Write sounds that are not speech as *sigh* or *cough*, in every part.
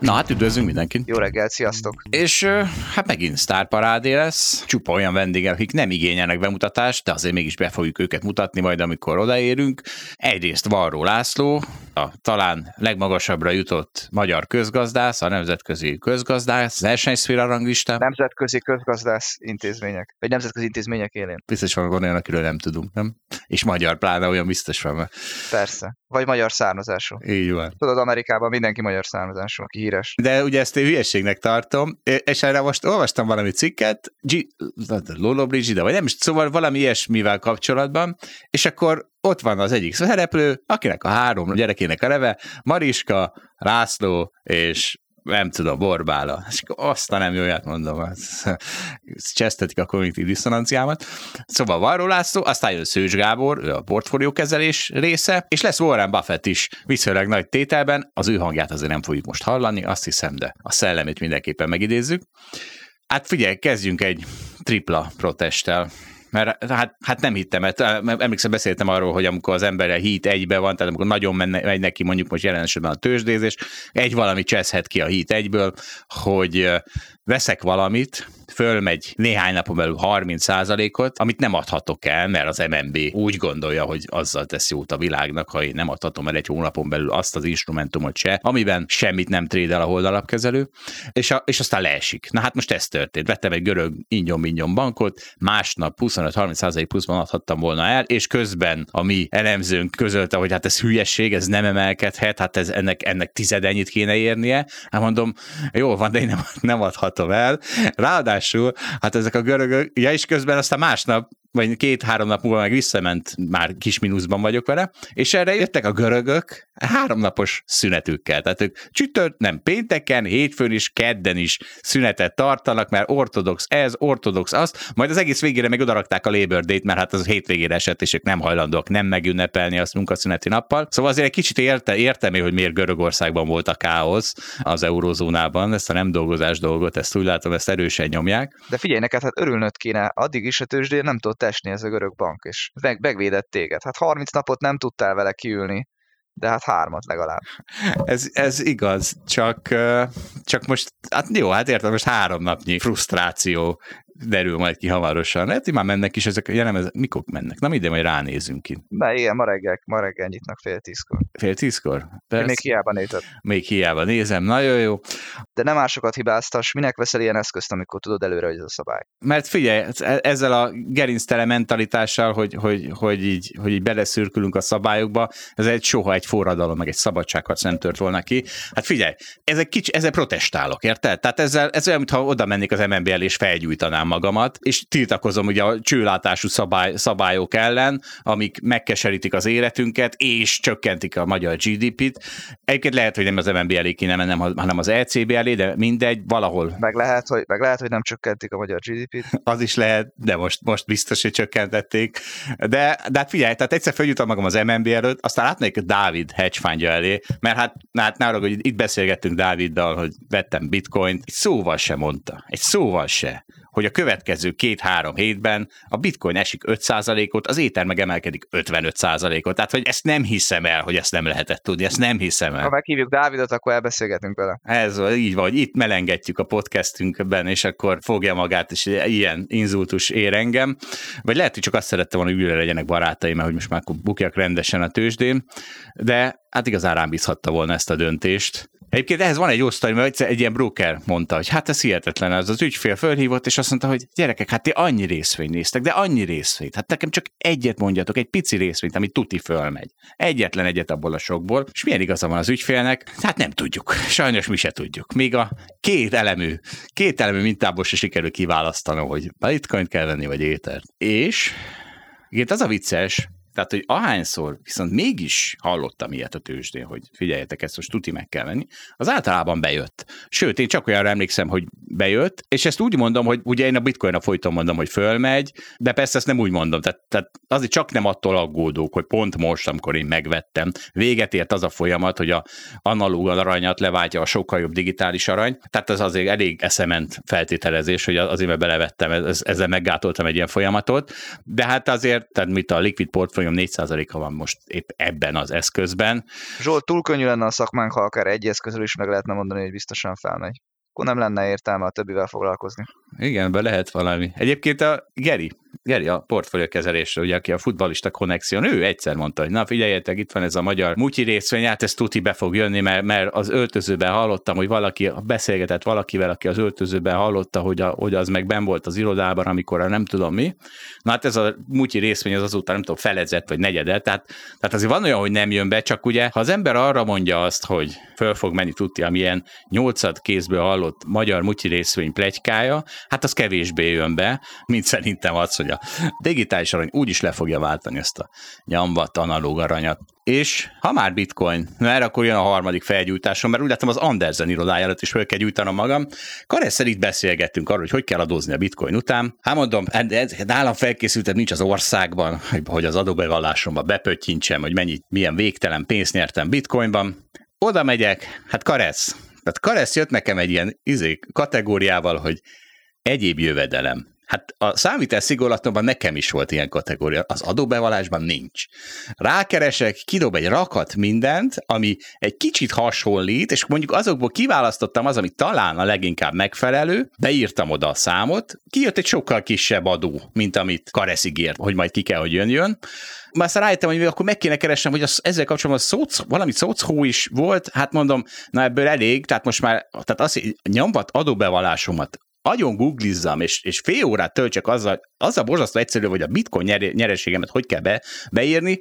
Na hát üdvözlünk mindenkit. Jó reggelt, sziasztok! És hát megint sztárparádé lesz, csupa olyan vendégek, akik nem igényelnek bemutatást, de azért mégis be fogjuk őket mutatni majd, amikor odaérünk. Egyrészt Varró László, a talán legmagasabbra jutott magyar közgazdász, a nemzetközi közgazdász, versenyszféra ranglista. Nemzetközi közgazdász intézmények, vagy nemzetközi intézmények élén. Biztos van olyan, akiről nem tudunk, nem? És magyar pláne olyan biztos van. Persze. Vagy magyar származású. Így van. Tudod, Amerikában mindenki magyar származású, aki híres. De ugye ezt én hülyeségnek tartom, és erre most olvastam valami cikket, G- Lolo Brigida, vagy nem is, szóval valami ilyesmivel kapcsolatban, és akkor ott van az egyik szereplő, akinek a három gyerekének a neve Mariska, László és nem tudom, Borbála. És azt a nem jóját mondom, *laughs* csesztetik a kognitív diszonanciámat. Szóval Varró László, aztán jön Szőcs Gábor, ő a portfóliókezelés része, és lesz Warren Buffett is viszonylag nagy tételben, az ő hangját azért nem fogjuk most hallani, azt hiszem, de a szellemét mindenképpen megidézzük. Hát figyelj, kezdjünk egy tripla protesttel mert hát, hát nem hittem, mert emlékszem, beszéltem arról, hogy amikor az ember a hit egybe van, tehát amikor nagyon menne, megy neki mondjuk most jelen esetben a tőzsdézés, egy valami cseszhet ki a hit egyből, hogy veszek valamit, fölmegy néhány napon belül 30%-ot, amit nem adhatok el, mert az MNB úgy gondolja, hogy azzal tesz jót a világnak, ha én nem adhatom el egy hónapon belül azt az instrumentumot se, amiben semmit nem trédel a holdalapkezelő, és, a, és aztán leesik. Na hát most ez történt. Vettem egy görög ingyon bankot, másnap 25-30% pluszban adhattam volna el, és közben a mi elemzőnk közölte, hogy hát ez hülyeség, ez nem emelkedhet, hát ez ennek, ennek tizedennyit kéne érnie. Hát mondom, jó van, de én nem, nem adhatom el. Ráadásul ráadásul, hát ezek a görögök, ja, és közben aztán másnap vagy két-három nap múlva meg visszament, már kis mínuszban vagyok vele, és erre jöttek a görögök háromnapos szünetükkel. Tehát ők csütört, nem pénteken, hétfőn is, kedden is szünetet tartanak, mert ortodox ez, ortodox az, majd az egész végére meg odarakták a Labor Day-t, mert hát az hétvégére esett, és ők nem hajlandóak nem megünnepelni azt munkaszüneti nappal. Szóval azért egy kicsit érte, értem hogy miért Görögországban volt a káosz az eurozónában, ezt a nem dolgozás dolgot, ezt úgy látom, ezt erősen nyomják. De figyelj neked, hát örülnöd kéne, addig is a tőzsdén nem tudott esni ez a görög bank, és meg, megvédett téged. Hát 30 napot nem tudtál vele kiülni, de hát hármat legalább. Ez, ez igaz, csak, csak most, hát jó, hát értem, most három napnyi frusztráció derül majd ki hamarosan. Lehet, hogy már mennek is ezek, ja nem, ezek, mikor mennek? Na minden, majd ránézünk ki. Na igen, ma reggel, ma reggel nyitnak fél tízkor. Fél tízkor? Persze. Még hiába nézed. Még hiába nézem, nagyon jó. De nem másokat hibáztas, minek veszel ilyen eszközt, amikor tudod előre, hogy ez a szabály? Mert figyelj, ezzel a gerinctele mentalitással, hogy, hogy, hogy, így, hogy így beleszürkülünk a szabályokba, ez egy soha egy forradalom, meg egy szabadságharc nem tört volna ki. Hát figyelj, ezek kicsi, ezzel protestálok, érted? Tehát ezzel, ez olyan, mintha oda mennék az MNB elé és felgyújtanám sajnálnám magamat, és tiltakozom ugye a csőlátású szabály, szabályok ellen, amik megkeserítik az életünket, és csökkentik a magyar GDP-t. Egyébként lehet, hogy nem az MNB elé kéne mennem, hanem az ECB elé, de mindegy, valahol. Meg lehet, hogy, meg lehet, hogy nem csökkentik a magyar GDP-t. Az is lehet, de most, most biztos, hogy csökkentették. De, de hát figyelj, tehát egyszer feljutom magam az MNB előtt, aztán átmegyek Dávid hedge elé, mert hát, hát nála, hogy itt beszélgettünk Dáviddal, hogy vettem bitcoint, egy szóval se mondta, egy szóval se, hogy a következő két-három hétben a bitcoin esik 5%-ot, az éter meg emelkedik 55%-ot. Tehát, hogy ezt nem hiszem el, hogy ezt nem lehetett tudni, ezt nem hiszem el. Ha meghívjuk Dávidot, akkor elbeszélgetünk vele. Ez így van, itt melengetjük a podcastünkben, és akkor fogja magát, és ilyen inzultus ér engem. Vagy lehet, hogy csak azt szerette volna, hogy újra legyenek barátaim, mert hogy most már bukjak rendesen a tőzsdén, de hát igazán rám bízhatta volna ezt a döntést Egyébként ehhez van egy jó sztori, mert egyszer egy ilyen broker mondta, hogy hát ez hihetetlen, az az ügyfél fölhívott, és azt mondta, hogy gyerekek, hát ti annyi részvényt néztek, de annyi részvényt. Hát nekem csak egyet mondjatok, egy pici részvényt, ami tuti fölmegy. Egyetlen egyet abból a sokból. És milyen igaza van az ügyfélnek? Hát nem tudjuk. Sajnos mi se tudjuk. Még a két elemű, két elemű mintából se sikerül kiválasztanom, hogy bitcoin kell venni, vagy étert. És igen, az a vicces, tehát, hogy ahányszor viszont mégis hallottam ilyet a tőzsdén, hogy figyeljetek, ezt most tuti meg kell venni, az általában bejött. Sőt, én csak olyanra emlékszem, hogy bejött, és ezt úgy mondom, hogy ugye én a bitcoin a folyton mondom, hogy fölmegy, de persze ezt nem úgy mondom, tehát, tehát azért csak nem attól aggódok, hogy pont most, amikor én megvettem, véget ért az a folyamat, hogy a analóg aranyat leváltja a sokkal jobb digitális arany, tehát ez azért elég eszement feltételezés, hogy azért mert belevettem, ezzel meggátoltam egy ilyen folyamatot, de hát azért, tehát mit a liquid portfolio árfolyam 4%-a van most épp ebben az eszközben. Zsolt, túl könnyű lenne a szakmánk, ha akár egy eszközről is meg lehetne mondani, hogy biztosan felmegy. Akkor nem lenne értelme a többivel foglalkozni. Igen, be lehet valami. Egyébként a Geri, Geri a portfólió kezelésre, ugye, aki a futballista konnexion, ő egyszer mondta, hogy na figyeljetek, itt van ez a magyar mutyi részvény, hát ez tuti be fog jönni, mert, mert az öltözőben hallottam, hogy valaki beszélgetett valakivel, aki az öltözőben hallotta, hogy, a, hogy az meg ben volt az irodában, amikor a nem tudom mi. Na hát ez a mutyi részvény az azután nem tudom, felezett vagy negyedet, tehát, tehát azért van olyan, hogy nem jön be, csak ugye, ha az ember arra mondja azt, hogy föl fog menni tuti, amilyen nyolcad kézből hallott magyar mutyi részvény plegykája, hát az kevésbé jön be, mint szerintem az, hogy a digitális arany úgyis le fogja váltani ezt a nyambat analóg aranyat. És ha már bitcoin, mert akkor jön a harmadik felgyújtásom, mert úgy láttam az Andersen irodája előtt is fel kell gyújtanom magam. Karesszel itt beszélgettünk arról, hogy hogy kell adózni a bitcoin után. Hát mondom, nálam felkészültem nincs az országban, hogy az adóbevallásomba bepöttyintsem, hogy mennyi, milyen végtelen pénzt nyertem bitcoinban. Oda megyek, hát Karesz. Tehát Karesz jött nekem egy ilyen izé, kategóriával, hogy egyéb jövedelem. Hát a számítás szigorlatomban nekem is volt ilyen kategória, az adóbevallásban nincs. Rákeresek, kidob egy rakat mindent, ami egy kicsit hasonlít, és mondjuk azokból kiválasztottam az, ami talán a leginkább megfelelő, beírtam oda a számot, kijött egy sokkal kisebb adó, mint amit Karesz ígért, hogy majd ki kell, hogy jön-jön. Már aztán rájöttem, hogy akkor meg kéne keresnem, hogy az, ezzel kapcsolatban szoc, valami szocó is volt, hát mondom, na ebből elég, tehát most már, tehát az, hogy nyomvat adóbevallásomat agyon googlizzam, és, és fél órát töltsek azzal, az a borzasztó egyszerű, hogy a bitcoin nyer, nyereségemet hogy kell be, beírni,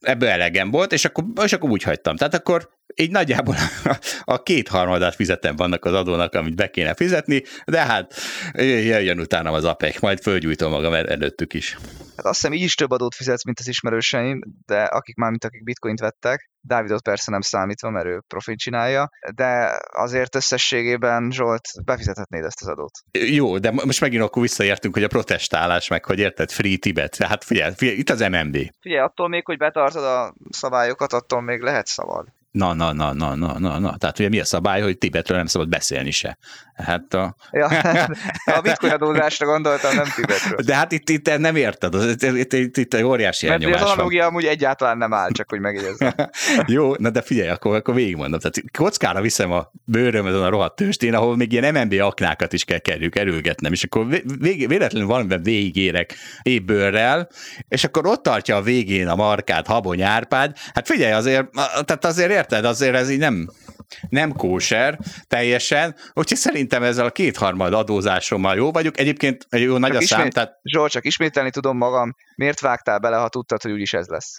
ebből elegem volt, és akkor, és akkor úgy hagytam. Tehát akkor így nagyjából a, a kétharmadát fizetem vannak az adónak, amit be kéne fizetni, de hát jöjjön utána az APEC, majd fölgyújtom magam előttük is. Hát azt hiszem így is több adót fizetsz, mint az ismerőseim, de akik már, mint akik bitcoint vettek, Dávidot persze nem számítva, mert ő profit csinálja, de azért összességében Zsolt befizethetnéd ezt az adót. Jó, de most megint akkor visszaértünk, hogy a protestálás meg, hogy érted, Free Tibet. Hát figyelj, figyelj itt az MMB. Figyelj, attól még, hogy betartod a szabályokat, attól még lehet szabad. Na, na, na, na, na, na, na. Tehát ugye mi a szabály, hogy Tibetről nem szabad beszélni se. Hát a... Ja, a bitcoin adózásra gondoltam, nem Tibetről. De hát itt, itt nem érted, itt, itt, itt, itt egy óriási Mert elnyomás az analógia amúgy egyáltalán nem áll, csak hogy megjegyezzem. *laughs* Jó, na de figyelj, akkor, akkor végigmondom. Tehát kockára viszem a bőröm ezen a rohadt tőstén, ahol még ilyen MNB aknákat is kell kerüljük, erőgetnem, és akkor vég, véletlenül valamiben végigérek ébbőrrel, és akkor ott tartja a végén a markát Habony Árpád. Hát figyelj, azért, tehát azért érted, azért ez így nem, nem kóser teljesen, úgyhogy szerintem ezzel a kétharmad adózásommal jó vagyok. Egyébként jó nagy csak a szám, tehát... Zsolt, csak ismételni tudom magam, miért vágtál bele, ha tudtad, hogy úgyis ez lesz?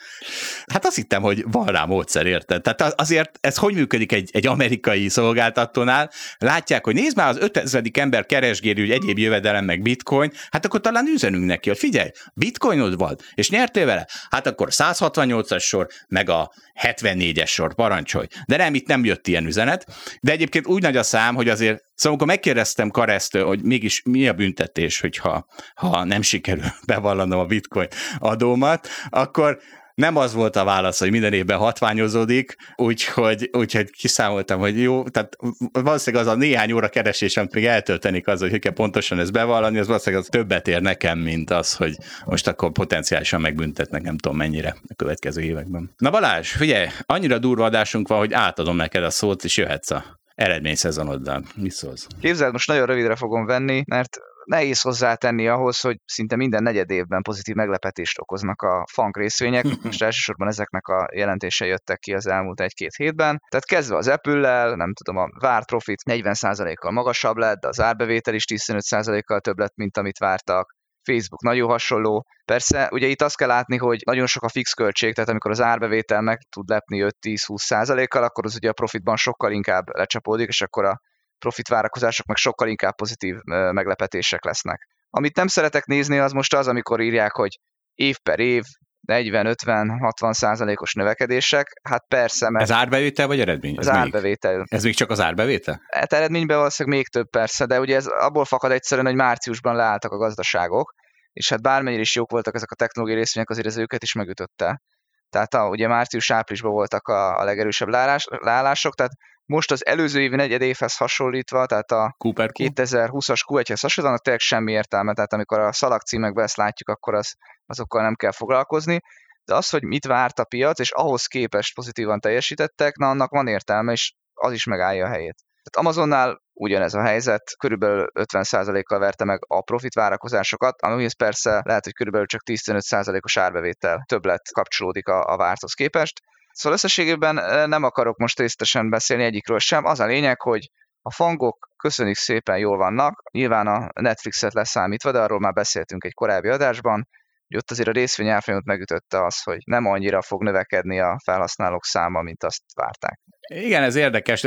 Hát azt hittem, hogy van rá módszer, érted? Tehát azért ez hogy működik egy, egy amerikai szolgáltatónál? Látják, hogy nézd már, az 5000. ember keresgéri, hogy egyéb jövedelem meg bitcoin, hát akkor talán üzenünk neki, hogy figyelj, bitcoinod van, és nyertél vele? Hát akkor 168-as sor, meg a 74-es sor, parancsolj. De nem, itt nem jött ilyen üzenet. De egyébként úgy nagy a szám, hogy azért Szóval amikor megkérdeztem Karesztől, hogy mégis mi a büntetés, hogyha ha nem sikerül *laughs* bevallanom a bitcoin adómat, akkor nem az volt a válasz, hogy minden évben hatványozódik, úgyhogy, úgyhogy kiszámoltam, hogy jó, tehát valószínűleg az a néhány óra keresés, amit még eltöltenik az, hogy kell pontosan ezt bevallani, az valószínűleg az többet ér nekem, mint az, hogy most akkor potenciálisan megbüntetnek, nem tudom mennyire a következő években. Na Balázs, figyelj, annyira durva adásunk van, hogy átadom neked a szót, és jöhetsz a eredményszezonoddal. Mi szólsz? Képzeld, most nagyon rövidre fogom venni, mert nehéz hozzátenni ahhoz, hogy szinte minden negyed évben pozitív meglepetést okoznak a funk részvények, *laughs* és elsősorban ezeknek a jelentése jöttek ki az elmúlt egy-két hétben. Tehát kezdve az Apple-lel, nem tudom, a várt profit 40%-kal magasabb lett, de az árbevétel is 15%-kal több lett, mint amit vártak. Facebook nagyon hasonló. Persze, ugye itt azt kell látni, hogy nagyon sok a fix költség, tehát amikor az árbevétel meg tud lepni 5-10-20 kal akkor az ugye a profitban sokkal inkább lecsapódik, és akkor a profit várakozások meg sokkal inkább pozitív meglepetések lesznek. Amit nem szeretek nézni, az most az, amikor írják, hogy év per év 40-50-60 százalékos növekedések, hát persze, mert... Ez árbevétel vagy eredmény? Ez ez árbevétel. Még, ez még csak az árbevétel? Hát eredményben valószínűleg még több persze, de ugye ez abból fakad egyszerűen, hogy márciusban leálltak a gazdaságok, és hát bármennyire is jók voltak ezek a technológiai részvények, azért ez őket is megütötte. Tehát a, ugye március-áprilisban voltak a, a legerősebb leállások, tehát most az előző évi negyed évhez hasonlítva, tehát a Cooper 2020-as Q1-hez hasonlóan tényleg semmi értelme, tehát amikor a szalagcímekben ezt látjuk, akkor az, azokkal nem kell foglalkozni, de az, hogy mit várt a piac, és ahhoz képest pozitívan teljesítettek, na annak van értelme, és az is megállja a helyét. Tehát Amazonnál ugyanez a helyzet, körülbelül 50%-kal verte meg a profit várakozásokat, amihez persze lehet, hogy körülbelül csak 10-15%-os árbevétel többlet kapcsolódik a, a várthoz képest, Szóval összességében nem akarok most részletesen beszélni egyikről sem. Az a lényeg, hogy a fangok köszönjük szépen jól vannak, nyilván a Netflixet leszámítva, de arról már beszéltünk egy korábbi adásban, hogy ott azért a részvény árfolyamot megütötte az, hogy nem annyira fog növekedni a felhasználók száma, mint azt várták. Igen, ez érdekes,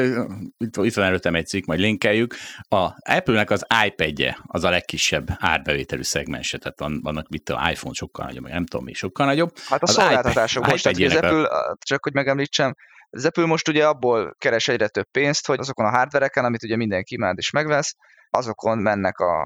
itt, itt van előttem egy cikk, majd linkeljük. A Apple-nek az iPad-je az a legkisebb árbevételű szegmense, tehát van, vannak mit a iPhone sokkal nagyobb, nem tudom mi, sokkal nagyobb. Hát a az szolgáltatások most, tehát az Apple, a... csak hogy megemlítsem, az Apple most ugye abból keres egyre több pénzt, hogy azokon a hardvereken, amit ugye mindenki imád és megvesz, azokon mennek a,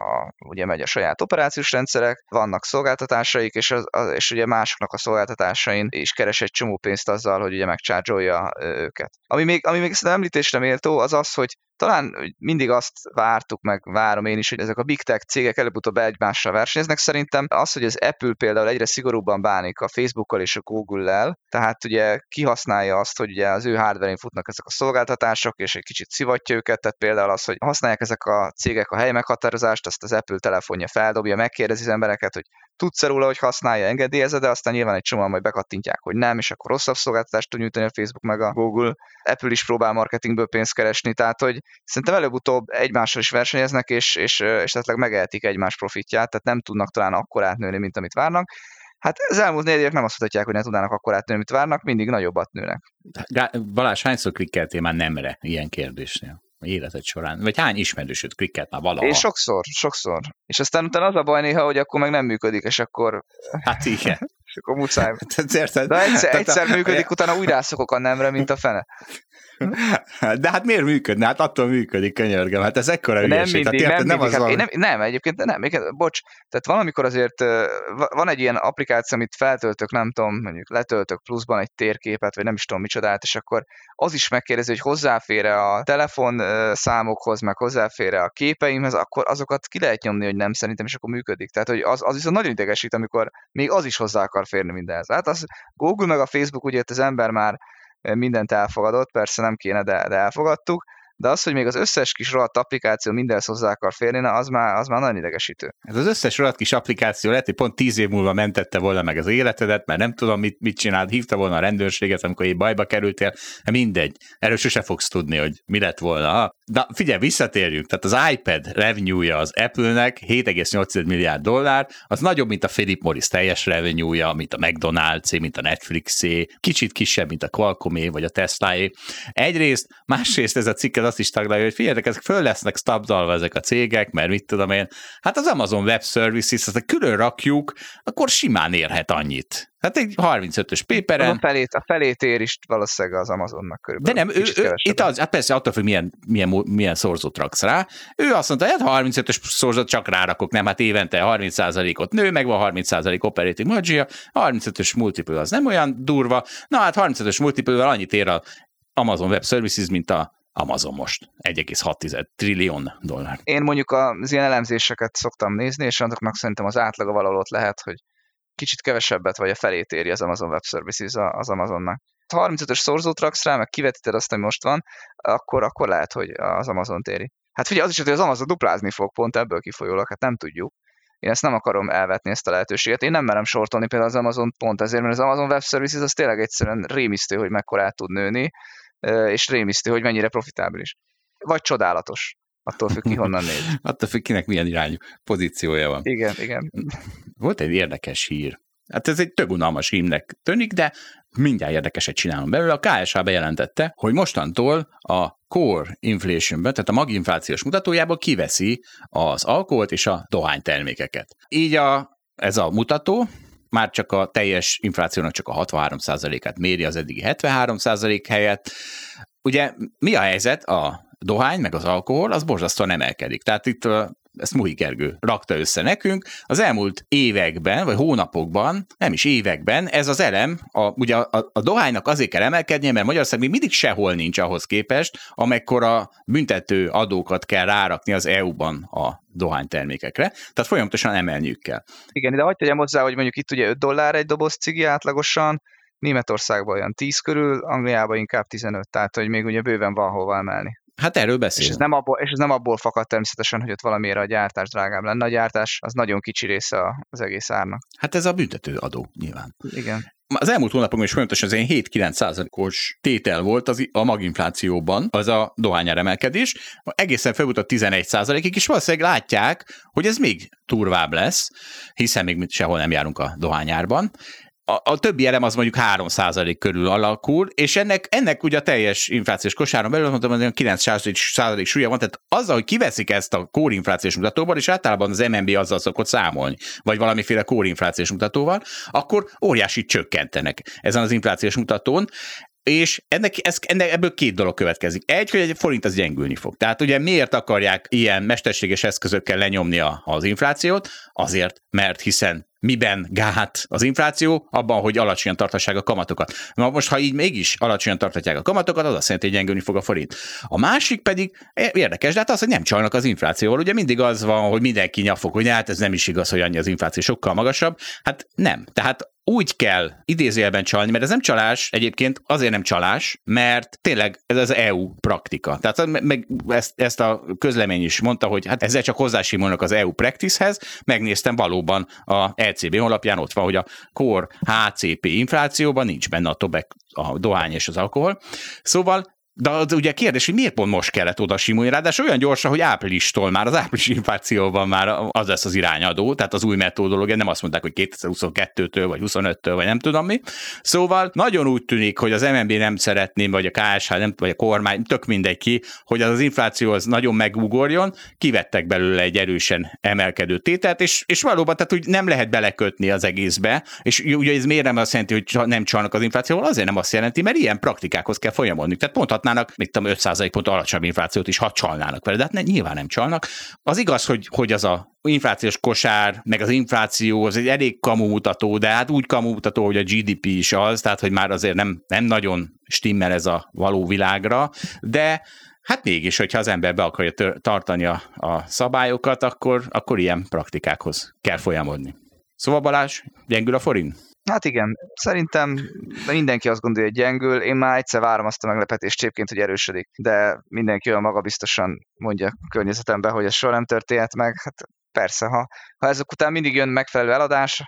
ugye megy a saját operációs rendszerek, vannak szolgáltatásaik, és, az, az, és ugye másoknak a szolgáltatásain is keres egy csomó pénzt azzal, hogy ugye megcsárgyolja őket. Ami még, ami még szerintem említésre méltó, az az, hogy talán mindig azt vártuk, meg várom én is, hogy ezek a big tech cégek előbb-utóbb egymással versenyeznek. Szerintem az, hogy az Apple például egyre szigorúbban bánik a Facebookkal és a Google-lel, tehát ugye kihasználja azt, hogy ugye az ő hardware futnak ezek a szolgáltatások, és egy kicsit szivatja őket, tehát például az, hogy használják ezek a cégek a hely meghatározást, azt az Apple telefonja feldobja, megkérdezi az embereket, hogy tudsz róla, hogy használja, engedélyezze, de aztán nyilván egy csomóan majd bekattintják, hogy nem, és akkor rosszabb szolgáltatást tud nyújtani a Facebook meg a Google. Apple is próbál marketingből pénzt keresni, tehát hogy szerintem előbb-utóbb egymással is versenyeznek, és, és, és esetleg megehetik egymás profitját, tehát nem tudnak talán akkor átnőni, mint amit várnak. Hát az elmúlt négy évek nem azt mutatják, hogy ne tudnának akkor átnőni, mint várnak, mindig nagyobbat nőnek. Balázs, hányszor klikkeltél már nemre ilyen kérdésnél? Életed során? Vagy hány ismerősöd klikkelt már valaha? Én sokszor, sokszor. És aztán utána az a baj néha, hogy akkor meg nem működik, és akkor... Hát igen. És akkor muszáj. De egyszer, egyszer működik, utána úgy rászokok a nemre, mint a fene. De hát miért működne? Hát attól működik, könyörgem. Hát ez ekkora nem mindig, tehát, érted, nem, mindig, nem, az hát, nem, nem, egyébként nem, egyébként, bocs, tehát valamikor azért van egy ilyen applikáció, amit feltöltök, nem tudom, mondjuk letöltök pluszban egy térképet, vagy nem is tudom micsodát, és akkor az is megkérdezi, hogy hozzáfér-e a telefon számokhoz, meg hozzáfér-e a képeimhez, akkor azokat ki lehet nyomni, hogy nem szerintem, és akkor működik. Tehát, hogy az, az viszont nagyon idegesít, amikor még az is hozzá akar férni mindenhez. Hát az Google meg a Facebook, ugye az ember már mindent elfogadott, persze nem kéne, de, de elfogadtuk, de az, hogy még az összes kis rohadt applikáció mindenhez hozzá akar férni, na, az már, az már nagyon idegesítő. Ez az összes rohadt kis applikáció lehet, hogy pont tíz év múlva mentette volna meg az életedet, mert nem tudom, mit, mit csinált, hívta volna a rendőrséget, amikor egy bajba kerültél, de mindegy. Erről sose fogsz tudni, hogy mi lett volna. De figyelj, visszatérjünk. Tehát az iPad revenue-ja az Apple-nek 7,8 milliárd dollár, az nagyobb, mint a Philip Morris teljes revenue-ja, mint a McDonald's, mint a Netflixé, kicsit kisebb, mint a Qualcommé vagy a Teslaé. Egyrészt, másrészt ez a cikk azt is taglalja, hogy figyeljetek, ezek föl lesznek stabdalva ezek a cégek, mert mit tudom én, hát az Amazon Web Services, azt külön rakjuk, akkor simán érhet annyit. Hát egy 35-ös péperen. A felét, a felét ér is valószínűleg az Amazonnak körülbelül. De nem, ő, ő itt az, hát persze attól függ, milyen, milyen, milyen szorzót raksz rá. Ő azt mondta, hát 35-ös szorzót csak rárakok, nem, hát évente 30%-ot nő, meg van 30% operating margin 35-ös multiple az nem olyan durva. Na hát 35-ös multiple annyit ér a Amazon Web Services, mint a Amazon most 1,6 trillion dollár. Én mondjuk az ilyen elemzéseket szoktam nézni, és azoknak szerintem az átlaga valahol ott lehet, hogy kicsit kevesebbet vagy a felét éri az Amazon Web Services az Amazonnak. Ha 35-ös szorzót raksz rá, meg kivetíted azt, ami most van, akkor, akkor lehet, hogy az Amazon téri. Hát figyelj, az is, hogy az Amazon duplázni fog pont ebből kifolyólag, hát nem tudjuk. Én ezt nem akarom elvetni, ezt a lehetőséget. Én nem merem sortolni például az Amazon pont ezért, mert az Amazon Web Services az tényleg egyszerűen rémisztő, hogy mekkora tud nőni, és rémisztő, hogy mennyire profitábilis. Vagy csodálatos. Attól függ ki honnan néz. *laughs* Attól függ kinek milyen irányú pozíciója van. Igen, igen. Volt egy érdekes hír. Hát ez egy tök unalmas hímnek tűnik, de mindjárt érdekeset csinálom belőle. A KSH bejelentette, hogy mostantól a core inflationben, tehát a maginflációs mutatójából kiveszi az alkoholt és a dohánytermékeket. Így a, ez a mutató már csak a teljes inflációnak csak a 63%-át méri az eddigi 73% helyett. Ugye mi a helyzet? A dohány, meg az alkohol, az borzasztóan emelkedik. Tehát itt ezt Muhi Gergő rakta össze nekünk, az elmúlt években, vagy hónapokban, nem is években, ez az elem, a, ugye a, a dohánynak azért kell emelkednie, mert Magyarország még mindig sehol nincs ahhoz képest, amekkora büntető adókat kell rárakni az EU-ban a dohánytermékekre, tehát folyamatosan emelniük kell. Igen, de hagyd tegyem hozzá, hogy mondjuk itt ugye 5 dollár egy doboz cigi átlagosan, Németországban olyan 10 körül, Angliában inkább 15, tehát hogy még ugye bőven van hova emelni. Hát erről beszél. És ez, nem abból, és ez nem abból fakad természetesen, hogy ott valamiért a gyártás drágább lenne. A gyártás az nagyon kicsi része az egész árnak. Hát ez a büntető adó nyilván. Igen. Az elmúlt hónapokban is folyamatosan az 7-9 százalékos tétel volt az, a maginflációban, az a dohányár emelkedés, egészen feljutott 11 százalékig, és valószínűleg látják, hogy ez még turvább lesz, hiszen még sehol nem járunk a dohányárban, a, többi elem az mondjuk 3% körül alakul, és ennek, ennek ugye a teljes inflációs kosáron belül, mondtam, hogy 9% súlya van, tehát azzal, hogy kiveszik ezt a kórinflációs mutatóval, és általában az MNB azzal szokott számolni, vagy valamiféle kórinflációs mutatóval, akkor óriási csökkentenek ezen az inflációs mutatón, és ennek, ez, ennek, ebből két dolog következik. Egy, hogy egy forint az gyengülni fog. Tehát ugye miért akarják ilyen mesterséges eszközökkel lenyomni a, az inflációt? Azért, mert hiszen miben gát az infláció? Abban, hogy alacsonyan tartassák a kamatokat. Na most, ha így mégis alacsonyan tartatják a kamatokat, az azt jelenti, hogy gyengülni fog a forint. A másik pedig érdekes, de hát az, hogy nem csalnak az inflációval. Ugye mindig az van, hogy mindenki nyafog, hogy hát ez nem is igaz, hogy annyi az infláció sokkal magasabb. Hát nem. Tehát úgy kell idézőjelben csalni, mert ez nem csalás, egyébként azért nem csalás, mert tényleg ez az EU praktika. Tehát meg ezt, ezt a közlemény is mondta, hogy hát ezzel csak hozzásimulnak az EU practicehez, megnéztem valóban a ECB honlapján, ott van, hogy a core HCP inflációban nincs benne a tobek, a dohány és az alkohol. Szóval de az ugye kérdés, hogy miért pont most kellett oda simulni, ráadásul olyan gyorsan, hogy áprilistól már az április inflációban már az lesz az irányadó, tehát az új metodológia, nem azt mondták, hogy 2022-től, vagy 25-től, vagy nem tudom mi. Szóval nagyon úgy tűnik, hogy az MNB nem szeretné, vagy a KSH, nem, vagy a kormány, tök mindegy ki, hogy az, az infláció az nagyon megugorjon, kivettek belőle egy erősen emelkedő tételt, és, és valóban, tehát úgy nem lehet belekötni az egészbe, és ugye ez miért nem azt jelenti, hogy nem csalnak az inflációval, azért nem azt jelenti, mert ilyen praktikákhoz kell folyamodni. Tehát pont kaphatnának, mit tudom, 5% pont alacsonyabb inflációt is, ha csalnának vele, de hát ne, nyilván nem csalnak. Az igaz, hogy, hogy az a inflációs kosár, meg az infláció, az egy elég kamu de hát úgy kamu hogy a GDP is az, tehát hogy már azért nem, nem nagyon stimmel ez a való világra, de Hát mégis, hogyha az ember be akarja tartani a, a szabályokat, akkor, akkor ilyen praktikákhoz kell folyamodni. Szóval Balázs, gyengül a forint? Hát igen, szerintem mindenki azt gondolja, hogy gyengül. Én már egyszer várom azt a meglepetést egyébként, hogy erősödik, de mindenki olyan magabiztosan mondja a környezetemben, hogy ez soha nem történhet meg. Hát persze, ha, ha ezek után mindig jön megfelelő eladás,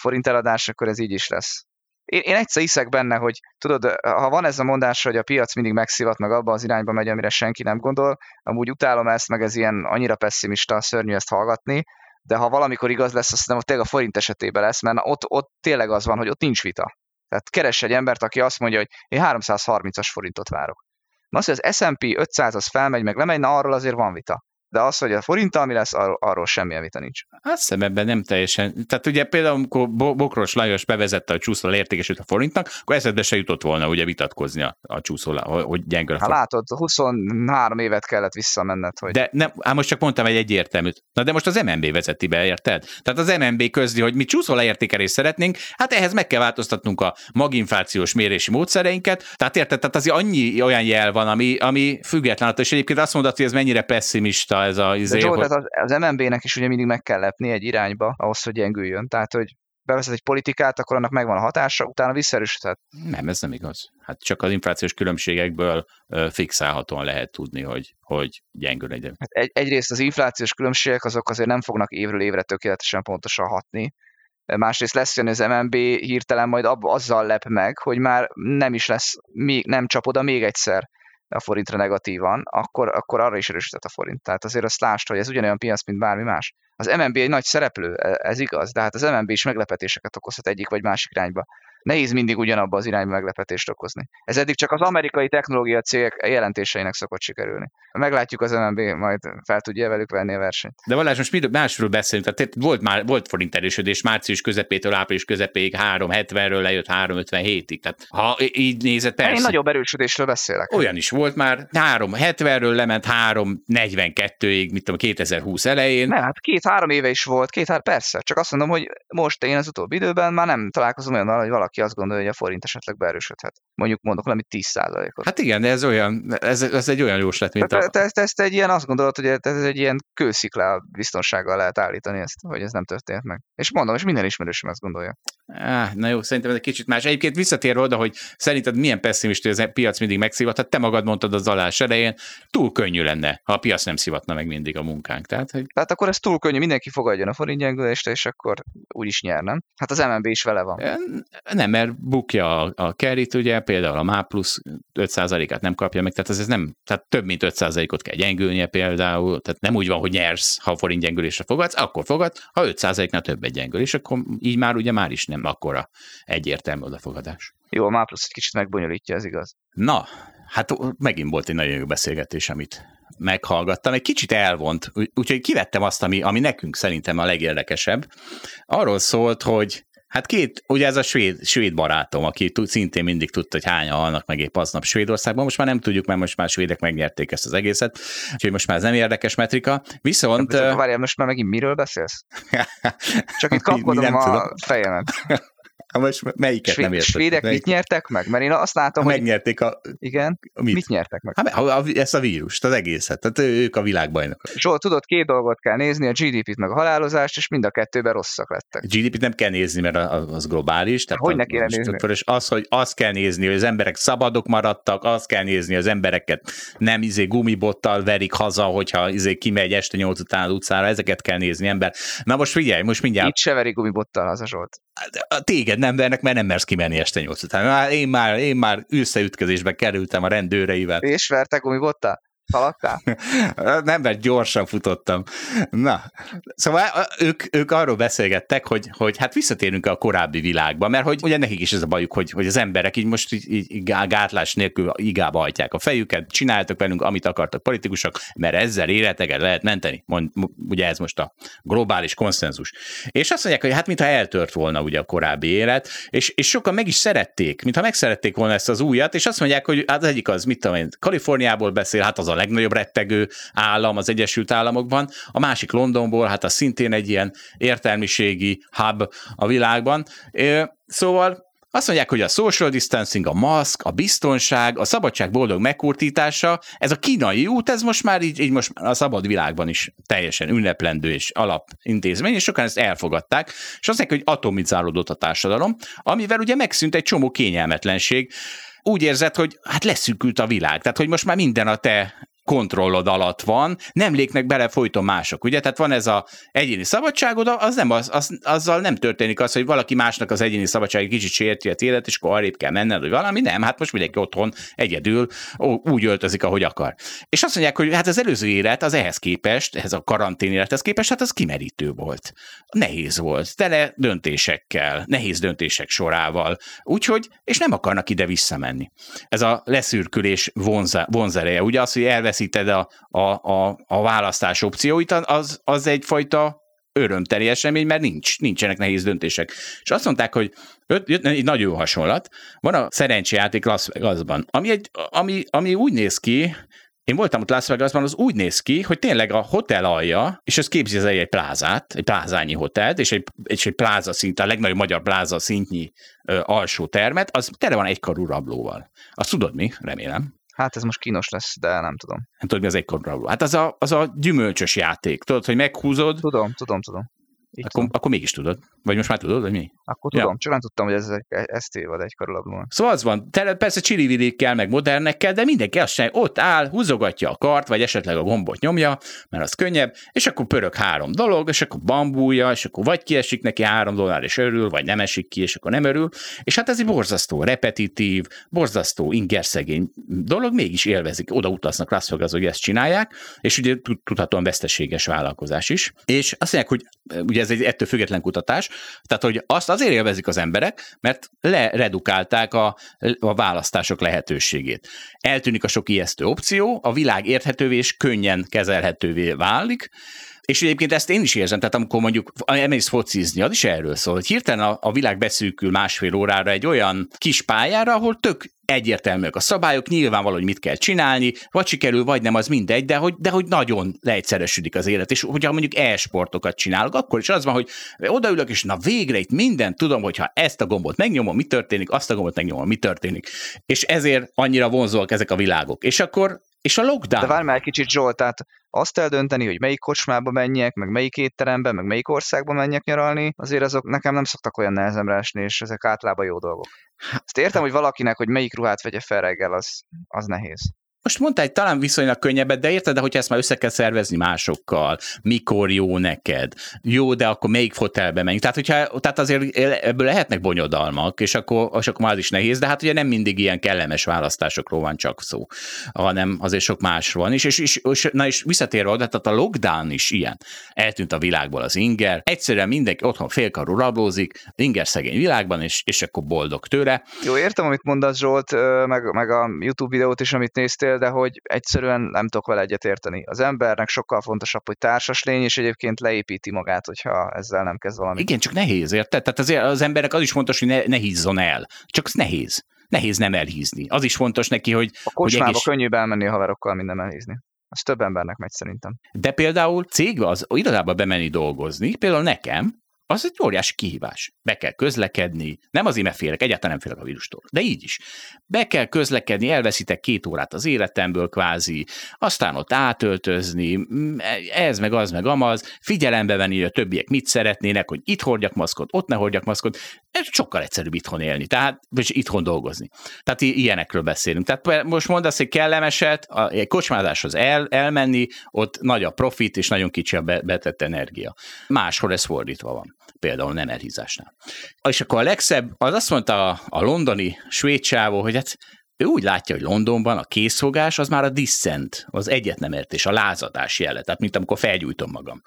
forint eladás, akkor ez így is lesz. Én, én egyszer hiszek benne, hogy tudod, ha van ez a mondás, hogy a piac mindig megszivat, meg abba az irányba megy, amire senki nem gondol, amúgy utálom ezt, meg ez ilyen annyira pessimista, szörnyű ezt hallgatni, de ha valamikor igaz lesz, azt nem tényleg a forint esetében lesz, mert ott, ott tényleg az van, hogy ott nincs vita. Tehát keres egy embert, aki azt mondja, hogy én 330-as forintot várok. Na az, hogy az S&P 500 az felmegy, meg lemegy, na arról azért van vita de az, hogy a forinttal mi lesz, arról, arról semmilyen vita nincs. Hát szemebben nem teljesen. Tehát ugye például, amikor Bokros Lajos bevezette a csúszó értékesült a forintnak, akkor eszedbe se jutott volna ugye vitatkozni a, a csúszó, hogy gyengül a hát látod, 23 évet kellett visszamenned. Hogy... De nem, hát most csak mondtam egy egyértelműt. Na de most az MNB vezeti be, érted? Tehát az MNB közli, hogy mi csúszó leértékelést szeretnénk, hát ehhez meg kell változtatnunk a maginflációs mérési módszereinket. Tehát érted, tehát azért annyi olyan jel van, ami, ami független, és egyébként azt mondod, hogy ez mennyire pessimista ez a... Izé, De Zsolt, hogy... az, az MNB-nek is ugye mindig meg kell lepni egy irányba ahhoz, hogy gyengüljön. Tehát, hogy bevezet egy politikát, akkor annak megvan a hatása, utána visszaerősödhet. Nem, ez nem igaz. Hát csak az inflációs különbségekből fixálhatóan lehet tudni, hogy, hogy gyengül egy. Hát egy, egyrészt az inflációs különbségek azok azért nem fognak évről évre tökéletesen pontosan hatni, másrészt lesz jön az MNB hirtelen majd abba, azzal lep meg, hogy már nem is lesz, még, nem csap oda még egyszer a forintra negatívan, akkor, akkor arra is erősített a forint. Tehát azért azt lásd, hogy ez ugyanolyan piac, mint bármi más. Az MNB egy nagy szereplő, e, ez igaz, de hát az MNB is meglepetéseket okozhat egyik vagy másik irányba nehéz mindig ugyanabba az irányba meglepetést okozni. Ez eddig csak az amerikai technológia cégek jelentéseinek szokott sikerülni. Meglátjuk az MNB, majd fel tudja velük venni a versenyt. De Valás, most másról beszélünk, tehát volt már volt forint erősödés március közepétől április közepéig 370-ről lejött 357-ig. Tehát ha így nézett, persze. Én nagyobb erősödésről beszélek. Olyan is volt már, 370-ről lement 342-ig, mit tudom, 2020 elején. Nem, hát két-három éve is volt, két-három, persze. Csak azt mondom, hogy most én az utóbbi időben már nem találkozom olyan, hogy valaki valaki azt gondolja, hogy a forint esetleg beerősödhet. Mondjuk mondok valami 10%-ot. Hát igen, de ez olyan, ez, ez egy olyan jóslat, mint te, a... Te, te, ezt egy ilyen, azt gondolod, hogy ez egy ilyen kősziklá biztonsággal lehet állítani ezt, hogy ez nem történt meg. És mondom, és minden ismerősöm ezt gondolja. Ah, na jó, szerintem ez egy kicsit más. Egyébként visszatér oda, hogy szerinted milyen pessimista, hogy a piac mindig megszívat. Hát te magad mondtad az alás elején, túl könnyű lenne, ha a piac nem szivatna meg mindig a munkánk. Tehát, hogy... Tehát akkor ez túl könnyű, mindenki fogadjon a forint gyengülést, és akkor úgy is nyer, nem? Hát az MNB is vele van. Nem, mert bukja a, a kerit, ugye, például a MÁ plusz 5%-át nem kapja meg, tehát ez, ez nem, tehát több mint 5%-ot kell gyengülnie például, tehát nem úgy van, hogy nyersz, ha a forint gyengülésre fogadsz, akkor fogad, ha 5%-nál többet gyengül, és akkor így már ugye már is nem akkora egyértelmű odafogadás. Jó, a MÁ plusz egy kicsit megbonyolítja, ez igaz. Na, hát megint volt egy nagyon jó beszélgetés, amit meghallgattam, egy kicsit elvont, úgyhogy kivettem azt, ami, ami nekünk szerintem a legérdekesebb. Arról szólt, hogy Hát két, ugye ez a svéd, svéd barátom, aki tud, szintén mindig tudta, hogy hányan halnak meg épp aznap Svédországban, most már nem tudjuk, mert most már svédek megnyerték ezt az egészet, úgyhogy most már ez nem érdekes metrika. Viszont... Várjál, most már megint miről beszélsz? *laughs* Csak itt kapkodom a tudom. fejemet. Ha most melyiket Svéd, nem érted? Svédek Melyik? mit nyertek meg? Mert én azt látom, hogy... Megnyerték a... Igen? Mit, mit nyertek meg? Hát, a, a, ezt a vírust, az egészet. Tehát ők a világbajnokok. Zsolt, tudod, két dolgot kell nézni, a GDP-t meg a halálozást, és mind a kettőben rosszak lettek. A GDP-t nem kell nézni, mert az globális. Tehát hogy ne kéne nézni? És az, hogy azt kell nézni, hogy az emberek szabadok maradtak, azt kell nézni, az embereket nem izé gumibottal verik haza, hogyha izé kimegy este nyolc után az utcára, ezeket kell nézni ember. Na most figyelj, most mindjárt. Itt se verik gumibottal haza, Zsolt. Téged nem vernek, mert nem mersz kimenni este nyolc után. Én már, én már összeütközésbe kerültem a rendőreivel. És vertek gumibottal? Szaladtál? *laughs* Nem, mert gyorsan futottam. Na, szóval ők, ők arról beszélgettek, hogy, hogy hát visszatérünk a korábbi világba, mert hogy ugye nekik is ez a bajuk, hogy, hogy az emberek így most így, így gátlás nélkül igába hajtják a fejüket, csináltak velünk, amit akartak politikusok, mert ezzel életeket lehet menteni. Mond, ugye ez most a globális konszenzus. És azt mondják, hogy hát mintha eltört volna ugye a korábbi élet, és, és sokan meg is szerették, mintha megszerették volna ezt az újat, és azt mondják, hogy hát az egyik az, mit tudom én, Kaliforniából beszél, hát az a legnagyobb rettegő állam az Egyesült Államokban, a másik Londonból, hát az szintén egy ilyen értelmiségi hub a világban. Szóval azt mondják, hogy a social distancing, a maszk, a biztonság, a szabadság boldog megkurtítása, ez a kínai út, ez most már így, így most a szabad világban is teljesen ünneplendő és alapintézmény, és sokan ezt elfogadták, és azt mondják, hogy atomizálódott a társadalom, amivel ugye megszűnt egy csomó kényelmetlenség, úgy érzed, hogy hát leszűkült a világ, tehát hogy most már minden a te kontrollod alatt van, nem lépnek bele folyton mások, ugye? Tehát van ez a egyéni szabadságod, az nem az, az, azzal nem történik az, hogy valaki másnak az egyéni szabadság kicsit sérti a élet, és akkor arrébb kell menned, vagy valami, nem, hát most mindenki otthon egyedül úgy öltözik, ahogy akar. És azt mondják, hogy hát az előző élet az ehhez képest, ehhez a karantén élethez képest, hát az kimerítő volt. Nehéz volt, tele döntésekkel, nehéz döntések sorával, úgyhogy, és nem akarnak ide visszamenni. Ez a leszürkülés vonza, vonzereje, ugye az, hogy elvesz elveszíted a, a, a, a választás opcióit, az, az egyfajta örömteli esemény, mert nincs, nincsenek nehéz döntések. És azt mondták, hogy jött egy nagyon hasonlat, van a szerencsejáték Las Vegasban, ami, egy, ami, ami úgy néz ki, én voltam ott Las Vegasban, az úgy néz ki, hogy tényleg a hotel alja, és ez képzi az egy plázát, egy plázányi hotelt, és egy, és egy pláza szint, a legnagyobb magyar pláza szintnyi ö, alsó termet, az tele van egykarú rablóval. Azt tudod mi? Remélem. Hát ez most kínos lesz, de nem tudom. Nem tudod, mi az egykorú Hát az a, az a gyümölcsös játék. Tudod, hogy meghúzod. Tudom, tudom, tudom. Akkor, akkor mégis tudod. Vagy most már tudod, hogy mi? Akkor tudom, ja. csak nem tudtam, hogy ez, ez tévad egy karulablón. Szóval az van, persze csilivilikkel, meg modernekkel, de mindenki azt sem, ott áll, húzogatja a kart, vagy esetleg a gombot nyomja, mert az könnyebb, és akkor pörög három dolog, és akkor bambúja, és akkor vagy kiesik neki három dollár, és örül, vagy nem esik ki, és akkor nem örül. És hát ez egy borzasztó repetitív, borzasztó ingerszegény dolog, mégis élvezik, oda utaznak Las Vegas, hogy ezt csinálják, és ugye tudhatóan veszteséges vállalkozás is. És azt mondják, hogy ugye ez egy ettől független kutatás, tehát hogy azt azért élvezik az emberek, mert leredukálták a, a választások lehetőségét. Eltűnik a sok ijesztő opció, a világ érthetővé és könnyen kezelhetővé válik, és egyébként ezt én is érzem, tehát amikor mondjuk elmész focizni, az is erről szól, hogy hirtelen a, a világ beszűkül másfél órára egy olyan kis pályára, ahol tök egyértelműek a szabályok, nyilvánvaló, hogy mit kell csinálni, vagy sikerül, vagy nem, az mindegy, de hogy, de hogy nagyon leegyszeresödik az élet. És hogyha mondjuk e-sportokat csinálok, akkor is az van, hogy odaülök, és na végre itt mindent tudom, hogyha ezt a gombot megnyomom, mi történik, azt a gombot megnyomom, mi történik. És ezért annyira vonzóak ezek a világok. És akkor és a lockdown. De várj már egy kicsit, Zsolt, tehát azt eldönteni, hogy melyik kocsmába menjek, meg melyik étterembe, meg melyik országba menjek nyaralni, azért azok nekem nem szoktak olyan nehezemre esni, és ezek általában jó dolgok. Ezt értem, hogy valakinek, hogy melyik ruhát vegye fel reggel, az, az nehéz. Most mondta egy talán viszonylag könnyebbet, de érted, de hogyha ezt már össze kell szervezni másokkal, mikor jó neked, jó, de akkor melyik fotelbe menjünk. Tehát, hogyha, tehát azért ebből lehetnek bonyodalmak, és akkor, és akkor már az is nehéz, de hát ugye nem mindig ilyen kellemes választásokról van csak szó, hanem azért sok más van is. És, és, és, na és visszatérve oda, tehát a lockdown is ilyen. Eltűnt a világból az inger, egyszerűen mindenki otthon félkarú rablózik, inger szegény világban, és, és akkor boldog tőle. Jó, értem, amit mondasz Zsolt, meg, meg a YouTube videót is, amit néztél, beszél, de hogy egyszerűen nem tudok vele egyetérteni. Az embernek sokkal fontosabb, hogy társas lény, és egyébként leépíti magát, hogyha ezzel nem kezd valami. Igen, csak nehéz, érted? Tehát azért az embernek az is fontos, hogy ne, ne hízzon el. Csak az nehéz. Nehéz nem elhízni. Az is fontos neki, hogy... A kocsmába hogy egész... könnyűbb elmenni a haverokkal, mint nem elhízni. Az több embernek megy szerintem. De például cégbe az irodába bemenni dolgozni, például nekem, az egy óriási kihívás. Be kell közlekedni, nem az mert félek, egyáltalán nem félek a vírustól, de így is. Be kell közlekedni, elveszitek két órát az életemből kvázi, aztán ott átöltözni, ez meg az meg amaz, figyelembe venni, hogy a többiek mit szeretnének, hogy itt hordjak maszkot, ott ne hordjak maszkot, ez sokkal egyszerűbb itthon élni, tehát, vagy itthon dolgozni. Tehát ilyenekről beszélünk. Tehát most mondasz egy kellemeset, egy kocsmázáshoz el, elmenni, ott nagy a profit, és nagyon kicsi a betett energia. Máshol ez fordítva van például nem elhízásnál. És akkor a legszebb, az azt mondta a, a londoni svéd csávó, hogy hát ő úgy látja, hogy Londonban a készfogás az már a dissent, az egyet nem értés, a lázadás jele, tehát mint amikor felgyújtom magam.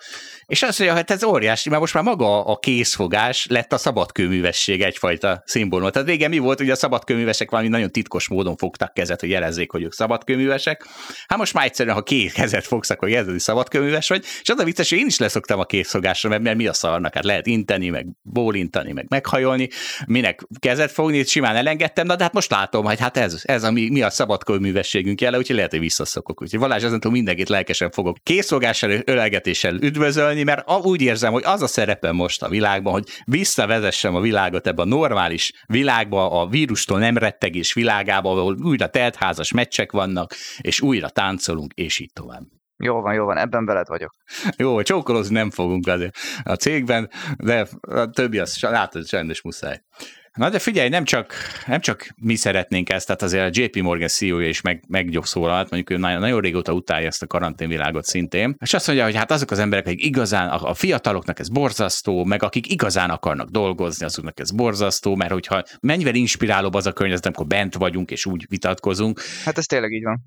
És azt mondja, hát ez óriási, mert most már maga a készfogás lett a szabadkőművesség egyfajta szimbólum. Tehát régen mi volt, hogy a szabadkőművesek valami nagyon titkos módon fogtak kezet, hogy jelezzék, hogy ők szabadkőművesek. Hát most már egyszerűen, ha két kezet fogsz, akkor jelzed, szabadkőműves vagy. És az a vicces, hogy én is leszoktam a készfogásra, mert, mert mi a szarnak? Hát lehet inteni, meg bólintani, meg meghajolni, minek kezet fogni, simán elengedtem, de hát most látom, hogy hát ez, ez a mi, mi a szabadkőművességünk jele, úgyhogy lehet, hogy visszaszokok. Úgyhogy Valás ezentúl mindenkit lelkesen fogok készfogással, ölelgetéssel üdvözölni, mert úgy érzem, hogy az a szerepe most a világban, hogy visszavezessem a világot ebbe a normális világba, a vírustól nem rettegés világába, ahol újra teltházas meccsek vannak, és újra táncolunk, és így tovább. Jó van, jó van, ebben veled vagyok. Jó, csókolózni nem fogunk azért a cégben, de a többi az látod, rendes muszáj. Na de figyelj, nem csak, nem csak mi szeretnénk ezt, tehát azért a JP Morgan CEO-ja is meg, meggyógyszólalt, mondjuk ő nagyon, nagyon régóta utálja ezt a karanténvilágot szintén, és azt mondja, hogy hát azok az emberek, akik igazán, a, a fiataloknak ez borzasztó, meg akik igazán akarnak dolgozni, azoknak ez borzasztó, mert hogyha mennyivel inspirálóbb az a környezet, amikor bent vagyunk és úgy vitatkozunk. Hát ez tényleg így van.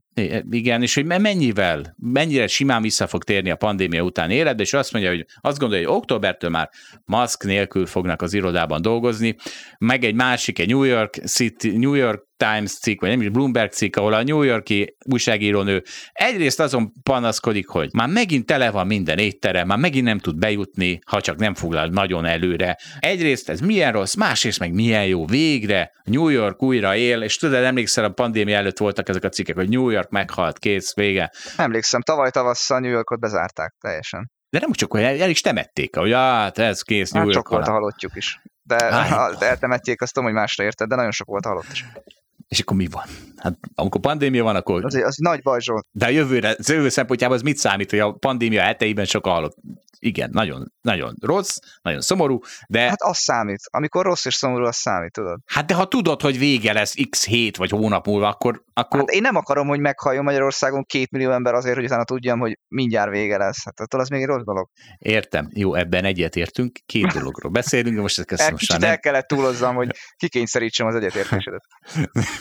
Igen, és hogy mennyivel, mennyire simán vissza fog térni a pandémia után életbe, és azt mondja, hogy azt gondolja, hogy októbertől már maszk nélkül fognak az irodában dolgozni, meg meg egy másik, egy New York City, New York Times cikk, vagy nem is Bloomberg cikk, ahol a New Yorki újságírónő egyrészt azon panaszkodik, hogy már megint tele van minden étterem, már megint nem tud bejutni, ha csak nem foglal nagyon előre. Egyrészt ez milyen rossz, másrészt meg milyen jó, végre New York újra él, és tudod, emlékszel, a pandémia előtt voltak ezek a cikkek, hogy New York meghalt, kész, vége. Emlékszem, tavaly tavasszal New Yorkot bezárták teljesen. De nem csak olyan, el is temették, hogy hát ez kész, New hát York. Sok volt a halottjuk is. De, eltemették, azt tudom, hogy másra érted, de nagyon sok volt a halott is. És akkor mi van? Hát amikor pandémia van, akkor... Az, az nagy baj, Zsolt. De a jövőre, az jövő szempontjában az mit számít, hogy a pandémia heteiben sokan halott? Igen, nagyon, nagyon rossz, nagyon szomorú, de... Hát az számít. Amikor rossz és szomorú, az számít, tudod. Hát de ha tudod, hogy vége lesz x hét vagy hónap múlva, akkor... akkor... Hát én nem akarom, hogy meghalljon Magyarországon két millió ember azért, hogy utána tudjam, hogy mindjárt vége lesz. Hát attól az még egy rossz dolog. Értem. Jó, ebben egyetértünk. Két dologról beszélünk, de most ezt el, most nem... el kellett túlozzam, hogy kikényszerítsem az egyetértésedet. *laughs*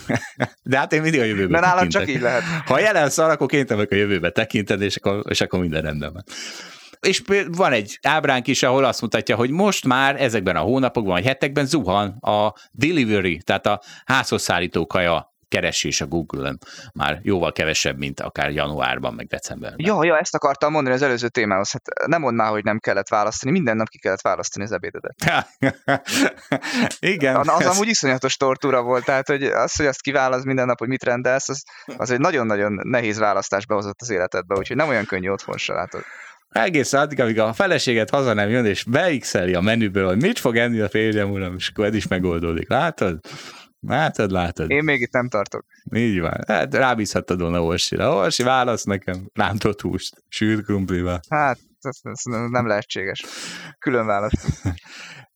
de hát én mindig a jövőben De nálam csak így lehet. Ha jelen szar, akkor kénytelen a jövőbe tekinteni, és akkor, és akkor minden rendben van. És van egy ábránk is, ahol azt mutatja, hogy most már ezekben a hónapokban, vagy hetekben zuhan a delivery, tehát a házhoz szállító kaja keresés a Google-ön már jóval kevesebb, mint akár januárban, meg decemberben. Ja, ja, ezt akartam mondani az előző témához. Hát nem mondd már, hogy nem kellett választani, minden nap ki kellett választani az ebédedet. *laughs* Igen. Az, az amúgy iszonyatos tortúra volt, tehát hogy az, hogy azt kiválasz minden nap, hogy mit rendelsz, az, az egy nagyon-nagyon nehéz választás behozott az életedbe, úgyhogy nem olyan könnyű otthon se látod. Egész addig, amíg a feleséget haza nem jön, és beixeli a menüből, hogy mit fog enni a férjem uram, és akkor ez is megoldódik. Látod? Látod, látod. Én még itt nem tartok. Így van. Hát rábízhattad volna Orsira. Orsi, válasz nekem rántott húst, sült krumplival. Hát, ez, ez nem lehetséges. Külön választ. *laughs*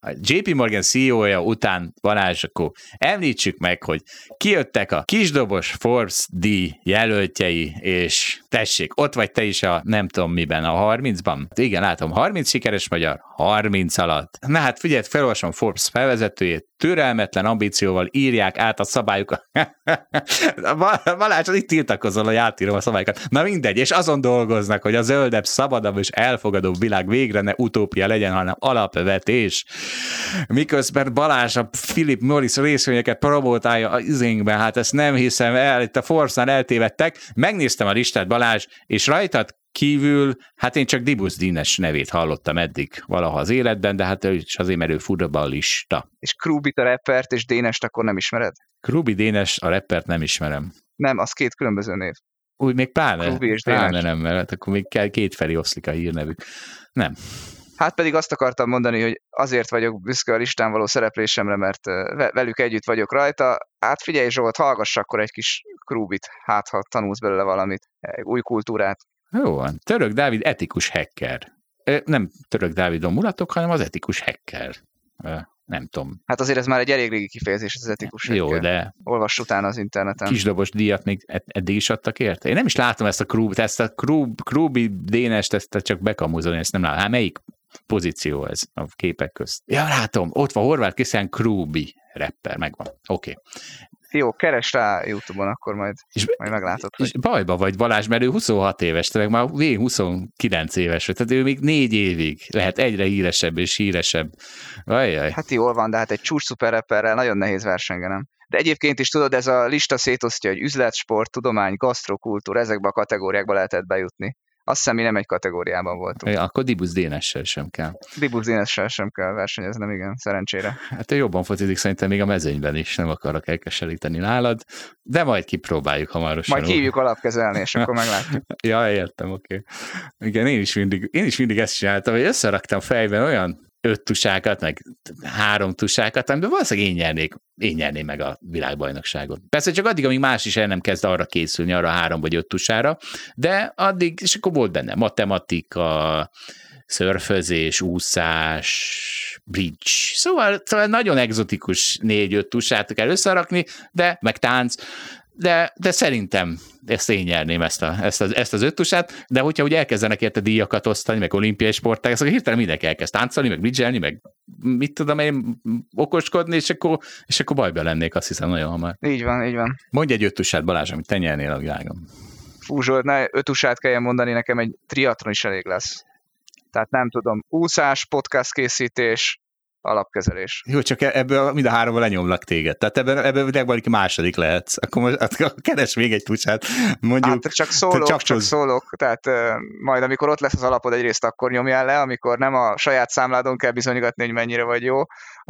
A JP Morgan CEO-ja után Balázs, akkor említsük meg, hogy kijöttek a kisdobos Forbes D jelöltjei, és tessék, ott vagy te is a nem tudom miben, a 30-ban? Igen, látom, 30 sikeres magyar, 30 alatt. Na hát figyelj, felolvasom Forbes felvezetőjét, türelmetlen ambícióval írják át a szabályokat. *laughs* Balázs, itt tiltakozol, hogy átírom a szabályokat. Na mindegy, és azon dolgoznak, hogy a zöldebb, szabadabb és elfogadóbb világ végre ne utópia legyen, hanem alapvetés. Miközben Balázs a Philip Morris részvényeket promotálja az izénkben, hát ezt nem hiszem el, itt a Force-nál eltévedtek. Megnéztem a listát, Balázs, és rajtad kívül, hát én csak Dibusz Dínes nevét hallottam eddig valaha az életben, de hát ő is azért, mert ő futballista. És Krubit a reppert, és Dénest akkor nem ismered? Krubi Dénes a reppert nem ismerem. Nem, az két különböző név. Úgy még pláne, Krubi és pláne Dénes. nem, mert hát akkor még kell két felé oszlik a hírnevük. Nem. Hát pedig azt akartam mondani, hogy azért vagyok büszke a listán való szereplésemre, mert ve- velük együtt vagyok rajta. Hát figyelj Zsolt, hallgass akkor egy kis Krubit, hát ha tanulsz belőle valamit, új kultúrát. Jó van. Török Dávid etikus hacker. Nem Török Dávidon mulatok, hanem az etikus hacker. Nem tudom. Hát azért ez már egy elég régi kifejezés, ez az etikus. Jó, hacker. de Olvass utána az interneten. kisdobos díjat még ed- eddig is adtak érte? Én nem is látom ezt a Krub, ezt a Krub, Krubi Dénest, ezt csak bekamuzolni, ezt nem látom. Hát melyik pozíció ez a képek közt? Ja, látom, ott van Horváth Krisztián Krubi rapper, megvan. Oké. Okay. Jó, keres rá Youtube-on, akkor majd, És, majd meglátod. Hogy... és bajba vagy Balázs, mert ő 26 éves, te meg már végig 29 éves, vagy, tehát ő még négy évig lehet egyre híresebb és híresebb. Ajjaj. Hát jól van, de hát egy csúcs szuperreperrel nagyon nehéz versengenem. De egyébként is tudod, ez a lista szétosztja, hogy üzlet, sport, tudomány, gasztrokultúra, ezekbe a kategóriákba lehetett bejutni. Azt hiszem, mi nem egy kategóriában voltunk. Ja, akkor Dibusz Dénessel sem kell. Dibusz Dénessel sem kell versenyeznem, igen, szerencsére. Hát ő jobban focizik szerintem még a mezőnyben is, nem akarok elkeseríteni nálad, de majd kipróbáljuk hamarosan. Majd hívjuk alapkezelni, és akkor meglátjuk. *laughs* Ja, értem, oké. Okay. Igen, én is, mindig, én is mindig ezt csináltam, hogy összeraktam fejben olyan öt tusákat, meg három tusákat, amiben valószínűleg én nyernék, én nyerném meg a világbajnokságot. Persze csak addig, amíg más is el nem kezd arra készülni, arra három vagy öt tusára, de addig, és akkor volt benne matematika, szörfözés, úszás, bridge. Szóval, szóval nagyon egzotikus négy-öt tusát kell összerakni, de meg tánc, de, de szerintem ezt én nyerném ezt, a, ezt, az, ezt az öttusát, de hogyha úgy elkezdenek érte díjakat osztani, meg olimpiai sporták, akkor hirtelen mindenki elkezd táncolni, meg bridgelni, meg mit tudom én, okoskodni, és akkor, és akkor bajba lennék, azt hiszem nagyon hamar. Így van, így van. Mondj egy öttusát, Balázs, amit te nyernél a világon. Fú, Zsolt, ne ötusát kelljen mondani, nekem egy triatlon is elég lesz. Tehát nem tudom, úszás, podcast készítés, alapkezelés. Jó, csak e- ebből mind a háromban lenyomlak téged. Tehát ebben, ebből valaki második lehetsz. Akkor most akkor keres még egy tusát. Mondjuk, Hát csak szólok, csak csapcsolsz. szólok, tehát majd amikor ott lesz az alapod egyrészt akkor nyomjál le, amikor nem a saját számládon kell bizonygatni, hogy mennyire vagy jó,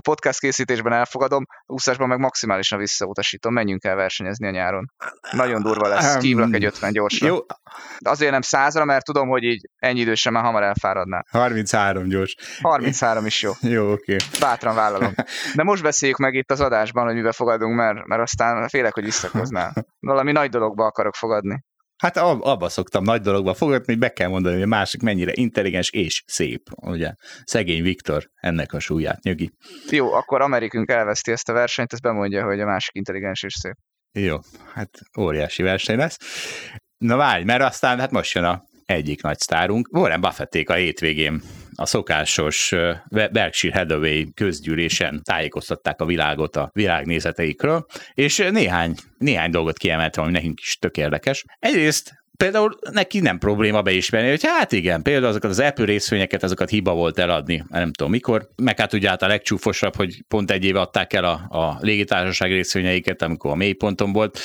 a podcast készítésben elfogadom, úszásban meg maximálisan visszautasítom, menjünk el versenyezni a nyáron. Nagyon durva lesz, kívülök egy 50 gyorsra. Jó. De azért nem százra, mert tudom, hogy így ennyi idősen már hamar elfáradná. 33 gyors. 33 is jó. jó, oké. Okay. Bátran vállalom. *laughs* De most beszéljük meg itt az adásban, hogy mibe fogadunk, mert, mert aztán félek, hogy visszakoznál. *laughs* Valami nagy dologba akarok fogadni. Hát abba szoktam nagy dologba fogadni, hogy be kell mondani, hogy a másik mennyire intelligens és szép. Ugye szegény Viktor ennek a súlyát nyögi. Jó, akkor Amerikünk elveszti ezt a versenyt, ez bemondja, hogy a másik intelligens és szép. Jó, hát óriási verseny lesz. Na várj, mert aztán hát most jön a egyik nagy sztárunk. Warren Buffették a hétvégén a szokásos Berkshire Hathaway közgyűlésen tájékoztatták a világot a világnézeteikről, és néhány, néhány dolgot kiemeltem, ami nekünk is tök érdekes. Egyrészt például neki nem probléma beismerni, hogy hát igen, például azokat az Apple részvényeket, azokat hiba volt eladni, nem tudom mikor, meg hát ugye hát a legcsúfosabb, hogy pont egy éve adták el a, a légitársaság részvényeiket, amikor a mélyponton volt,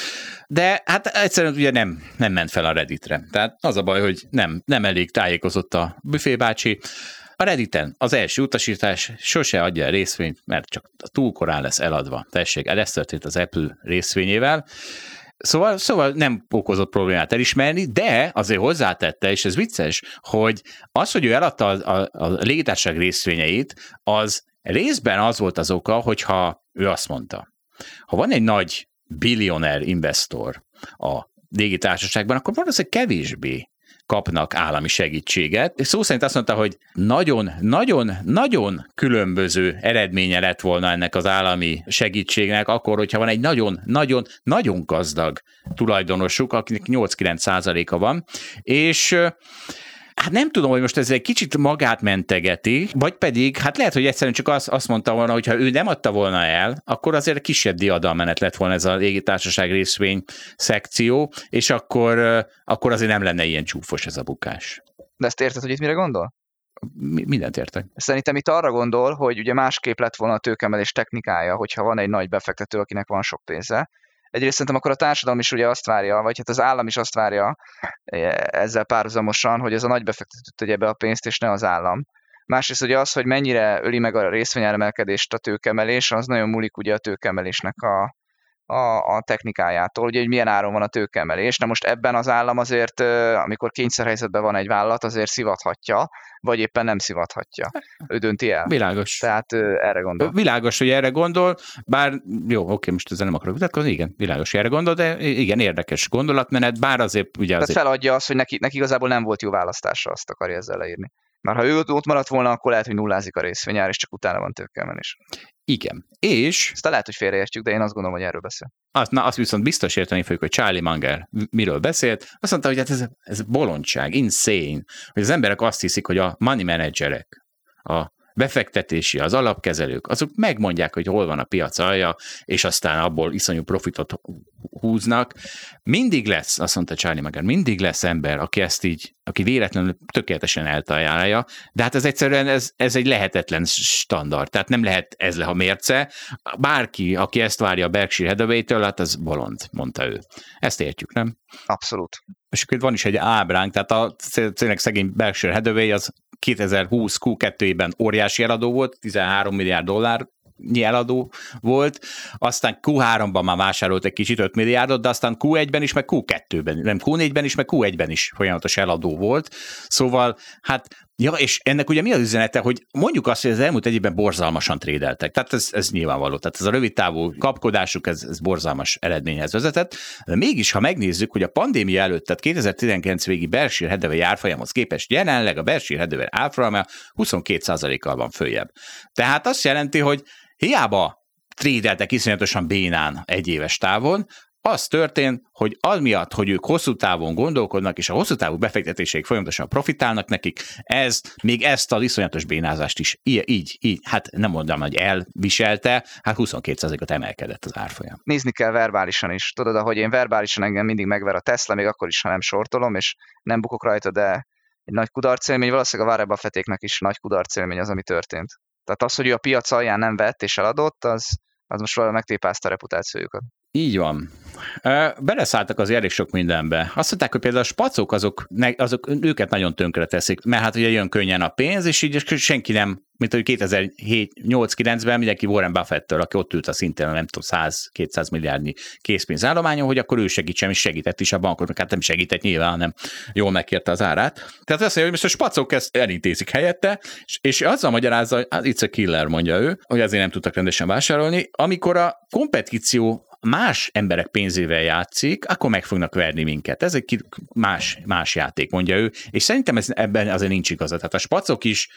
de hát egyszerűen ugye nem, nem ment fel a Redditre. Tehát az a baj, hogy nem, nem elég tájékozott a büfébácsi, a Redditen az első utasítás sose adja a részvényt, mert csak túl korán lesz eladva. Tessék, ez történt az Apple részvényével. Szóval, szóval nem okozott problémát elismerni, de azért hozzátette, és ez vicces, hogy az, hogy ő eladta a, a, a légitársaság részvényeit, az részben az volt az oka, hogyha ő azt mondta, ha van egy nagy billionaire investor a légitársaságban, akkor valószínűleg kevésbé kapnak állami segítséget. És szó szerint azt mondta, hogy nagyon, nagyon, nagyon különböző eredménye lett volna ennek az állami segítségnek, akkor, hogyha van egy nagyon, nagyon, nagyon gazdag tulajdonosuk, akinek 8-9 százaléka van, és Hát nem tudom, hogy most ez egy kicsit magát mentegeti, vagy pedig, hát lehet, hogy egyszerűen csak azt, azt mondta volna, hogy ha ő nem adta volna el, akkor azért kisebb diadalmenet lett volna ez a légitársaság részvény szekció, és akkor, akkor azért nem lenne ilyen csúfos ez a bukás. De ezt érted, hogy itt mire gondol? Mi, mindent értek. Szerintem itt arra gondol, hogy ugye másképp lett volna a tőkemelés technikája, hogyha van egy nagy befektető, akinek van sok pénze, egyrészt szerintem akkor a társadalom is ugye azt várja, vagy hát az állam is azt várja e, ezzel párhuzamosan, hogy ez a nagy befektető tegye be a pénzt, és ne az állam. Másrészt ugye az, hogy mennyire öli meg a részvényáremelkedést a tőkemelés, az nagyon múlik ugye a tőkemelésnek a, a, a technikájától, ugye, hogy milyen áron van a tőkemelés. Na most ebben az állam azért, amikor kényszerhelyzetben van egy vállalat, azért szivathatja, vagy éppen nem szivathatja. Ő dönti el. Világos. Tehát erre gondol. Világos, hogy erre gondol, bár jó, oké, most ezzel nem akarok vitatkozni, igen, világos, hogy erre gondol, de igen, érdekes gondolatmenet, bár azért ugye azért... Tehát feladja azt, hogy neki, neki igazából nem volt jó választása, azt akarja ezzel leírni. Már ha ő ott maradt volna, akkor lehet, hogy nullázik a részvényár, és csak utána van tőkemelés. Igen. És... Ezt lehet, hogy félreértjük, de én azt gondolom, hogy erről beszél. Azt, na, azt viszont biztos érteni fogjuk, hogy Charlie Munger miről beszélt. Azt mondta, hogy hát ez, ez bolondság, insane, hogy az emberek azt hiszik, hogy a money managerek, a befektetési, az alapkezelők, azok megmondják, hogy hol van a piac alja, és aztán abból iszonyú profitot húznak. Mindig lesz, azt mondta Charlie Munger, mindig lesz ember, aki ezt így, aki véletlenül tökéletesen eltalálja, de hát ez egyszerűen ez, ez egy lehetetlen standard, tehát nem lehet ez le a mérce. Bárki, aki ezt várja a Berkshire Hathaway-től, hát az bolond, mondta ő. Ezt értjük, nem? Abszolút. És akkor van is egy ábránk, tehát a tényleg szegény Berkshire Hathaway az 2020 Q2-ben óriási eladó volt, 13 milliárd dollár eladó volt, aztán Q3-ban már vásárolt egy kicsit 5 milliárdot, de aztán Q1-ben is, meg Q2-ben, nem Q4-ben is, meg Q1-ben is folyamatos eladó volt. Szóval hát Ja, és ennek ugye mi az üzenete, hogy mondjuk azt, hogy az elmúlt egy borzalmasan trédeltek. Tehát ez, ez nyilvánvaló. Tehát ez a rövid távú kapkodásuk, ez, ez borzalmas eredményhez vezetett. De mégis, ha megnézzük, hogy a pandémia előtt, tehát 2019 végi Berkshire Hathaway árfolyamhoz képest jelenleg a Berkshire Hathaway árfolyama 22%-kal van följebb. Tehát azt jelenti, hogy hiába trédeltek iszonyatosan bénán egy éves távon, az történt, hogy az miatt, hogy ők hosszú távon gondolkodnak, és a hosszú távú befektetéseik folyamatosan profitálnak nekik, ez, még ezt a iszonyatos bénázást is így, így, így hát nem mondom, hogy elviselte, hát 22%-ot emelkedett az árfolyam. Nézni kell verbálisan is. Tudod, ahogy én verbálisan engem mindig megver a Tesla, még akkor is, ha nem sortolom, és nem bukok rajta, de egy nagy kudarc élmény, valószínűleg a Warren Buffettéknek is nagy kudarc élmény az, ami történt. Tehát az, hogy ő a piac alján nem vett és eladott, az, az most valami megtépázta a reputációjukat. Így van. Beleszálltak az elég sok mindenbe. Azt mondták, hogy például a spacok, azok, azok őket nagyon tönkre teszik, mert hát ugye jön könnyen a pénz, és így senki nem, mint hogy 2008-9-ben mindenki Warren Buffett-től, aki ott ült a szintén, nem tudom, 100-200 milliárdnyi készpénzállományon, hogy akkor ő segítsen, és segített is a bankot, hát nem segített nyilván, hanem jól megkérte az árát. Tehát azt mondja, hogy most a spacok ezt elintézik helyette, és, és azzal magyarázza, hogy it's a killer, mondja ő, hogy azért nem tudtak rendesen vásárolni, amikor a kompetíció más emberek pénzével játszik, akkor meg fognak verni minket. Ez egy más, más játék, mondja ő, és szerintem ez, ebben azért nincs igazat. Tehát a spacok is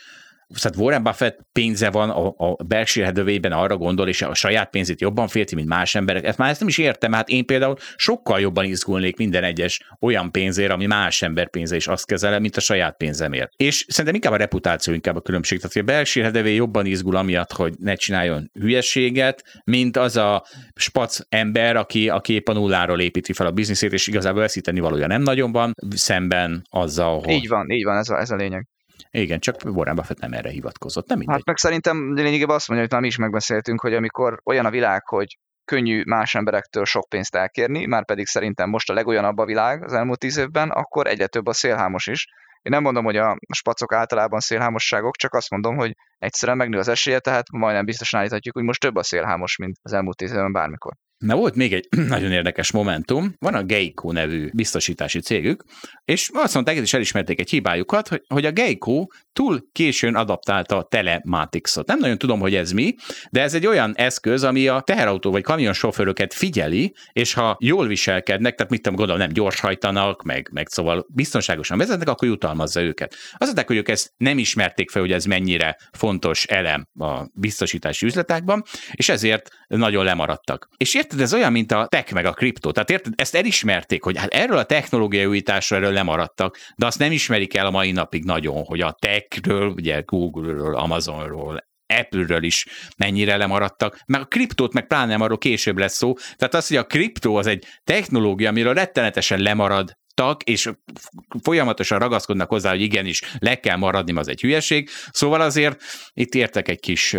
tehát Warren Buffett pénze van a, a Berkshire Hathaway-ben arra gondol, és a saját pénzét jobban félti, mint más emberek. Ezt már ezt nem is értem, hát én például sokkal jobban izgulnék minden egyes olyan pénzért, ami más ember pénze is azt kezele, mint a saját pénzemért. És szerintem inkább a reputáció inkább a különbség. Tehát, a Berkshire Hathaway jobban izgul amiatt, hogy ne csináljon hülyeséget, mint az a spac ember, aki, aki épp a nulláról építi fel a bizniszét, és igazából veszíteni valója nem nagyon van, szemben azzal, hogy... Így van, így van, ez a, ez a lényeg. Igen, csak Warren Buffett nem erre hivatkozott, nem mindegy. Hát meg szerintem lényegében azt mondja, hogy már mi is megbeszéltünk, hogy amikor olyan a világ, hogy könnyű más emberektől sok pénzt elkérni, már pedig szerintem most a legolyanabb a világ az elmúlt tíz évben, akkor egyre több a szélhámos is. Én nem mondom, hogy a spacok általában szélhámosságok, csak azt mondom, hogy egyszerűen megnő az esélye, tehát majdnem biztosan állíthatjuk, hogy most több a szélhámos, mint az elmúlt tíz évben bármikor. Na volt még egy *clears throat* nagyon érdekes momentum, van a Geico nevű biztosítási cégük, és azt mondták, is elismerték egy hibájukat, hogy, hogy a Geico túl későn adaptálta a telematicsot. Nem nagyon tudom, hogy ez mi, de ez egy olyan eszköz, ami a teherautó vagy kamion sofőröket figyeli, és ha jól viselkednek, tehát mit tudom, gondolom, nem gyorshajtanak, meg, meg szóval biztonságosan vezetnek, akkor jutalmazza őket. Azt mondták, hogy ők ezt nem ismerték fel, hogy ez mennyire fontos elem a biztosítási üzletekben, és ezért nagyon lemaradtak. És érted, ez olyan, mint a tech meg a kriptó. Tehát érted, ezt elismerték, hogy hát erről a technológiai újításról erről lemaradtak, de azt nem ismerik el a mai napig nagyon, hogy a techről, ugye Google-ről, Amazonról, Apple-ről is mennyire lemaradtak, meg a kriptót meg pláne nem arról később lesz szó. Tehát az, hogy a kriptó az egy technológia, amiről rettenetesen lemarad és folyamatosan ragaszkodnak hozzá, hogy igenis le kell maradni, az egy hülyeség. Szóval azért itt értek egy kis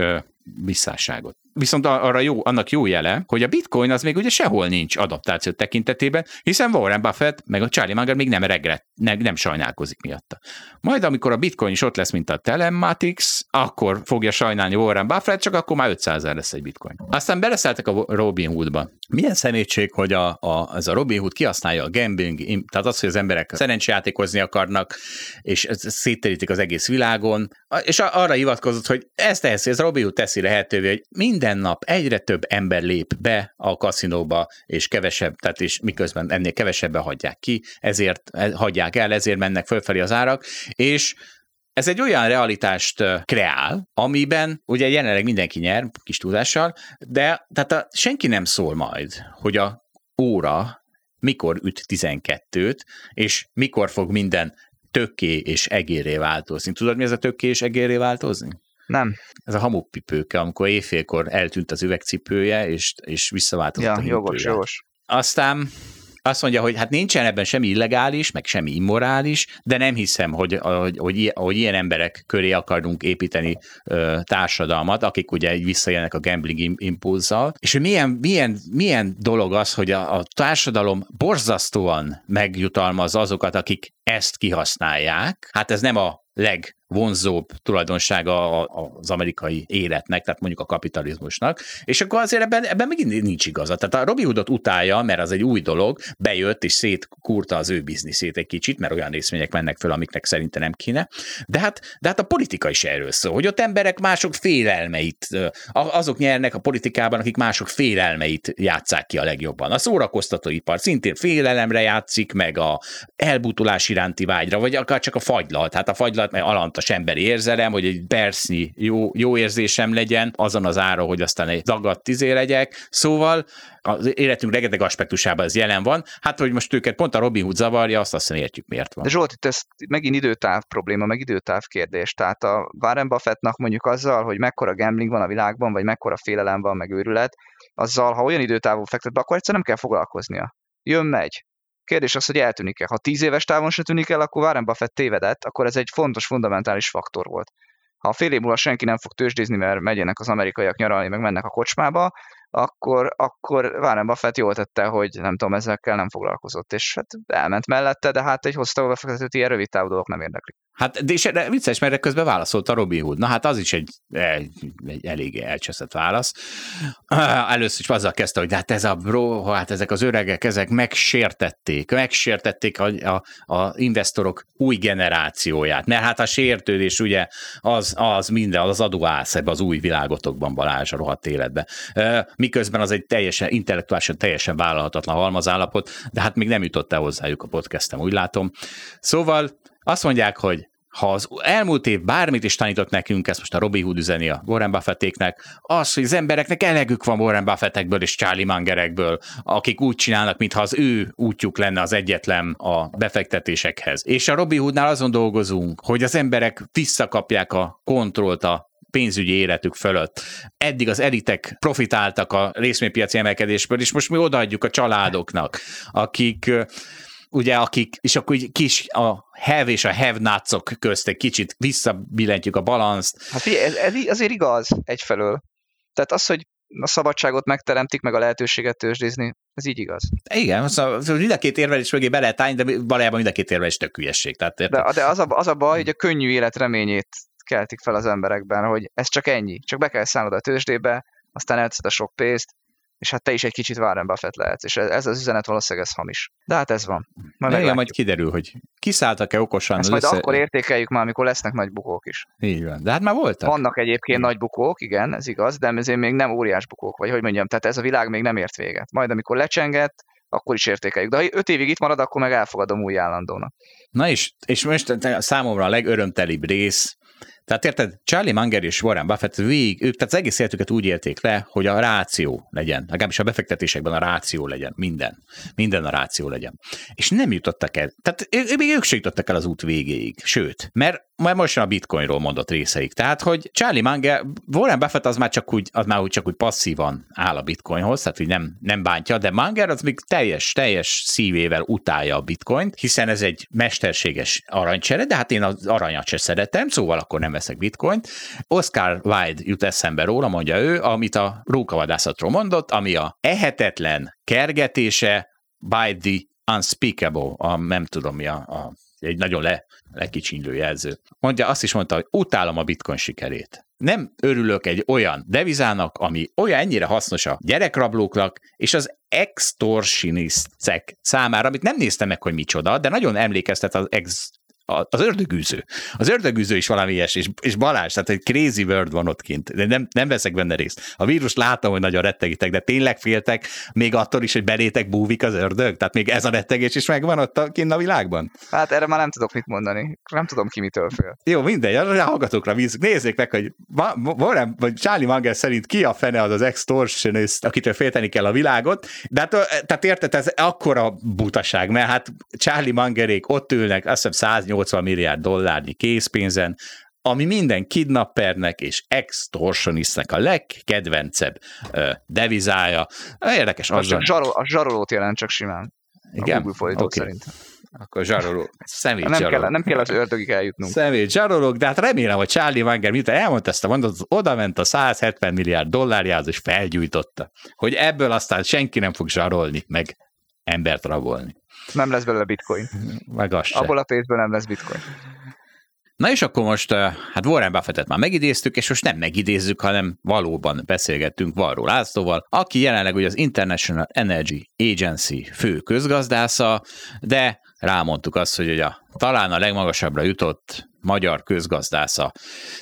visszásságot. Viszont arra jó, annak jó jele, hogy a bitcoin az még ugye sehol nincs adaptáció tekintetében, hiszen Warren Buffett meg a Charlie Munger még nem regret, nem, nem sajnálkozik miatta. Majd amikor a bitcoin is ott lesz, mint a Telematics, akkor fogja sajnálni Warren Buffett, csak akkor már 500 ezer lesz egy bitcoin. Aztán beleszálltak a Robin Hoodba. Milyen szemétség, hogy a, a, ez a Robin Hood kihasználja a gambling, tehát az, hogy az emberek szerencsejátékozni akarnak, és szétterítik az egész világon, és arra hivatkozott, hogy ezt teszi, ez Hood teszi lehetővé, hogy minden nap egyre több ember lép be a kaszinóba, és kevesebb, tehát és miközben ennél kevesebben hagyják ki, ezért e, hagyják el, ezért mennek fölfelé az árak, és ez egy olyan realitást kreál, amiben ugye jelenleg mindenki nyer, kis tudással, de tehát a, senki nem szól majd, hogy a óra mikor üt 12-t, és mikor fog minden tökké és egéré változni. Tudod, mi ez a tökké és egéré változni? Nem. Ez a hamupipőke, amikor éjfélkor eltűnt az üvegcipője, és, és visszaváltozott ja, a jogos, jogos. Aztán azt mondja, hogy hát nincsen ebben semmi illegális, meg semmi immorális, de nem hiszem, hogy, hogy, hogy, hogy ilyen emberek köré akarunk építeni ö, társadalmat, akik ugye visszajönnek a gambling impulzzal, és hogy milyen, milyen, milyen dolog az, hogy a, a társadalom borzasztóan megjutalmaz azokat, akik ezt kihasználják. Hát ez nem a leg vonzóbb tulajdonsága az amerikai életnek, tehát mondjuk a kapitalizmusnak, és akkor azért ebben, ebben még nincs igaza. Tehát a Robin Hoodot utálja, mert az egy új dolog, bejött és szétkurta az ő bizniszét egy kicsit, mert olyan részvények mennek föl, amiknek szerinte nem kéne. De hát, de hát a politika is erről szól, hogy ott emberek mások félelmeit, azok nyernek a politikában, akik mások félelmeit játszák ki a legjobban. A szórakoztatóipar szintén félelemre játszik, meg a elbutulás iránti vágyra, vagy akár csak a fagylalt. Hát a fagylalt, mert alant tudatos emberi érzelem, hogy egy persznyi jó, jó érzésem legyen, azon az ára, hogy aztán egy dagadt tizé legyek. Szóval az életünk rengeteg aspektusában ez jelen van. Hát, hogy most őket pont a Robin Hood zavarja, azt azt értjük, miért van. Zsolt, itt ez megint időtáv probléma, meg időtáv kérdés. Tehát a Warren Buffettnak mondjuk azzal, hogy mekkora gambling van a világban, vagy mekkora félelem van, meg őrület, azzal, ha olyan időtávú fektet be, akkor egyszerűen nem kell foglalkoznia. Jön, megy. Kérdés az, hogy eltűnik-e. Ha tíz éves távon se tűnik el, akkor Warren Buffett tévedett, akkor ez egy fontos, fundamentális faktor volt. Ha fél év múlva senki nem fog tőzsdézni, mert megyenek az amerikaiak nyaralni, meg mennek a kocsmába, akkor, akkor Warren Buffett jól tette, hogy nem tudom, ezekkel nem foglalkozott, és hát elment mellette, de hát egy hosszú befektetőt ilyen rövid távú dolgok nem érdekli. Hát, de és erre vicces, mert közben válaszolt a Robin Hood. Na hát az is egy, egy, egy elég elcseszett válasz. Először is azzal kezdte, hogy de hát ez a bro, hát ezek az öregek, ezek megsértették, megsértették a, a, a investorok új generációját, mert hát a sértődés ugye az, az minden, az adóász ebbe az új világotokban Balázs a rohadt életbe. Miközben az egy teljesen, intellektuálisan teljesen vállalhatatlan halmazállapot, de hát még nem jutott el hozzájuk a podcastem, úgy látom. Szóval azt mondják, hogy ha az elmúlt év bármit is tanított nekünk, ezt most a Robin Hood üzeni a Warren Buffettéknek, az, hogy az embereknek elegük van Warren Buffettekből és Charlie Mangerekből, akik úgy csinálnak, mintha az ő útjuk lenne az egyetlen a befektetésekhez. És a Robin Hoodnál azon dolgozunk, hogy az emberek visszakapják a kontrollt a pénzügyi életük fölött. Eddig az elitek profitáltak a részvénypiaci emelkedésből, és most mi odaadjuk a családoknak, akik ugye akik, és akkor így kis a have és a have nuts közt egy kicsit visszabillentjük a balanszt. Hát figyelj, ez, ez azért igaz egyfelől. Tehát az, hogy a szabadságot megteremtik, meg a lehetőséget tőzsdézni, ez így igaz. Igen, szóval mind a két érvelés mögé be lehet állni, de valójában mind a két érvelés tök hülyesség. Tehát, de, de az, a, az a baj, hogy a könnyű élet reményét keltik fel az emberekben, hogy ez csak ennyi, csak be kell szállnod a tőzsdébe, aztán elteszed a sok pénzt, és hát te is egy kicsit Warren Buffett lehetsz, és ez az üzenet valószínűleg ez hamis. De hát ez van. Majd, Igen, majd kiderül, hogy kiszálltak-e okosan. Ezt majd össze... akkor értékeljük már, amikor lesznek nagy bukók is. Így van, de hát már voltak. Vannak egyébként igen. nagy bukók, igen, ez igaz, de ezért még nem óriás bukók, vagy hogy mondjam, tehát ez a világ még nem ért véget. Majd amikor lecsengett, akkor is értékeljük. De ha öt évig itt marad, akkor meg elfogadom új állandónak. Na és, és most számomra a legörömtelibb rész, tehát érted, Charlie Munger és Warren Buffett végig, ők tehát az egész életüket úgy élték le, hogy a ráció legyen, legalábbis a befektetésekben a ráció legyen, minden. Minden a ráció legyen. És nem jutottak el, tehát még ők se jutottak el az út végéig, sőt, mert majd most a bitcoinról mondott részeik. Tehát, hogy Charlie Munger, Warren Buffett az már csak úgy, az már úgy csak úgy passzívan áll a bitcoinhoz, tehát hogy nem, nem bántja, de Munger az még teljes, teljes szívével utálja a bitcoint, hiszen ez egy mesterséges aranycsere, de hát én az aranyat se szeretem, szóval akkor nem veszek bitcoint. Oscar Wilde jut eszembe róla, mondja ő, amit a rókavadászatról mondott, ami a ehetetlen kergetése by the unspeakable, a nem tudom mi a, a egy nagyon le, lekicsinylő jelző. Mondja, azt is mondta, hogy utálom a bitcoin sikerét. Nem örülök egy olyan devizának, ami olyan ennyire hasznos a gyerekrablóknak, és az extortionistek számára, amit nem néztem meg, hogy micsoda, de nagyon emlékeztet az ex az ördögűző. Az ördögűző is valami ilyes, és, és Balázs, tehát egy crazy world van ott kint, de nem, nem veszek benne részt. A vírus látom, hogy nagyon rettegitek, de tényleg féltek még attól is, hogy belétek búvik az ördög? Tehát még ez a rettegés is megvan ott a, kint a világban? Hát erre már nem tudok mit mondani. Nem tudom ki mitől fél. Jó, mindegy, a hallgatókra bízunk. Nézzék meg, hogy Warren, vagy Charlie Munger szerint ki a fene az az extortionist, akitől félteni kell a világot. De hát, tehát érted, ez akkora butaság, mert hát Charlie Mangerék ott ülnek, azt hiszem 108 80 milliárd dollárnyi készpénzen, ami minden kidnappernek és extortionistnek a legkedvencebb ö, devizája. Érdekes. Az csak zsarol, a zsarolót jelent csak simán. Igen? A Google fordító okay. szerint. Akkor zsaroló. Szemét nem zsaroló. Kell, nem kell az ördögig eljutnunk. Szemét zsarolók, de hát remélem, hogy Charlie Munger, miután elmondta ezt a mondatot, oda ment a 170 milliárd dollárjához, és felgyújtotta, hogy ebből aztán senki nem fog zsarolni, meg embert rabolni. Nem lesz belőle bitcoin. Meg az Abból a pénzből nem lesz bitcoin. Na és akkor most, hát Warren Buffettet már megidéztük, és most nem megidézzük, hanem valóban beszélgettünk Varró Lászlóval, aki jelenleg ugye az International Energy Agency fő közgazdásza, de rámondtuk azt, hogy ugye talán a legmagasabbra jutott magyar közgazdásza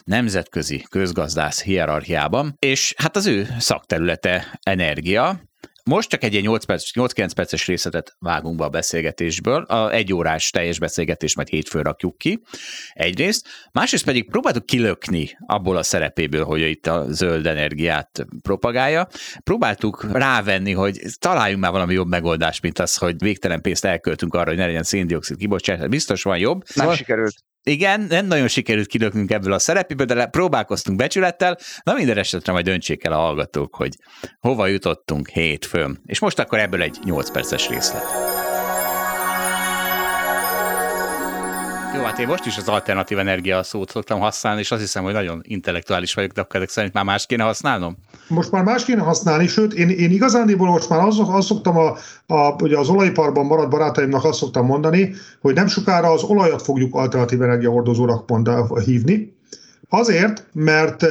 nemzetközi közgazdász hierarchiában, és hát az ő szakterülete energia, most csak egy ilyen 8 perc, 8-9 perces részletet vágunk be a beszélgetésből, a egy órás teljes beszélgetést majd hétfőn rakjuk ki, egyrészt, másrészt pedig próbáltuk kilökni abból a szerepéből, hogy itt a zöld energiát propagálja, próbáltuk rávenni, hogy találjunk már valami jobb megoldást, mint az, hogy végtelen pénzt elköltünk arra, hogy ne legyen széndiokszid kibocsátás, biztos van jobb. Nem szóval... sikerült. Igen, nem nagyon sikerült kilöknünk ebből a szerepéből, de próbálkoztunk becsülettel. Na minden esetre majd döntsék el a hallgatók, hogy hova jutottunk hétfőn. És most akkor ebből egy 8 perces részlet. Jó, hát én most is az alternatív energia szót szoktam használni, és azt hiszem, hogy nagyon intellektuális vagyok, de akkor ezek szerint már más kéne használnom? Most már más kéne használni, sőt, én, én igazándiból most már azt, azt szoktam a, a, ugye az olajiparban maradt barátaimnak azt szoktam mondani, hogy nem sokára az olajat fogjuk alternatív energiahordozónak hívni. Azért, mert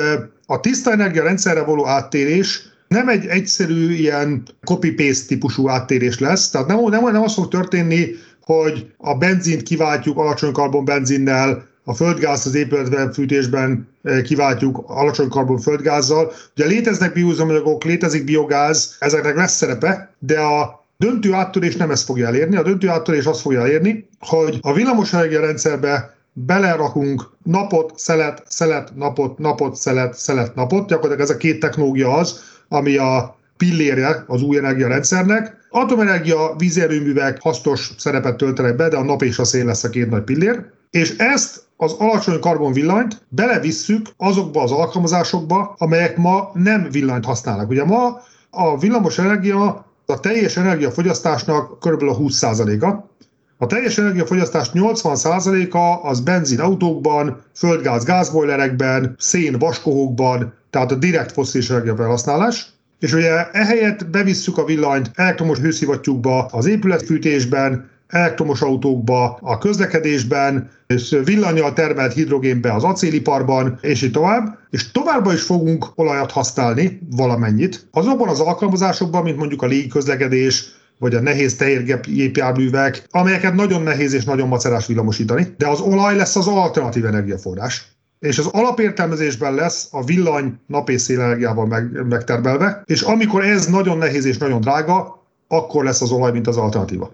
a tiszta energia rendszerre való áttérés nem egy egyszerű ilyen copy-paste típusú áttérés lesz, tehát nem, nem, nem az fog történni, hogy a benzint kiváltjuk alacsony karbon benzinnel, a földgáz az épületfűtésben eh, kiváltjuk alacsony karbon földgázzal. Ugye léteznek bioüzemanyagok, létezik biogáz, ezeknek lesz szerepe, de a döntő áttörés nem ezt fogja elérni. A döntő áttörés azt fogja elérni, hogy a villamosenergia rendszerbe belerakunk napot, szelet, szelet, napot, napot, szelet, szelet, napot. Gyakorlatilag ez a két technológia az, ami a pillérje az új energiarendszernek. Atomenergia, vízerőművek hasznos szerepet töltenek be, de a nap és a szél lesz a két nagy pillér. És ezt az alacsony karbonvillanyt belevisszük azokba az alkalmazásokba, amelyek ma nem villanyt használnak. Ugye ma a villamos energia a teljes energiafogyasztásnak kb. a 20%-a. A teljes energiafogyasztás 80%-a az benzin autókban, földgáz gázbojlerekben, szén vaskohókban, tehát a direkt foszilis energiafelhasználás. És ugye ehelyett bevisszük a villanyt elektromos hőszivattyúkba, az épületfűtésben, elektromos autókba, a közlekedésben, és villanyjal termelt hidrogénbe az acéliparban, és így tovább. És továbbá is fogunk olajat használni valamennyit. Azokban az alkalmazásokban, mint mondjuk a légiközlekedés, vagy a nehéz tehérgépjárművek, amelyeket nagyon nehéz és nagyon macerás villamosítani, de az olaj lesz az alternatív energiaforrás és az alapértelmezésben lesz a villany nap és szélenergiával meg, megtermelve, és amikor ez nagyon nehéz és nagyon drága, akkor lesz az olaj, mint az alternatíva.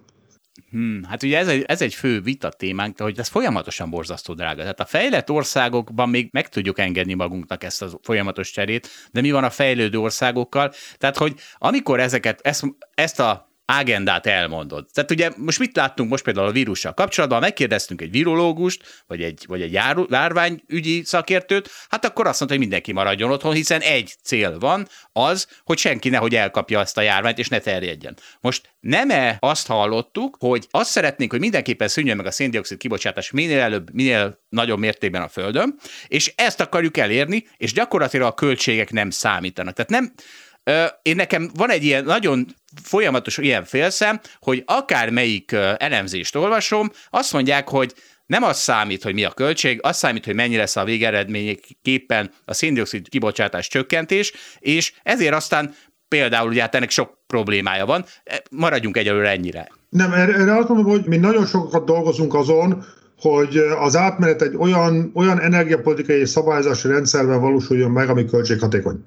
Hmm, hát ugye ez egy, ez egy fő vita témánk, hogy ez folyamatosan borzasztó drága. Tehát a fejlett országokban még meg tudjuk engedni magunknak ezt a folyamatos cserét, de mi van a fejlődő országokkal? Tehát, hogy amikor ezeket, ezt, ezt a agendát elmondod. Tehát ugye most mit láttunk most például a vírussal kapcsolatban, megkérdeztünk egy virológust, vagy egy, vagy egy jár, lárványügyi szakértőt, hát akkor azt mondta, hogy mindenki maradjon otthon, hiszen egy cél van, az, hogy senki nehogy elkapja azt a járványt, és ne terjedjen. Most nem-e azt hallottuk, hogy azt szeretnénk, hogy mindenképpen szűnjön meg a széndiokszid kibocsátás minél előbb, minél nagyobb mértékben a Földön, és ezt akarjuk elérni, és gyakorlatilag a költségek nem számítanak. Tehát nem, én nekem van egy ilyen nagyon folyamatos ilyen félszem, hogy akármelyik elemzést olvasom, azt mondják, hogy nem az számít, hogy mi a költség, az számít, hogy mennyi lesz a végeredményképpen a széndiokszid kibocsátás csökkentés, és ezért aztán például ugye hát ennek sok problémája van, maradjunk egyelőre ennyire. Nem, erre azt mondom, hogy mi nagyon sokat dolgozunk azon, hogy az átmenet egy olyan, olyan energiapolitikai szabályozási rendszerben valósuljon meg, ami költséghatékony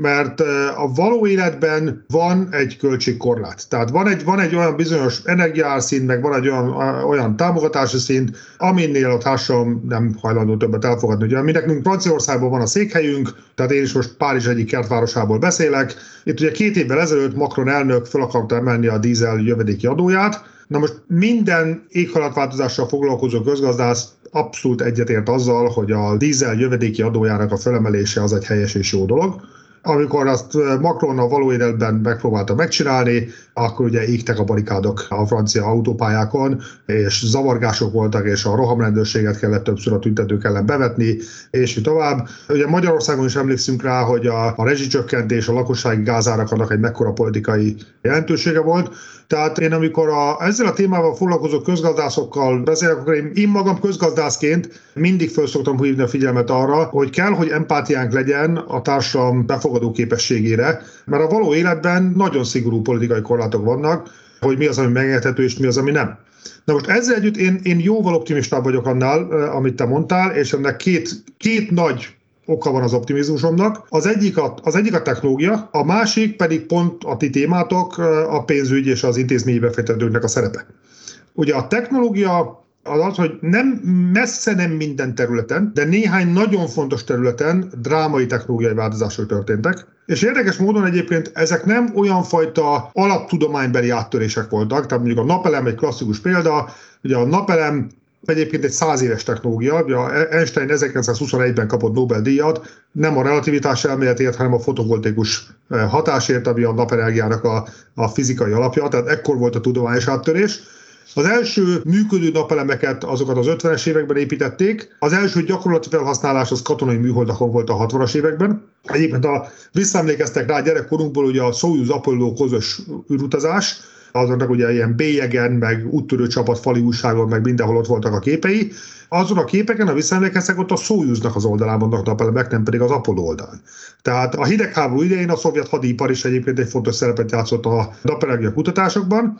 mert a való életben van egy költségkorlát. Tehát van egy, van egy olyan bizonyos energiárszint, meg van egy olyan, olyan támogatási szint, aminél a társadalom nem hajlandó többet elfogadni. Ugye mi nekünk Franciaországban van a székhelyünk, tehát én is most Párizs egyik kertvárosából beszélek. Itt ugye két évvel ezelőtt Macron elnök fel akarta emelni a dízel jövedéki adóját, Na most minden éghajlatváltozással foglalkozó közgazdász abszolút egyetért azzal, hogy a dízel jövedéki adójának a felemelése az egy helyes és jó dolog amikor azt Macron a való életben megpróbálta megcsinálni, akkor ugye égtek a barikádok a francia autópályákon, és zavargások voltak, és a rohamrendőrséget kellett többször a tüntetők ellen bevetni, és így tovább. Ugye Magyarországon is emlékszünk rá, hogy a, a rezsicsökkentés, a lakossági gázárak annak egy mekkora politikai jelentősége volt. Tehát én amikor a, ezzel a témával foglalkozó közgazdászokkal beszélek, akkor én, magam közgazdászként mindig föl szoktam hívni a figyelmet arra, hogy kell, hogy empátiánk legyen a társadalom befogadó képességére, mert a való életben nagyon szigorú politikai korlátok vannak, hogy mi az, ami megengedhető, és mi az, ami nem. Na most ezzel együtt én, én jóval optimistább vagyok annál, eh, amit te mondtál, és ennek két, két nagy oka van az optimizmusomnak. Az egyik a, az egyik a technológia, a másik pedig pont a ti témátok, a pénzügy és az intézményi befektetőknek a szerepe. Ugye a technológia az az, hogy nem messze nem minden területen, de néhány nagyon fontos területen drámai technológiai változások történtek. És érdekes módon egyébként ezek nem olyan fajta alaptudománybeli áttörések voltak, tehát mondjuk a napelem egy klasszikus példa, ugye a napelem egyébként egy száz éves technológia, ugye Einstein 1921-ben kapott Nobel-díjat, nem a relativitás elméletért, hanem a fotovoltaikus hatásért, ami a napenergiának a, a fizikai alapja, tehát ekkor volt a tudományos áttörés. Az első működő napelemeket azokat az 50-es években építették, az első gyakorlati felhasználás az katonai műholdakon volt a 60-as években. Egyébként a, visszaemlékeztek rá gyerekkorunkból ugye a Soyuz Apollo közös űrutazás, azoknak ugye ilyen bélyegen, meg úttörő csapat fali meg mindenhol ott voltak a képei. Azon a képeken, a visszaemlékeztek, ott a Soyuznak az oldalán vannak napelemek, nem pedig az Apollo oldalán. Tehát a hidegháború idején a szovjet hadipar is egyébként egy fontos szerepet játszott a napenergia kutatásokban,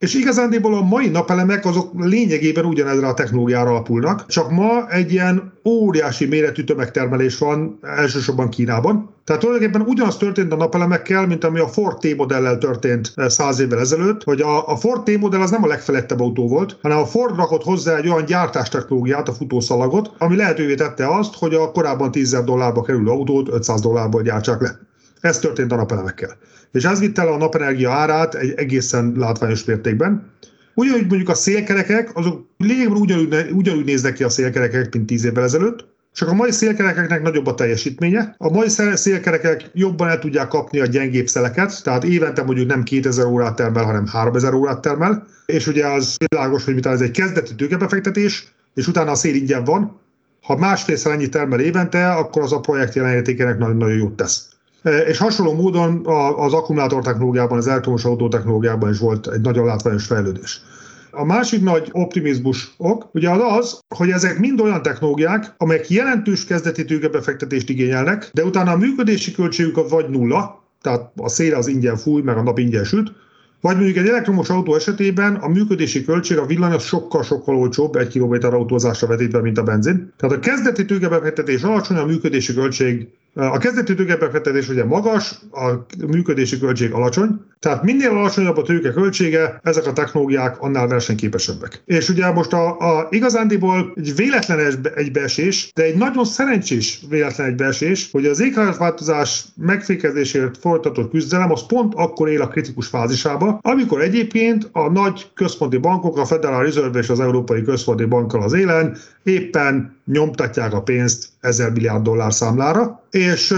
és igazándiból a mai napelemek azok lényegében ugyanezre a technológiára alapulnak, csak ma egy ilyen óriási méretű tömegtermelés van elsősorban Kínában. Tehát tulajdonképpen ugyanaz történt a napelemekkel, mint ami a Ford T-modellel történt eh, száz évvel ezelőtt, hogy a, a Ford T-modell az nem a legfelettebb autó volt, hanem a Ford rakott hozzá egy olyan gyártástechnológiát, a futószalagot, ami lehetővé tette azt, hogy a korábban 10 dollárba kerülő autót 500 dollárba gyártsák le. Ez történt a napelemekkel és ez vitte le a napenergia árát egy egészen látványos mértékben. Ugyanúgy mondjuk a szélkerekek, azok lényegben ugyanúgy, ugyanúgy néznek ki a szélkerekek, mint 10 évvel ezelőtt, csak a mai szélkerekeknek nagyobb a teljesítménye. A mai szélkerekek jobban el tudják kapni a gyengébb szeleket, tehát évente mondjuk nem 2000 órát termel, hanem 3000 órát termel, és ugye az világos, hogy ez egy kezdeti tőkebefektetés, és utána a szél ingyen van. Ha másfélszer ennyi termel évente, akkor az a projekt jelenértékének nagyon-nagyon jót tesz. És hasonló módon az akkumulátor technológiában, az elektromos autó technológiában is volt egy nagyon látványos fejlődés. A másik nagy optimizmus ok, ugye az az, hogy ezek mind olyan technológiák, amelyek jelentős kezdeti tőkebefektetést igényelnek, de utána a működési költségük vagy nulla, tehát a szél az ingyen fúj, meg a nap ingyen süt, vagy mondjuk egy elektromos autó esetében a működési költség a villany az sokkal-sokkal olcsóbb egy kilométer autózásra vetítve, mint a benzin. Tehát a kezdeti tőkebefektetés alacsony, a működési költség a kezdeti tőkebefektetés ugye magas, a működési költség alacsony, tehát minél alacsonyabb a tőke költsége, ezek a technológiák annál versenyképesebbek. És ugye most a, a igazándiból egy véletlen egybeesés, de egy nagyon szerencsés véletlen egybeesés, hogy az éghajlatváltozás megfékezésért folytatott küzdelem az pont akkor él a kritikus fázisába, amikor egyébként a nagy központi bankok, a Federal Reserve és az Európai Központi Bankkal az élen éppen nyomtatják a pénzt 1000 milliárd dollár számlára, és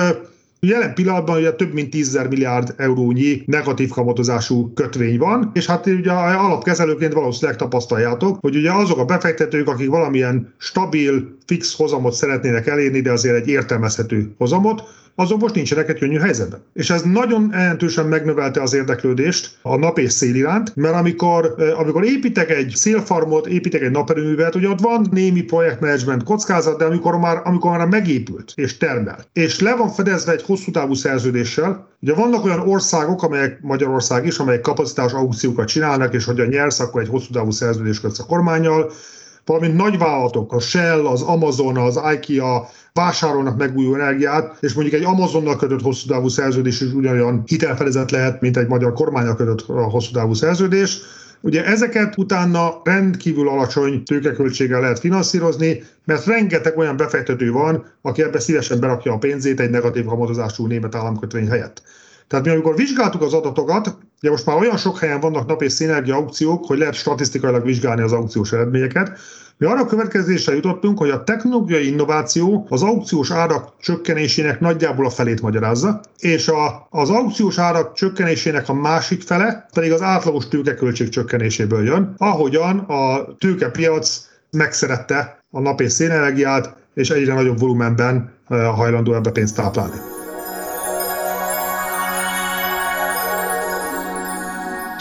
Jelen pillanatban ugye több mint 10 milliárd eurónyi negatív kamatozású kötvény van, és hát ugye alapkezelőként valószínűleg tapasztaljátok, hogy ugye azok a befektetők, akik valamilyen stabil, fix hozamot szeretnének elérni, de azért egy értelmezhető hozamot, azok most nincsenek egy könnyű helyzetben. És ez nagyon jelentősen megnövelte az érdeklődést a nap és szél iránt, mert amikor, eh, amikor építek egy szélfarmot, építek egy naperőművet, ugye ott van némi projektmenedzsment kockázat, de amikor már, amikor már megépült és termel, és le van fedezve egy hosszú távú szerződéssel, ugye vannak olyan országok, amelyek Magyarország is, amelyek kapacitás aukciókat csinálnak, és hogyha nyersz, akkor egy hosszú távú szerződést kötsz a kormányjal, valamint nagyvállalatok, a Shell, az Amazon, az IKEA vásárolnak megújuló energiát, és mondjuk egy Amazonnal kötött hosszú távú szerződés is ugyanolyan hitelfedezet lehet, mint egy magyar kormányal kötött hosszú távú szerződés. Ugye ezeket utána rendkívül alacsony tőkeköltséggel lehet finanszírozni, mert rengeteg olyan befektető van, aki ebbe szívesen berakja a pénzét egy negatív hamadozású német államkötvény helyett. Tehát mi amikor vizsgáltuk az adatokat, ugye most már olyan sok helyen vannak nap és szénergia aukciók, hogy lehet statisztikailag vizsgálni az aukciós eredményeket, mi arra következésre jutottunk, hogy a technológiai innováció az aukciós árak csökkenésének nagyjából a felét magyarázza, és a, az aukciós árak csökkenésének a másik fele pedig az átlagos tőkeköltség csökkenéséből jön, ahogyan a tőkepiac megszerette a nap és szénenergiát, és egyre nagyobb volumenben eh, hajlandó ebbe pénzt táplálni.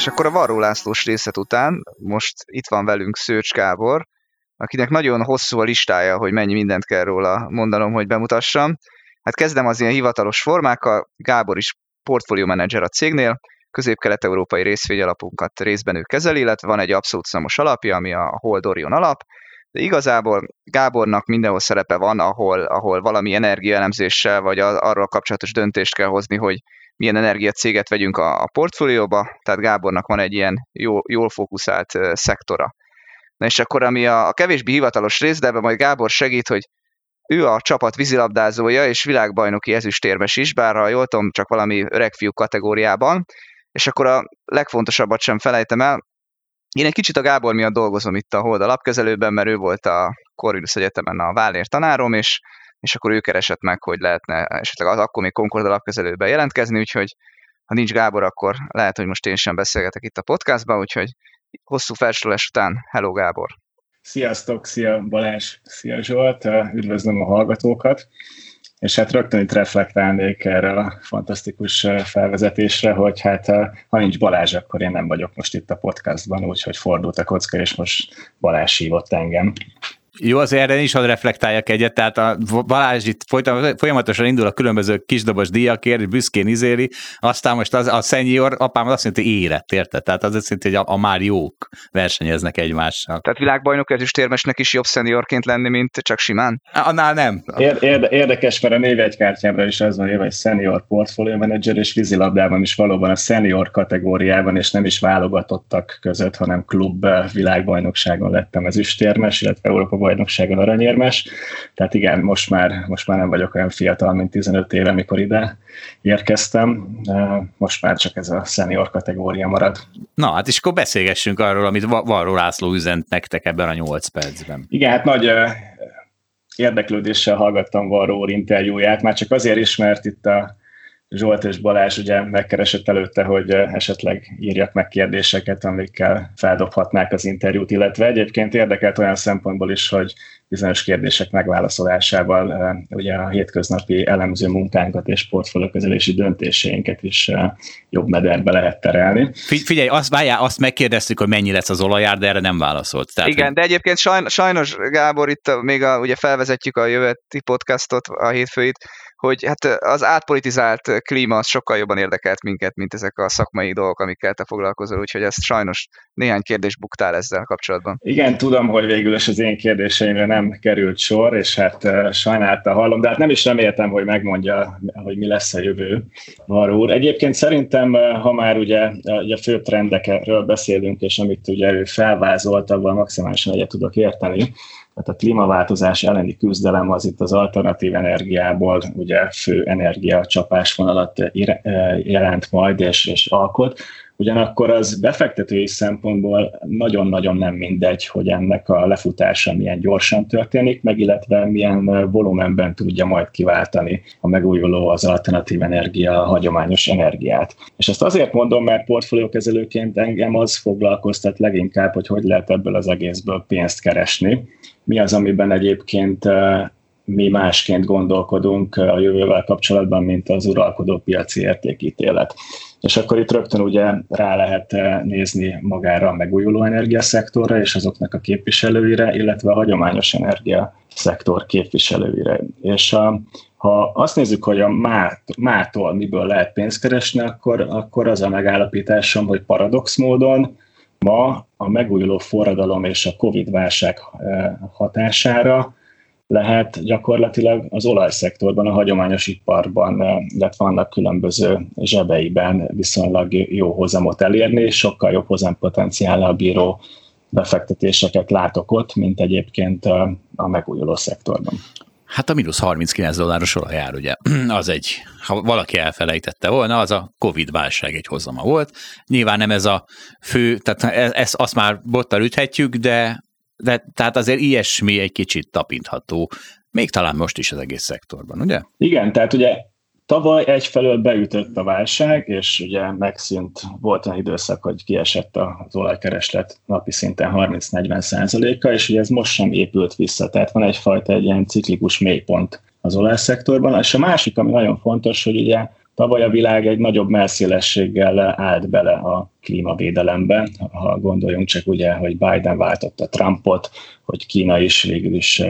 És akkor a Varró Lászlós részlet után most itt van velünk Szőcs Gábor, akinek nagyon hosszú a listája, hogy mennyi mindent kell róla mondanom, hogy bemutassam. Hát kezdem az ilyen hivatalos formákkal. Gábor is portfólió menedzser a cégnél, közép-kelet-európai részvényalapunkat részben ő kezeli, illetve van egy abszolút szamos alapja, ami a Hold Orion alap, de igazából Gábornak mindenhol szerepe van, ahol, ahol valami energiaelemzéssel, vagy arról kapcsolatos döntést kell hozni, hogy milyen energiacéget vegyünk a, a portfólióba, tehát Gábornak van egy ilyen jó, jól fókuszált szektora. Na és akkor ami a, a kevésbé hivatalos rész, de ebben majd Gábor segít, hogy ő a csapat vízilabdázója és világbajnoki ezüstérmes is, bár ha jól tudom, csak valami öreg fiú kategóriában, és akkor a legfontosabbat sem felejtem el, én egy kicsit a Gábor miatt dolgozom itt a Hold alapkezelőben, mert ő volt a Corvinus Egyetemen a Vállér tanárom, és, és akkor ő keresett meg, hogy lehetne esetleg az akkor még Concord alapkezelőben jelentkezni, úgyhogy ha nincs Gábor, akkor lehet, hogy most én sem beszélgetek itt a podcastban, úgyhogy hosszú felsorolás után. Hello Gábor! Sziasztok, szia Balázs, szia Zsolt, üdvözlöm a hallgatókat, és hát rögtön itt reflektálnék erre a fantasztikus felvezetésre, hogy hát ha nincs Balázs, akkor én nem vagyok most itt a podcastban, úgyhogy fordult a kocka, és most Balázs hívott engem. Jó, az erre is hadd reflektáljak egyet, tehát a Balázs itt folyamatosan indul a különböző kisdobos díjakért, büszkén izéli, aztán most az, a szenyor apám azt mondta, hogy érett, érted? Tehát az azt jelenti, hogy a, a már jók versenyeznek egymással. Tehát világbajnok ezüstérmesnek is jobb szeniorként lenni, mint csak simán? Annál nem. Érde, érdekes, mert a névjegykártyámra is az van írva, hogy senior portfolio manager, és vízilabdában is valóban a senior kategóriában, és nem is válogatottak között, hanem klub világbajnokságon lettem ezüstérmes, illetve Európa bajnokságon aranyérmes, tehát igen, most már, most már nem vagyok olyan fiatal, mint 15 éve, amikor ide érkeztem, most már csak ez a senior kategória marad. Na, hát és akkor beszélgessünk arról, amit Varró László üzent nektek ebben a 8 percben. Igen, hát nagy érdeklődéssel hallgattam Varró interjúját, már csak azért is, mert itt a Zsolt és Balázs ugye megkeresett előtte, hogy esetleg írjak meg kérdéseket, amikkel feldobhatnák az interjút, illetve egyébként érdekelt olyan szempontból is, hogy bizonyos kérdések megválaszolásával ugye a hétköznapi elemző munkánkat és portfóliókezelési döntéseinket is jobb mederbe lehet terelni. Figyelj, azt, várjál, azt megkérdeztük, hogy mennyi lesz az olajár, de erre nem válaszolt. Tehát, Igen, hogy... de egyébként sajnos, Gábor, itt még a, ugye felvezetjük a jövőti podcastot, a hétfőit, hogy hát az átpolitizált klíma az sokkal jobban érdekelt minket, mint ezek a szakmai dolgok, amikkel te foglalkozol, úgyhogy ezt sajnos néhány kérdés buktál ezzel kapcsolatban. Igen, tudom, hogy végül is az én kérdéseimre nem került sor, és hát sajnálta hallom, de hát nem is reméltem, hogy megmondja, hogy mi lesz a jövő, Varó. Egyébként szerintem, ha már ugye, ugye fő trendekről beszélünk, és amit ugye ő felvázolt, abban maximálisan egyet tudok érteni, tehát a klímaváltozás elleni küzdelem az itt az alternatív energiából ugye fő energia csapásvonalat jelent majd és, és alkot. Ugyanakkor az befektetői szempontból nagyon-nagyon nem mindegy, hogy ennek a lefutása milyen gyorsan történik, meg illetve milyen volumenben tudja majd kiváltani a megújuló az alternatív energia, a hagyományos energiát. És ezt azért mondom, mert portfóliókezelőként engem az foglalkoztat leginkább, hogy hogy lehet ebből az egészből pénzt keresni, mi az, amiben egyébként mi másként gondolkodunk a jövővel kapcsolatban, mint az uralkodó piaci értékítélet. És akkor itt rögtön ugye rá lehet nézni magára a megújuló energiaszektorra és azoknak a képviselőire, illetve a hagyományos energiaszektor képviselőire. És a, ha azt nézzük, hogy a mát, mától miből lehet pénzt keresni, akkor, akkor az a megállapításom, hogy paradox módon Ma a megújuló forradalom és a Covid-válság eh, hatására lehet gyakorlatilag az olajszektorban, a hagyományos iparban, eh, illetve vannak különböző zsebeiben viszonylag jó hozamot elérni, és sokkal jobb hozampotenciállal bíró befektetéseket látok ott, mint egyébként a, a megújuló szektorban. Hát a mínusz 39 dolláros olajár, ugye, *clears throat* az egy, ha valaki elfelejtette volna, az a Covid-válság egy hozama volt. Nyilván nem ez a fő, tehát e, ezt azt már bottal üthetjük, de, de tehát azért ilyesmi egy kicsit tapintható, még talán most is az egész szektorban, ugye? Igen, tehát ugye Tavaly egyfelől beütött a válság, és ugye megszűnt, volt olyan időszak, hogy kiesett az olajkereslet napi szinten 30-40 százaléka, és ugye ez most sem épült vissza, tehát van egyfajta egy ilyen ciklikus mélypont az olajszektorban. És a másik, ami nagyon fontos, hogy ugye Tavaly a világ egy nagyobb melszélességgel állt bele a klímavédelembe. Ha gondoljunk csak ugye, hogy Biden váltotta Trumpot, hogy Kína is végül is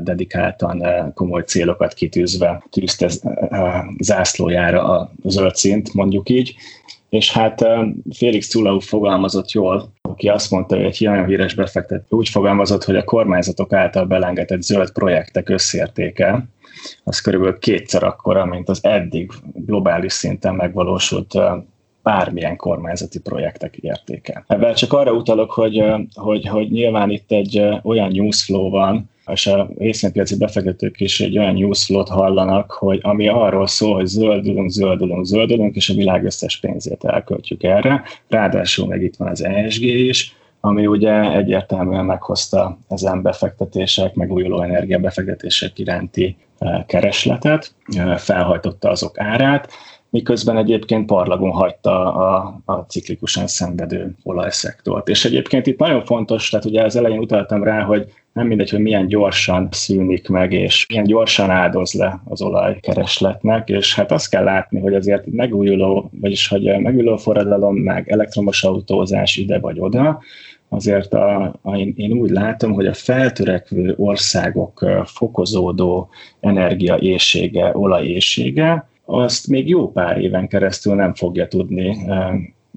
dedikáltan komoly célokat kitűzve tűzte zászlójára a zöld szint, mondjuk így. És hát Félix Culau fogalmazott jól, aki azt mondta, hogy egy nagyon híres befektető úgy fogalmazott, hogy a kormányzatok által belengedett zöld projektek összértéke az körülbelül kétszer akkora, mint az eddig globális szinten megvalósult bármilyen kormányzati projektek értéke. Ebben csak arra utalok, hogy, hogy, hogy nyilván itt egy olyan newsflow van, és a részvénypiaci befektetők is egy olyan newsflow-t hallanak, hogy ami arról szól, hogy zöldülünk, zöldülünk, zöldülünk, és a világ összes pénzét elköltjük erre. Ráadásul meg itt van az ESG is, ami ugye egyértelműen meghozta ezen befektetések, megújuló energiabefektetések iránti keresletet, felhajtotta azok árát, miközben egyébként parlagon hagyta a, a ciklikusan szenvedő olajszektort. És egyébként itt nagyon fontos, tehát ugye az elején utaltam rá, hogy nem mindegy, hogy milyen gyorsan szűnik meg, és milyen gyorsan áldoz le az olajkeresletnek, és hát azt kell látni, hogy azért megújuló, vagyis hogy megújuló forradalom, meg elektromos autózás ide vagy oda, azért a, a, én, én úgy látom, hogy a feltörekvő országok fokozódó energiaészsége, olajészsége, azt még jó pár éven keresztül nem fogja tudni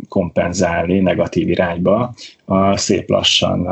kompenzálni negatív irányba a szép lassan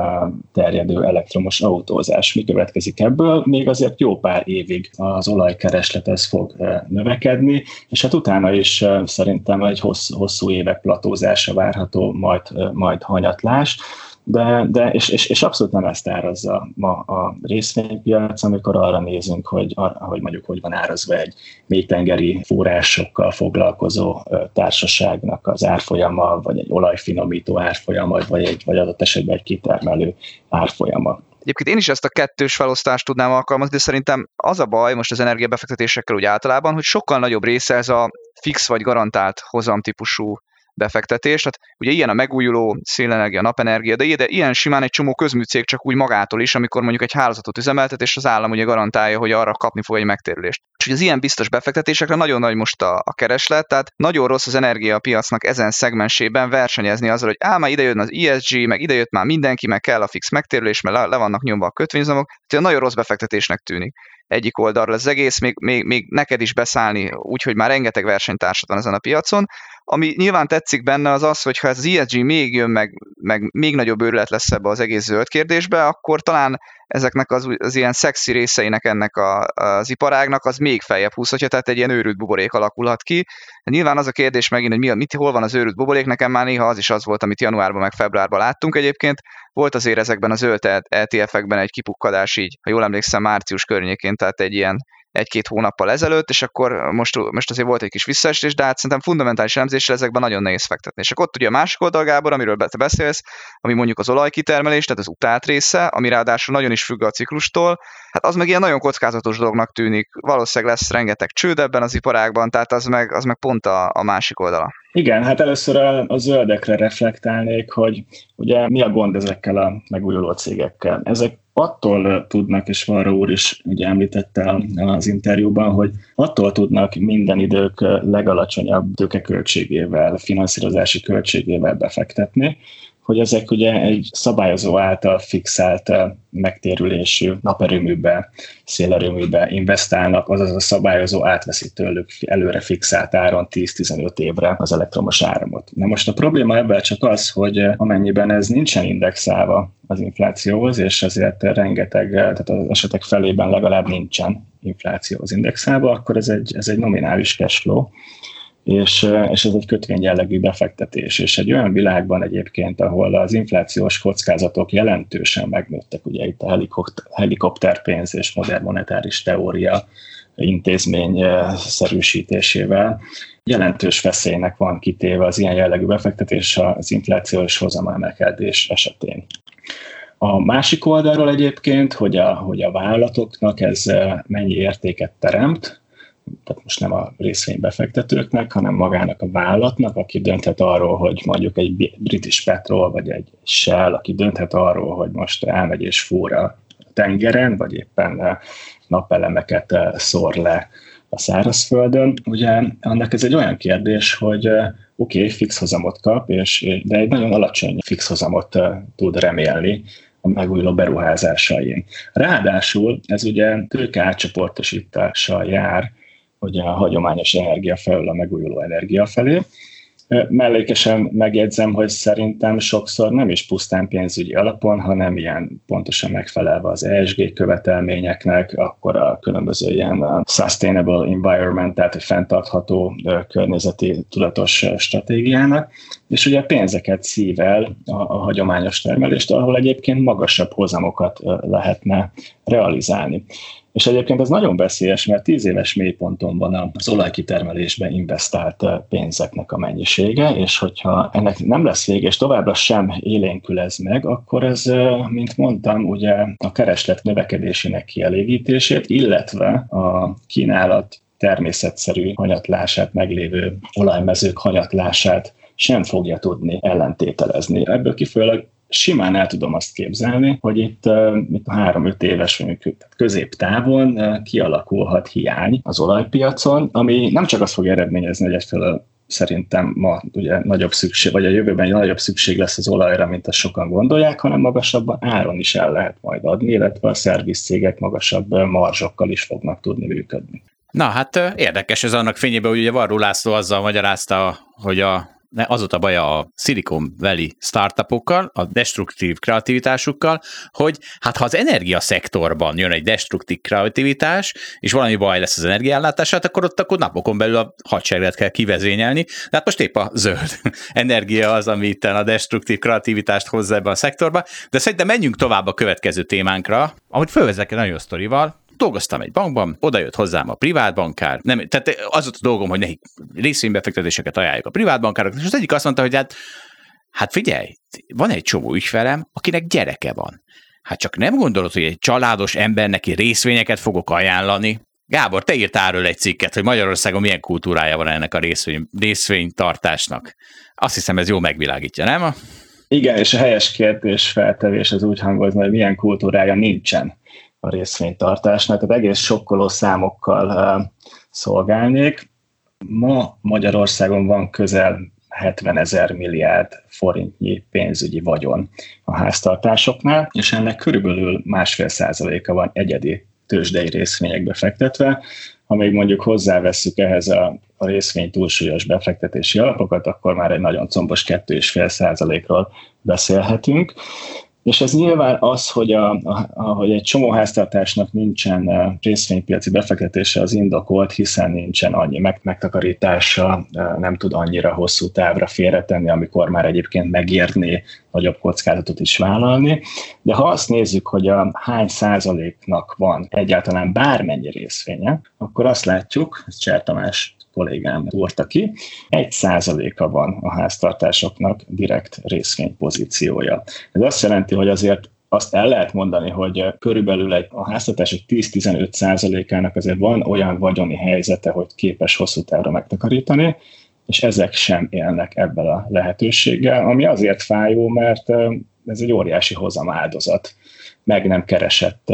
terjedő elektromos autózás. Mi következik ebből? Még azért jó pár évig az olajkereslet ez fog növekedni, és hát utána is szerintem egy hosszú, hosszú évek platózása várható, majd, majd hanyatlás de, de és, és, és abszolút nem ezt árazza ma a részvénypiac, amikor arra nézünk, hogy, hogy mondjuk hogy van árazva egy mélytengeri forrásokkal foglalkozó társaságnak az árfolyama, vagy egy olajfinomító árfolyama, vagy, egy, vagy adott esetben egy kitermelő árfolyama. Egyébként én is ezt a kettős felosztást tudnám alkalmazni, de szerintem az a baj most az energiabefektetésekkel úgy általában, hogy sokkal nagyobb része ez a fix vagy garantált hozamtípusú befektetés. Tehát ugye ilyen a megújuló szélenergia, napenergia, de, de ilyen simán egy csomó közműcég csak úgy magától is, amikor mondjuk egy hálózatot üzemeltet, és az állam ugye garantálja, hogy arra kapni fog egy megtérülést. És az ilyen biztos befektetésekre nagyon nagy most a, a kereslet, tehát nagyon rossz az energiapiacnak ezen szegmensében versenyezni azzal, hogy á, már ide jön az ESG, meg ide jött már mindenki, meg kell a fix megtérülés, mert le, le vannak nyomva a kötvényzomok, tehát nagyon rossz befektetésnek tűnik egyik oldalra az egész, még, még, még neked is beszállni, úgyhogy már rengeteg versenytársad van ezen a piacon, ami nyilván tetszik benne az az, hogy ha ez az ESG még jön, meg, meg még nagyobb őrület lesz ebbe az egész zöld kérdésbe, akkor talán ezeknek az, az ilyen szexi részeinek ennek a, az iparágnak az még feljebb húzhatja, tehát egy ilyen őrült buborék alakulhat ki. Nyilván az a kérdés megint, hogy mi, mit, hol van az őrült buborék, nekem már néha az is az volt, amit januárban meg februárban láttunk egyébként. Volt azért ezekben a zöld ETF-ekben egy kipukkadás így, ha jól emlékszem, március környékén, tehát egy ilyen egy-két hónappal ezelőtt, és akkor most, most azért volt egy kis visszaesés, de hát szerintem fundamentális elemzésre ezekben nagyon nehéz fektetni. És akkor ott ugye a másik oldal, Gábor, amiről te beszélsz, ami mondjuk az olajkitermelés, tehát az utált része, ami ráadásul nagyon is függ a ciklustól, hát az meg ilyen nagyon kockázatos dolognak tűnik. Valószínűleg lesz rengeteg csőd ebben az iparágban, tehát az meg, az meg pont a, a másik oldala. Igen, hát először a, a zöldekre reflektálnék, hogy ugye mi a gond ezekkel a megújuló cégekkel. Ezek attól tudnak, és Varra úr is ugye említette az interjúban, hogy attól tudnak minden idők legalacsonyabb tőkeköltségével, finanszírozási költségével befektetni, hogy ezek ugye egy szabályozó által fixált megtérülésű naperőműbe, szélerőműbe investálnak, azaz a szabályozó átveszi tőlük előre fixált áron 10-15 évre az elektromos áramot. Na most a probléma ebben csak az, hogy amennyiben ez nincsen indexálva az inflációhoz, és ezért rengeteg, tehát az esetek felében legalább nincsen infláció az indexálva, akkor ez egy, ez egy nominális cashflow, és, és ez egy kötvény jellegű befektetés. És egy olyan világban egyébként, ahol az inflációs kockázatok jelentősen megnőttek, ugye itt a helikopterpénz és modern monetáris teória intézmény szerűsítésével, jelentős veszélynek van kitéve az ilyen jellegű befektetés az inflációs hozamemelkedés esetén. A másik oldalról egyébként, hogy a, hogy a vállalatoknak ez mennyi értéket teremt, tehát most nem a részvénybefektetőknek, hanem magának a vállalatnak, aki dönthet arról, hogy mondjuk egy British Petrol, vagy egy Shell, aki dönthet arról, hogy most elmegy és fúr a tengeren, vagy éppen napelemeket szór le a szárazföldön. Ugye annak ez egy olyan kérdés, hogy oké, okay, fix hozamot kap, és, de egy nagyon alacsony fix hozamot tud remélni a megújuló beruházásain. Ráadásul ez ugye tőke átcsoportosítással jár hogy a hagyományos energia felől a megújuló energia felé. Mellékesen megjegyzem, hogy szerintem sokszor nem is pusztán pénzügyi alapon, hanem ilyen pontosan megfelelve az ESG követelményeknek, akkor a különböző ilyen sustainable environment, tehát egy fenntartható környezeti tudatos stratégiának, és ugye pénzeket szível a, a hagyományos termelést, ahol egyébként magasabb hozamokat lehetne realizálni. És egyébként ez nagyon veszélyes, mert tíz éves mélyponton van az olajkitermelésbe investált pénzeknek a mennyisége, és hogyha ennek nem lesz vége, és továbbra sem élénkül ez meg, akkor ez, mint mondtam, ugye a kereslet növekedésének kielégítését, illetve a kínálat természetszerű hanyatlását, meglévő olajmezők hanyatlását sem fogja tudni ellentételezni. Ebből kifolyólag simán el tudom azt képzelni, hogy itt, itt a három-öt éves mondjuk középtávon kialakulhat hiány az olajpiacon, ami nem csak azt fog eredményezni, hogy egyfelől szerintem ma ugye nagyobb szükség, vagy a jövőben nagyobb szükség lesz az olajra, mint azt sokan gondolják, hanem magasabban áron is el lehet majd adni, illetve a szervizcégek magasabb marzsokkal is fognak tudni működni. Na hát érdekes ez annak fényében, hogy ugye Varró László azzal magyarázta, hogy a az volt a baja a Silicon Valley startupokkal, a destruktív kreativitásukkal, hogy hát ha az energiaszektorban jön egy destruktív kreativitás, és valami baj lesz az energiállátását, akkor ott akkor napokon belül a hadsereget kell kivezényelni. De hát most épp a zöld *laughs* energia az, ami itt a destruktív kreativitást hozza ebbe a szektorba. De szerintem menjünk tovább a következő témánkra, ahogy fölvezek egy nagyon sztorival, dolgoztam egy bankban, oda jött hozzám a privát bankár, nem, tehát az volt a dolgom, hogy nekik részvénybefektetéseket ajánljuk a privát bankároknak, és az egyik azt mondta, hogy hát, hát figyelj, van egy csomó ügyfelem, akinek gyereke van. Hát csak nem gondolod, hogy egy családos ember neki részvényeket fogok ajánlani? Gábor, te írtál erről egy cikket, hogy Magyarországon milyen kultúrája van ennek a részvény, részvénytartásnak. Azt hiszem, ez jó megvilágítja, nem? Igen, és a helyes kérdés feltevés az úgy hangozna, hogy milyen kultúrája nincsen a részvénytartásnak, tehát egész sokkoló számokkal szolgálnék. Ma Magyarországon van közel 70 ezer milliárd forintnyi pénzügyi vagyon a háztartásoknál, és ennek körülbelül másfél százaléka van egyedi tőzsdei részvényekbe fektetve. Ha még mondjuk hozzáveszünk ehhez a, a részvény túlsúlyos befektetési alapokat, akkor már egy nagyon combos 2,5 százalékról beszélhetünk. És ez nyilván az, hogy, a, a, hogy egy csomó háztartásnak nincsen részvénypiaci befektetése az indokolt, hiszen nincsen annyi meg, megtakarítása, nem tud annyira hosszú távra félretenni, amikor már egyébként megérné nagyobb kockázatot is vállalni. De ha azt nézzük, hogy a hány százaléknak van egyáltalán bármennyi részvénye, akkor azt látjuk, ez Cser kollégám úrta ki, egy százaléka van a háztartásoknak direkt részvénypozíciója. Ez azt jelenti, hogy azért azt el lehet mondani, hogy körülbelül egy, a háztartások 10-15 százalékának azért van olyan vagyoni helyzete, hogy képes hosszú távra megtakarítani, és ezek sem élnek ebből a lehetőséggel, ami azért fájó, mert ez egy óriási hozam áldozat, meg nem keresett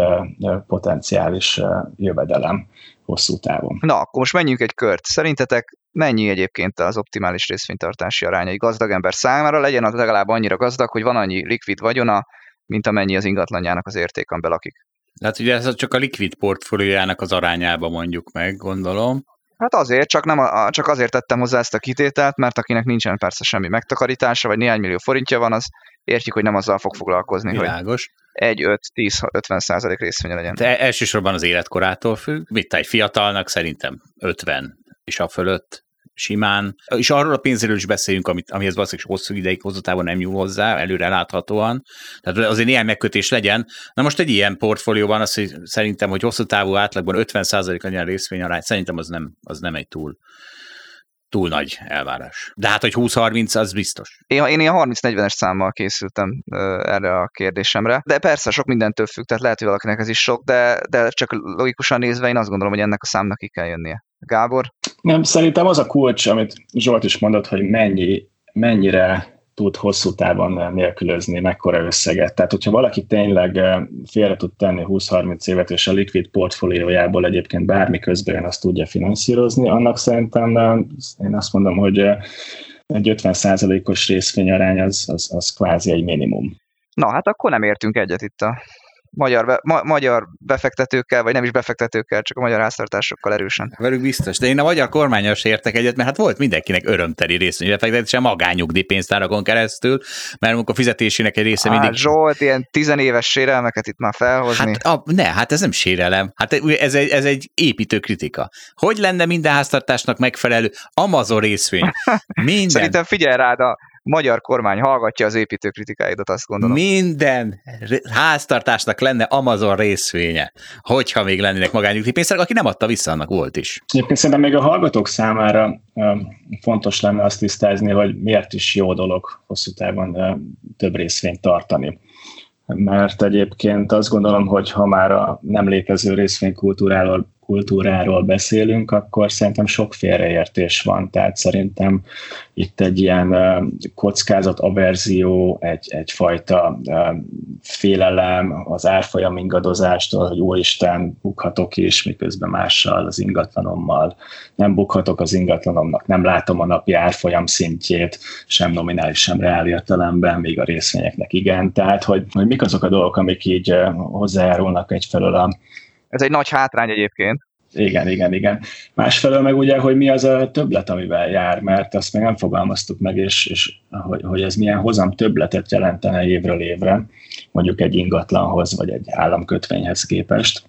potenciális jövedelem hosszú távon. Na, akkor most menjünk egy kört. Szerintetek mennyi egyébként az optimális részvénytartási aránya egy gazdag ember számára? Legyen az legalább annyira gazdag, hogy van annyi likvid vagyona, mint amennyi az ingatlanjának az érték, amiben lakik. Hát ugye ez csak a likvid portfóliójának az arányába mondjuk meg, gondolom. Hát azért, csak, nem a, csak azért tettem hozzá ezt a kitételt, mert akinek nincsen persze semmi megtakarítása, vagy néhány millió forintja van, az értjük, hogy nem azzal fog foglalkozni, Világos. hogy 1-5-10-50 százalék részvénye legyen. De elsősorban az életkorától függ. Mit egy fiatalnak szerintem 50 és a fölött simán, és arról a pénzről is beszéljünk, amit, amihez valószínűleg hosszú ideig hozzátávon nem nyúl hozzá, előre láthatóan. Tehát azért néhány megkötés legyen. Na most egy ilyen portfólió van, az, hogy szerintem, hogy hosszú távú átlagban 50% legyen részvényarány, szerintem az nem, az nem egy túl túl nagy elvárás. De hát, hogy 20-30, az biztos. Én, én ilyen 30-40-es számmal készültem erre a kérdésemre, de persze sok mindentől függ, tehát lehet, hogy valakinek ez is sok, de, de csak logikusan nézve én azt gondolom, hogy ennek a számnak ki kell jönnie. Gábor? Nem, szerintem az a kulcs, amit Zsolt is mondott, hogy mennyi, mennyire tud hosszú távon nélkülözni mekkora összeget. Tehát, hogyha valaki tényleg eh, félre tud tenni 20-30 évet, és a likvid portfóliójából egyébként bármi közben azt tudja finanszírozni, annak szerintem eh, én azt mondom, hogy eh, egy 50%-os részvényarány az, az, az kvázi egy minimum. Na, hát akkor nem értünk egyet itt a magyar, be, ma, magyar befektetőkkel, vagy nem is befektetőkkel, csak a magyar háztartásokkal erősen. Velük biztos, de én a magyar kormányos értek egyet, mert hát volt mindenkinek örömteli részvénybefektetése magányugdíjpénztárakon keresztül, mert a fizetésének egy része mindig... Hát Zsolt, ilyen tizenéves sérelmeket itt már felhozni. Hát, a, ne, hát ez nem sérelem. Hát ez egy, ez egy építő kritika. Hogy lenne minden háztartásnak megfelelő Amazon részvény? *laughs* Minden. Szerintem figyelj rád, a, magyar kormány hallgatja az építőkritikáidat, azt gondolom. Minden háztartásnak lenne Amazon részvénye, hogyha még lennének magányugdíjpénztárok, aki nem adta vissza, annak volt is. Egyébként szerintem még a hallgatók számára fontos lenne azt tisztázni, hogy miért is jó dolog hosszú távon több részvényt tartani mert egyébként azt gondolom, hogy ha már a nem létező részvénykultúráról kultúráról beszélünk, akkor szerintem sok félreértés van. Tehát szerintem itt egy ilyen kockázat, averzió, egy, egyfajta félelem az árfolyam ingadozástól, hogy úristen, bukhatok is, miközben mással az ingatlanommal nem bukhatok az ingatlanomnak, nem látom a napi árfolyam szintjét, sem nominális, sem reál értelemben, még a részvényeknek igen. Tehát, hogy, hogy mik azok a dolgok, amik így hozzájárulnak egyfelől a ez egy nagy hátrány egyébként. Igen, igen, igen. Másfelől meg ugye, hogy mi az a többlet, amivel jár, mert azt még nem fogalmaztuk meg, és, és hogy, hogy ez milyen hozam többletet jelentene évről évre, mondjuk egy ingatlanhoz, vagy egy államkötvényhez képest.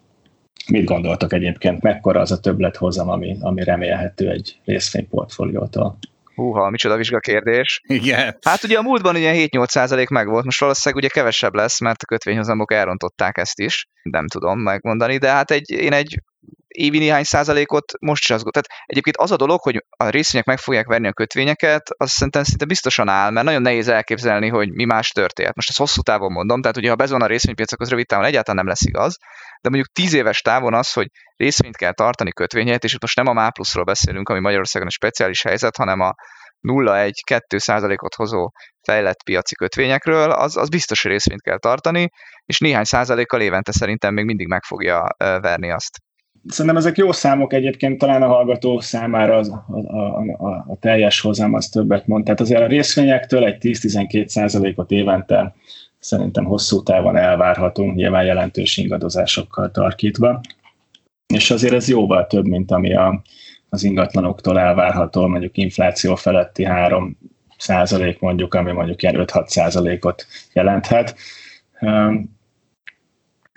Mit gondoltok egyébként, mekkora az a többlet hozam, ami, ami remélhető egy részvényportfóliótól? Húha, micsoda vizsga kérdés. Igen. Hát ugye a múltban ugye 7-8 százalék meg volt, most valószínűleg ugye kevesebb lesz, mert a kötvényhozamok elrontották ezt is, nem tudom megmondani, de hát egy, én egy évi néhány százalékot most is az, tehát egyébként az a dolog, hogy a részvények meg fogják venni a kötvényeket, az szerintem szinte biztosan áll, mert nagyon nehéz elképzelni, hogy mi más történt. Most ezt hosszú távon mondom, tehát ugye ha bezon a részvénypiacok, az rövid távon egyáltalán nem lesz igaz, de mondjuk tíz éves távon az, hogy részvényt kell tartani kötvényet, és itt most nem a MÁ beszélünk, ami Magyarországon egy speciális helyzet, hanem a 0-1-2 százalékot hozó fejlett piaci kötvényekről, az, az biztos, hogy részvényt kell tartani, és néhány százalékkal évente szerintem még mindig meg fogja verni azt. Szerintem ezek jó számok egyébként, talán a hallgató számára az, a, a, a, a teljes hozam az többet mond. Tehát azért a részvényektől egy 10-12 százalékot évente szerintem hosszú távon elvárhatunk, nyilván jelentős ingadozásokkal tarkítva. És azért ez jóval több, mint ami a, az ingatlanoktól elvárható, mondjuk infláció feletti 3 százalék mondjuk, ami mondjuk ilyen 5-6 százalékot jelenthet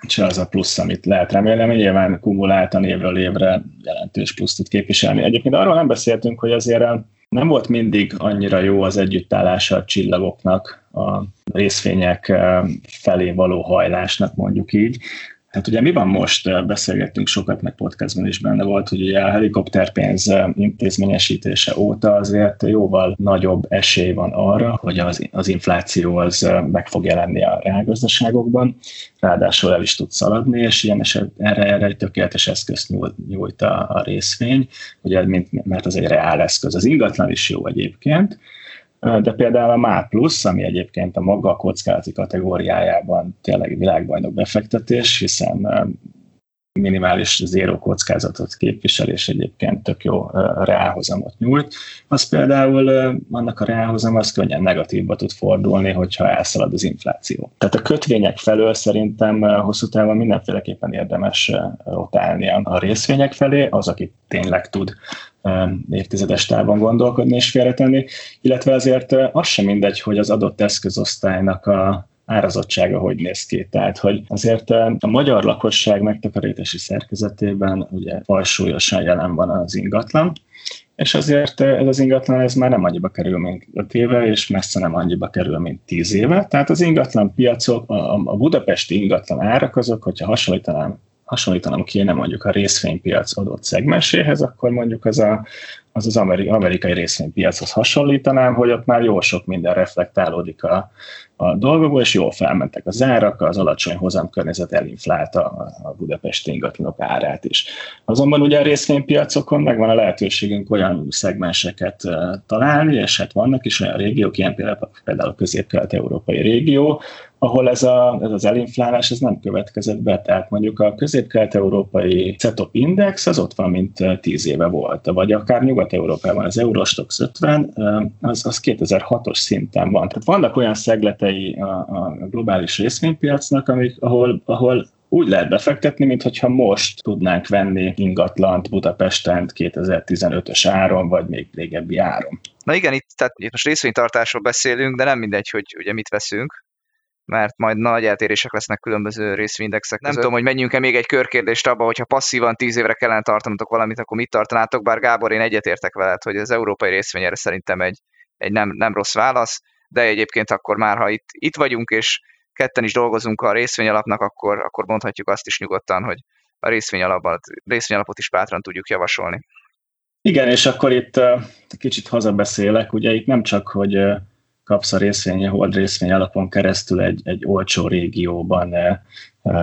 se az a plusz, amit lehet remélni, nyilván kumuláltan évről évre jelentős pluszt tud képviselni. Egyébként arról nem beszéltünk, hogy azért nem volt mindig annyira jó az együttállása a csillagoknak, a részfények felé való hajlásnak mondjuk így. Hát ugye mi van most, beszélgettünk sokat, meg podcastban is benne volt, hogy ugye a helikopterpénz intézményesítése óta azért jóval nagyobb esély van arra, hogy az, az infláció az meg fog jelenni a reálgazdaságokban, ráadásul el is tud szaladni, és ilyen eset, erre, erre egy tökéletes eszközt nyújt a, a részvény, ugye, mint, mert az egy reál eszköz. Az ingatlan is jó egyébként, de például a MÁ ami egyébként a maga kockázati kategóriájában tényleg világbajnok befektetés, hiszen minimális zéró kockázatot képvisel, és egyébként tök jó reálhozamot nyújt, az például annak a reálhozam az könnyen negatívba tud fordulni, hogyha elszalad az infláció. Tehát a kötvények felől szerintem hosszú távon mindenféleképpen érdemes rotálni a részvények felé, az, aki tényleg tud évtizedes távon gondolkodni és félretenni, illetve azért az sem mindegy, hogy az adott eszközosztálynak a árazottsága hogy néz ki. Tehát, hogy azért a magyar lakosság megtakarítási szerkezetében ugye falsúlyosan jelen van az ingatlan, és azért ez az ingatlan ez már nem annyiba kerül, mint 5 éve, és messze nem annyiba kerül, mint 10 éve. Tehát az ingatlan piacok, a, a budapesti ingatlan árak azok, hogyha hasonlítanám hasonlítanom kéne mondjuk a részvénypiac adott szegmenséhez, akkor mondjuk az a, az, az amerikai részvénypiachoz hasonlítanám, hogy ott már jó sok minden reflektálódik a, a dolgokból, és jól felmentek az árak, az alacsony hozamkörnyezet elinflálta a budapesti ingatlanok árát is. Azonban ugye a részvénypiacokon megvan a lehetőségünk olyan szegmenseket találni, és hát vannak is olyan régiók, ilyen például, például a közép-kelet-európai régió, ahol ez, a, ez az elinflálás ez nem következett be. Tehát mondjuk a közép-kelet-európai CETOP index az ott van, mint 10 éve volt, vagy akár Nyugat-Európában az Eurostox 50, az, az 2006-os szinten van. Tehát vannak olyan szegletei a, a globális részvénypiacnak, amik, ahol, ahol úgy lehet befektetni, mintha most tudnánk venni ingatlant Budapesten 2015-ös áron, vagy még régebbi áron. Na igen, itt, tehát itt most részvénytartásról beszélünk, de nem mindegy, hogy ugye mit veszünk mert majd nagy eltérések lesznek különböző részvényindexek Nem tudom, hogy menjünk-e még egy körkérdést abba, hogyha passzívan tíz évre kellene tartanatok valamit, akkor mit tartanátok, bár Gábor, én egyetértek veled, hogy az európai részvény erre szerintem egy, egy nem, nem rossz válasz. de egyébként akkor már, ha itt, itt vagyunk, és ketten is dolgozunk a részvényalapnak, akkor, akkor mondhatjuk azt is nyugodtan, hogy a részvényalapot, részvényalapot is bátran tudjuk javasolni. Igen, és akkor itt kicsit hazabeszélek, ugye itt nem csak, hogy kapsz a részvény, hold részvény alapon keresztül egy, egy olcsó régióban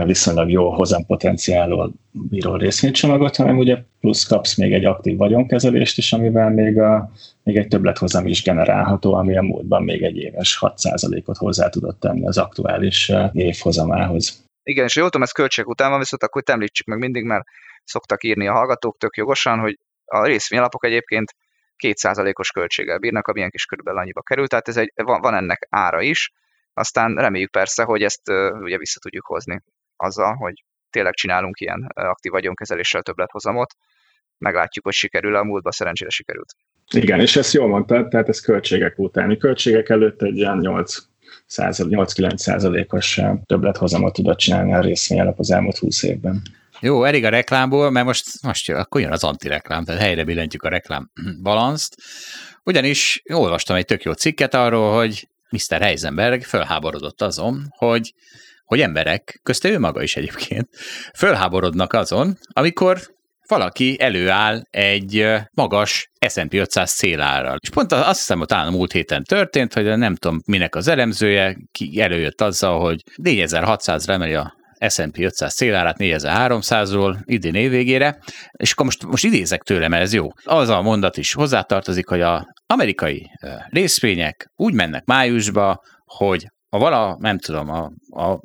viszonylag jó hozampotenciálról bíró részvénycsomagot, hanem ugye plusz kapsz még egy aktív vagyonkezelést is, amivel még, a, még egy többlethozam is generálható, ami a múltban még egy éves 6%-ot hozzá tudott tenni az aktuális évhozamához. Igen, és jól tudom, ez költség után van, viszont akkor említsük meg mindig, mert szoktak írni a hallgatók tök jogosan, hogy a részvényalapok egyébként kétszázalékos költséggel bírnak, amilyen kis körülbelül annyiba kerül, tehát ez egy, van, van ennek ára is, aztán reméljük persze, hogy ezt uh, ugye vissza tudjuk hozni azzal, hogy tényleg csinálunk ilyen aktív vagyonkezeléssel többlethozamot, meglátjuk, hogy sikerül, a múltban szerencsére sikerült. Igen, és ezt jól mondtad, tehát ez költségek utáni. Költségek előtt egy ilyen 8 8-9 százalékos többlethozamot tudott csinálni a részvényalap az elmúlt 20 évben. Jó, elég a reklámból, mert most, most jön, akkor jön az antireklám, tehát helyre billentjük a reklám *clears throat* balanszt. Ugyanis olvastam egy tök jó cikket arról, hogy Mr. Heisenberg fölháborodott azon, hogy hogy emberek, közte ő maga is egyébként, *laughs* fölháborodnak azon, amikor valaki előáll egy magas S&P 500 célárral. És pont azt hiszem, hogy talán a múlt héten történt, hogy nem tudom minek az elemzője, ki előjött azzal, hogy 4600-ra emeli a S&P 500 célárát 4300-ról idén évvégére, és akkor most, most idézek tőlem, ez jó. Az a mondat is hozzátartozik, hogy a amerikai részvények úgy mennek májusba, hogy a vala, nem tudom, a, a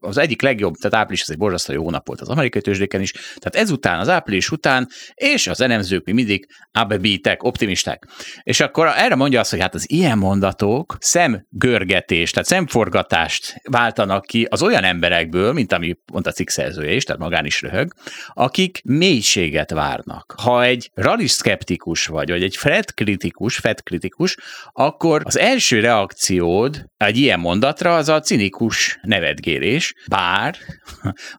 az egyik legjobb, tehát április az egy borzasztó jó hónap volt az amerikai tőzsdéken is, tehát ezután, az április után, és az elemzők mi mindig upbeatek, optimisták. És akkor erre mondja azt, hogy hát az ilyen mondatok szemgörgetés, tehát szemforgatást váltanak ki az olyan emberekből, mint ami pont a cikk szerzője is, tehát magán is röhög, akik mélységet várnak. Ha egy rally szkeptikus vagy, vagy egy Fed kritikus, Fed kritikus, akkor az első reakciód egy ilyen mondatra az a cinikus nevetgérés, bár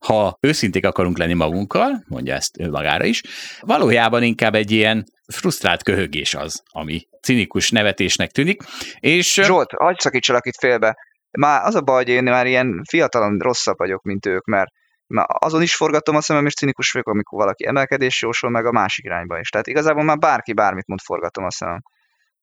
ha őszinték akarunk lenni magunkkal, mondja ezt ő magára is, valójában inkább egy ilyen frusztrált köhögés az, ami cinikus nevetésnek tűnik. És... Zsolt, hagyd szakítsalak itt félbe. Már az a baj, hogy én már ilyen fiatalon rosszabb vagyok, mint ők, mert mert azon is forgatom a szemem, és cinikus vagyok, amikor valaki emelkedés jósol meg a másik irányba is. Tehát igazából már bárki bármit mond, forgatom a szemem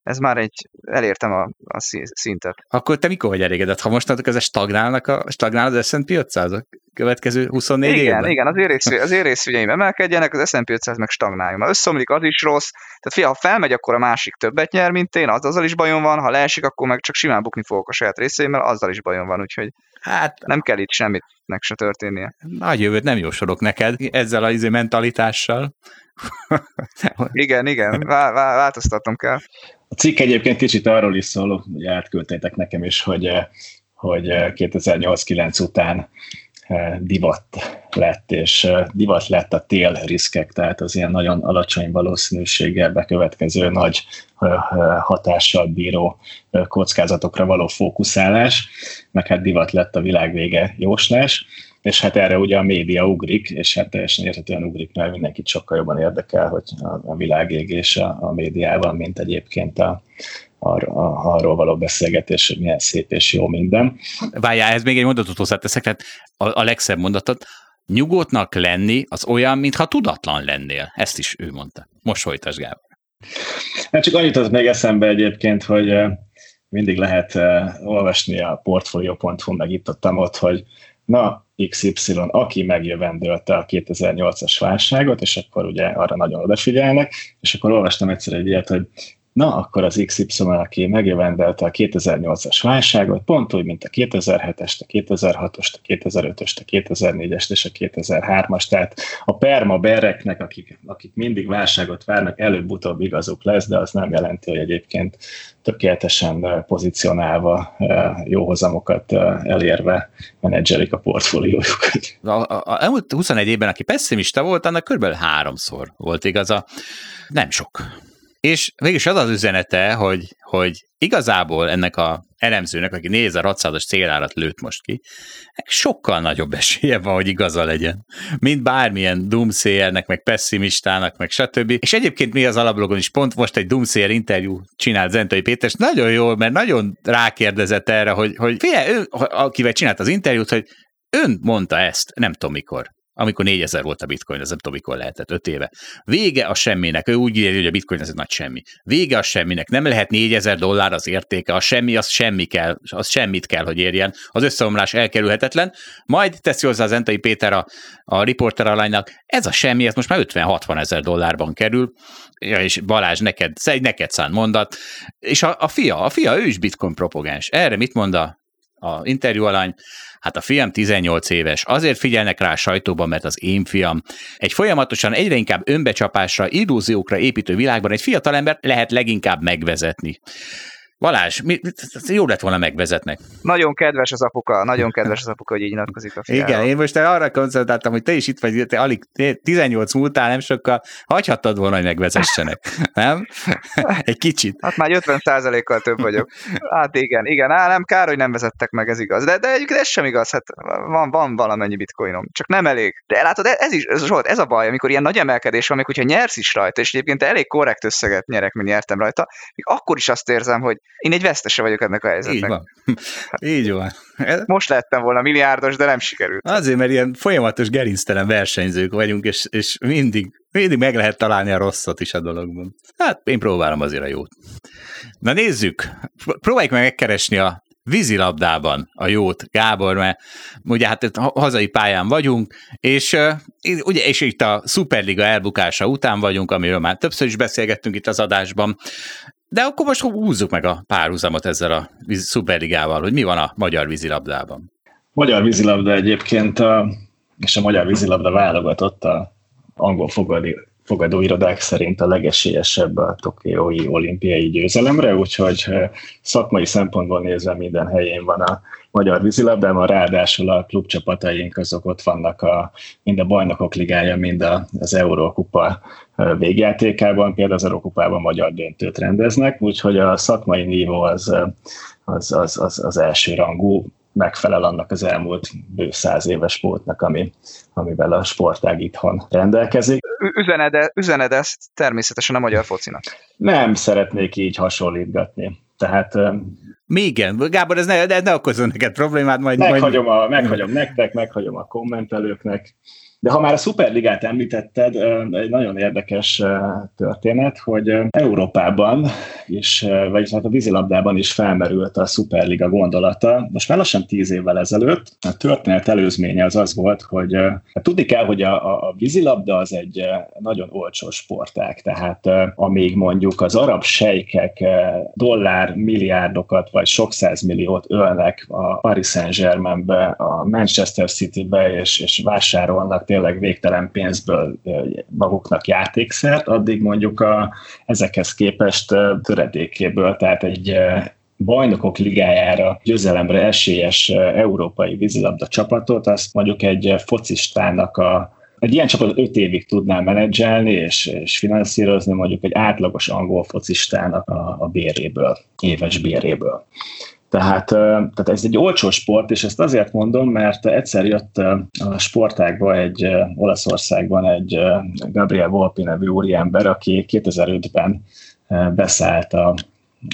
ez már egy, elértem a, a szintet. Akkor te mikor vagy elégedett? Ha mostanában ez stagnálnak a, stagnál az S&P 500 a következő 24 igen, évben? Igen, az érészfü, az érészfügyeim emelkedjenek, az S&P 500 meg stagnáljon. Ha összeomlik, az is rossz. Tehát fia, ha felmegy, akkor a másik többet nyer, mint én, az azzal is bajom van, ha leesik, akkor meg csak simán bukni fogok a saját részeimmel, azzal is bajom van, úgyhogy hát, nem kell itt semmit meg se történnie. Nagy jövőt nem jósolok neked ezzel a izé mentalitással. *laughs* igen, igen, vá- kell. A cikk egyébként kicsit arról is szól, hogy átküldtétek nekem is, hogy, eh, hogy 2008-9 eh, után divat lett, és divat lett a tél riskek, tehát az ilyen nagyon alacsony valószínűséggel bekövetkező nagy hatással bíró kockázatokra való fókuszálás, meg hát divat lett a világvége jóslás, és hát erre ugye a média ugrik, és hát teljesen érthetően ugrik, mert mindenkit sokkal jobban érdekel, hogy a, a világégés a, a médiában, mint egyébként a, ar, arról való beszélgetés, hogy milyen szép és jó minden. Várjál, ez még egy mondatot hozzáteszek, tehát a, a legszebb mondatot, nyugodtnak lenni az olyan, mintha tudatlan lennél. Ezt is ő mondta. Most folytasd, Gábor. Hát csak annyit az még eszembe egyébként, hogy mindig lehet olvasni a portfolio.hu, meg itt ott, hogy na, XY, aki megjövendölte a 2008-as válságot, és akkor ugye arra nagyon odafigyelnek, és akkor olvastam egyszer egy ilyet, hogy na, akkor az XY, aki megjövendelte a 2008-as válságot, pont úgy, mint a 2007-est, a 2006-ost, a 2005-öst, a 2004-est és a 2003-as, tehát a perma bereknek, akik, akik mindig válságot várnak, előbb-utóbb igazuk lesz, de az nem jelenti, hogy egyébként tökéletesen pozícionálva, jó hozamokat elérve menedzselik a portfóliójukat. A, a, a elmúlt 21 évben, aki pessimista volt, annak kb. háromszor volt igaza. Nem sok. És mégis az az üzenete, hogy, hogy igazából ennek a elemzőnek, aki 4600-as célárat lőtt most ki, sokkal nagyobb esélye van, hogy igaza legyen, mint bármilyen doomsayernek, meg pessimistának, meg stb. És egyébként mi az alablogon is pont most egy doomsayer interjú csinált Zentai Péter, és nagyon jó, mert nagyon rákérdezett erre, hogy, hogy figyelj, ő, akivel csinált az interjút, hogy ön mondta ezt, nem tudom mikor amikor 4000 volt a bitcoin, ez nem tudom, mikor lehetett, 5 éve. Vége a semminek, ő úgy írja, hogy a bitcoin ez egy nagy semmi. Vége a semminek, nem lehet 4000 dollár az értéke, a semmi, az semmi kell, az semmit kell, hogy érjen. Az összeomlás elkerülhetetlen. Majd teszi hozzá az Entai Péter a, a riporter alanynak, ez a semmi, ez most már 50-60 ezer dollárban kerül, ja, és Balázs, neked, egy neked szánt mondat, és a, a fia, a fia, ő is bitcoin propagáns. Erre mit mond a, a interjú alany? Hát a fiam 18 éves, azért figyelnek rá a sajtóban, mert az én fiam. Egy folyamatosan egyre inkább önbecsapásra, illúziókra építő világban egy fiatalember lehet leginkább megvezetni. Balázs, mi, jó lett volna megvezetnek. Nagyon kedves az apuka, nagyon kedves az apuka, hogy így nyilatkozik a fiára. Igen, én most arra koncentráltam, hogy te is itt vagy, te alig 18 múltál, nem sokkal, hagyhattad volna, hogy megvezessenek, nem? *laughs* Egy kicsit. Hát már 50 kal több vagyok. Hát igen, igen, á, nem, kár, hogy nem vezettek meg, ez igaz. De, de egyébként ez sem igaz, hát van, van valamennyi bitcoinom, csak nem elég. De látod, ez is, ez, Zsolt, ez a baj, amikor ilyen nagy emelkedés van, még hogyha nyersz is rajta, és egyébként elég korrekt összeget nyerek, mint nyertem rajta, még akkor is azt érzem, hogy én egy vesztese vagyok ennek a helyzetnek. *laughs* Így van. Így van. Most lettem volna milliárdos, de nem sikerült. Azért, mert ilyen folyamatos gerinctelen versenyzők vagyunk, és, és mindig, mindig meg lehet találni a rosszat is a dologban. Hát én próbálom azért a jót. Na nézzük, próbáljuk meg megkeresni a vízilabdában a jót, Gábor, mert ugye hát hazai pályán vagyunk, és ugye, és itt a Superliga elbukása után vagyunk, amiről már többször is beszélgettünk itt az adásban, de akkor most húzzuk meg a párhuzamot ezzel a szuperligával, hogy mi van a magyar vízilabdában. Magyar vízilabda egyébként, a, és a magyar vízilabda válogatott a angol fogadóirodák szerint a legesélyesebb a Tokiói olimpiai győzelemre, úgyhogy szakmai szempontból nézve minden helyén van a magyar vízilabdában, ráadásul a klubcsapataink azok ott vannak a, mind a bajnokok ligája, mind a, az Eurókupa végjátékában, például az Eurókupában magyar döntőt rendeznek, úgyhogy a szakmai nívó az, az, az, az, az első rangú, megfelel annak az elmúlt bő száz éves múltnak, ami, amivel a sportág itthon rendelkezik. Üzened, üzened ezt természetesen a magyar focinak. Nem szeretnék így hasonlítgatni. Tehát még igen, Gábor, ez ne, ne okozon neked problémát, majd... Meghagyom, majd... A, meghagyom nektek, meghagyom a kommentelőknek. De ha már a Superligát említetted, egy nagyon érdekes történet, hogy Európában is, vagyis hát a vízilabdában is felmerült a Superliga gondolata. Most már lassan tíz évvel ezelőtt. A történet előzménye az az volt, hogy hát tudni kell, hogy a, a vízilabda az egy nagyon olcsó sportág, tehát amíg mondjuk az arab sejkek dollár milliárdokat vagy sok milliót ölnek a Paris Saint-Germainbe, a Manchester Citybe és, és vásárolnak tényleg végtelen pénzből maguknak játékszert, addig mondjuk a, ezekhez képest töredékéből, tehát egy bajnokok ligájára, győzelemre esélyes európai vízilabda csapatot, azt mondjuk egy focistának a egy ilyen csapat 5 évig tudná menedzselni és, és finanszírozni mondjuk egy átlagos angol focistának a, a béréből, éves béréből. Tehát, tehát ez egy olcsó sport, és ezt azért mondom, mert egyszer jött a sportágba egy Olaszországban egy Gabriel Volpi nevű úriember, aki 2005-ben beszállt a,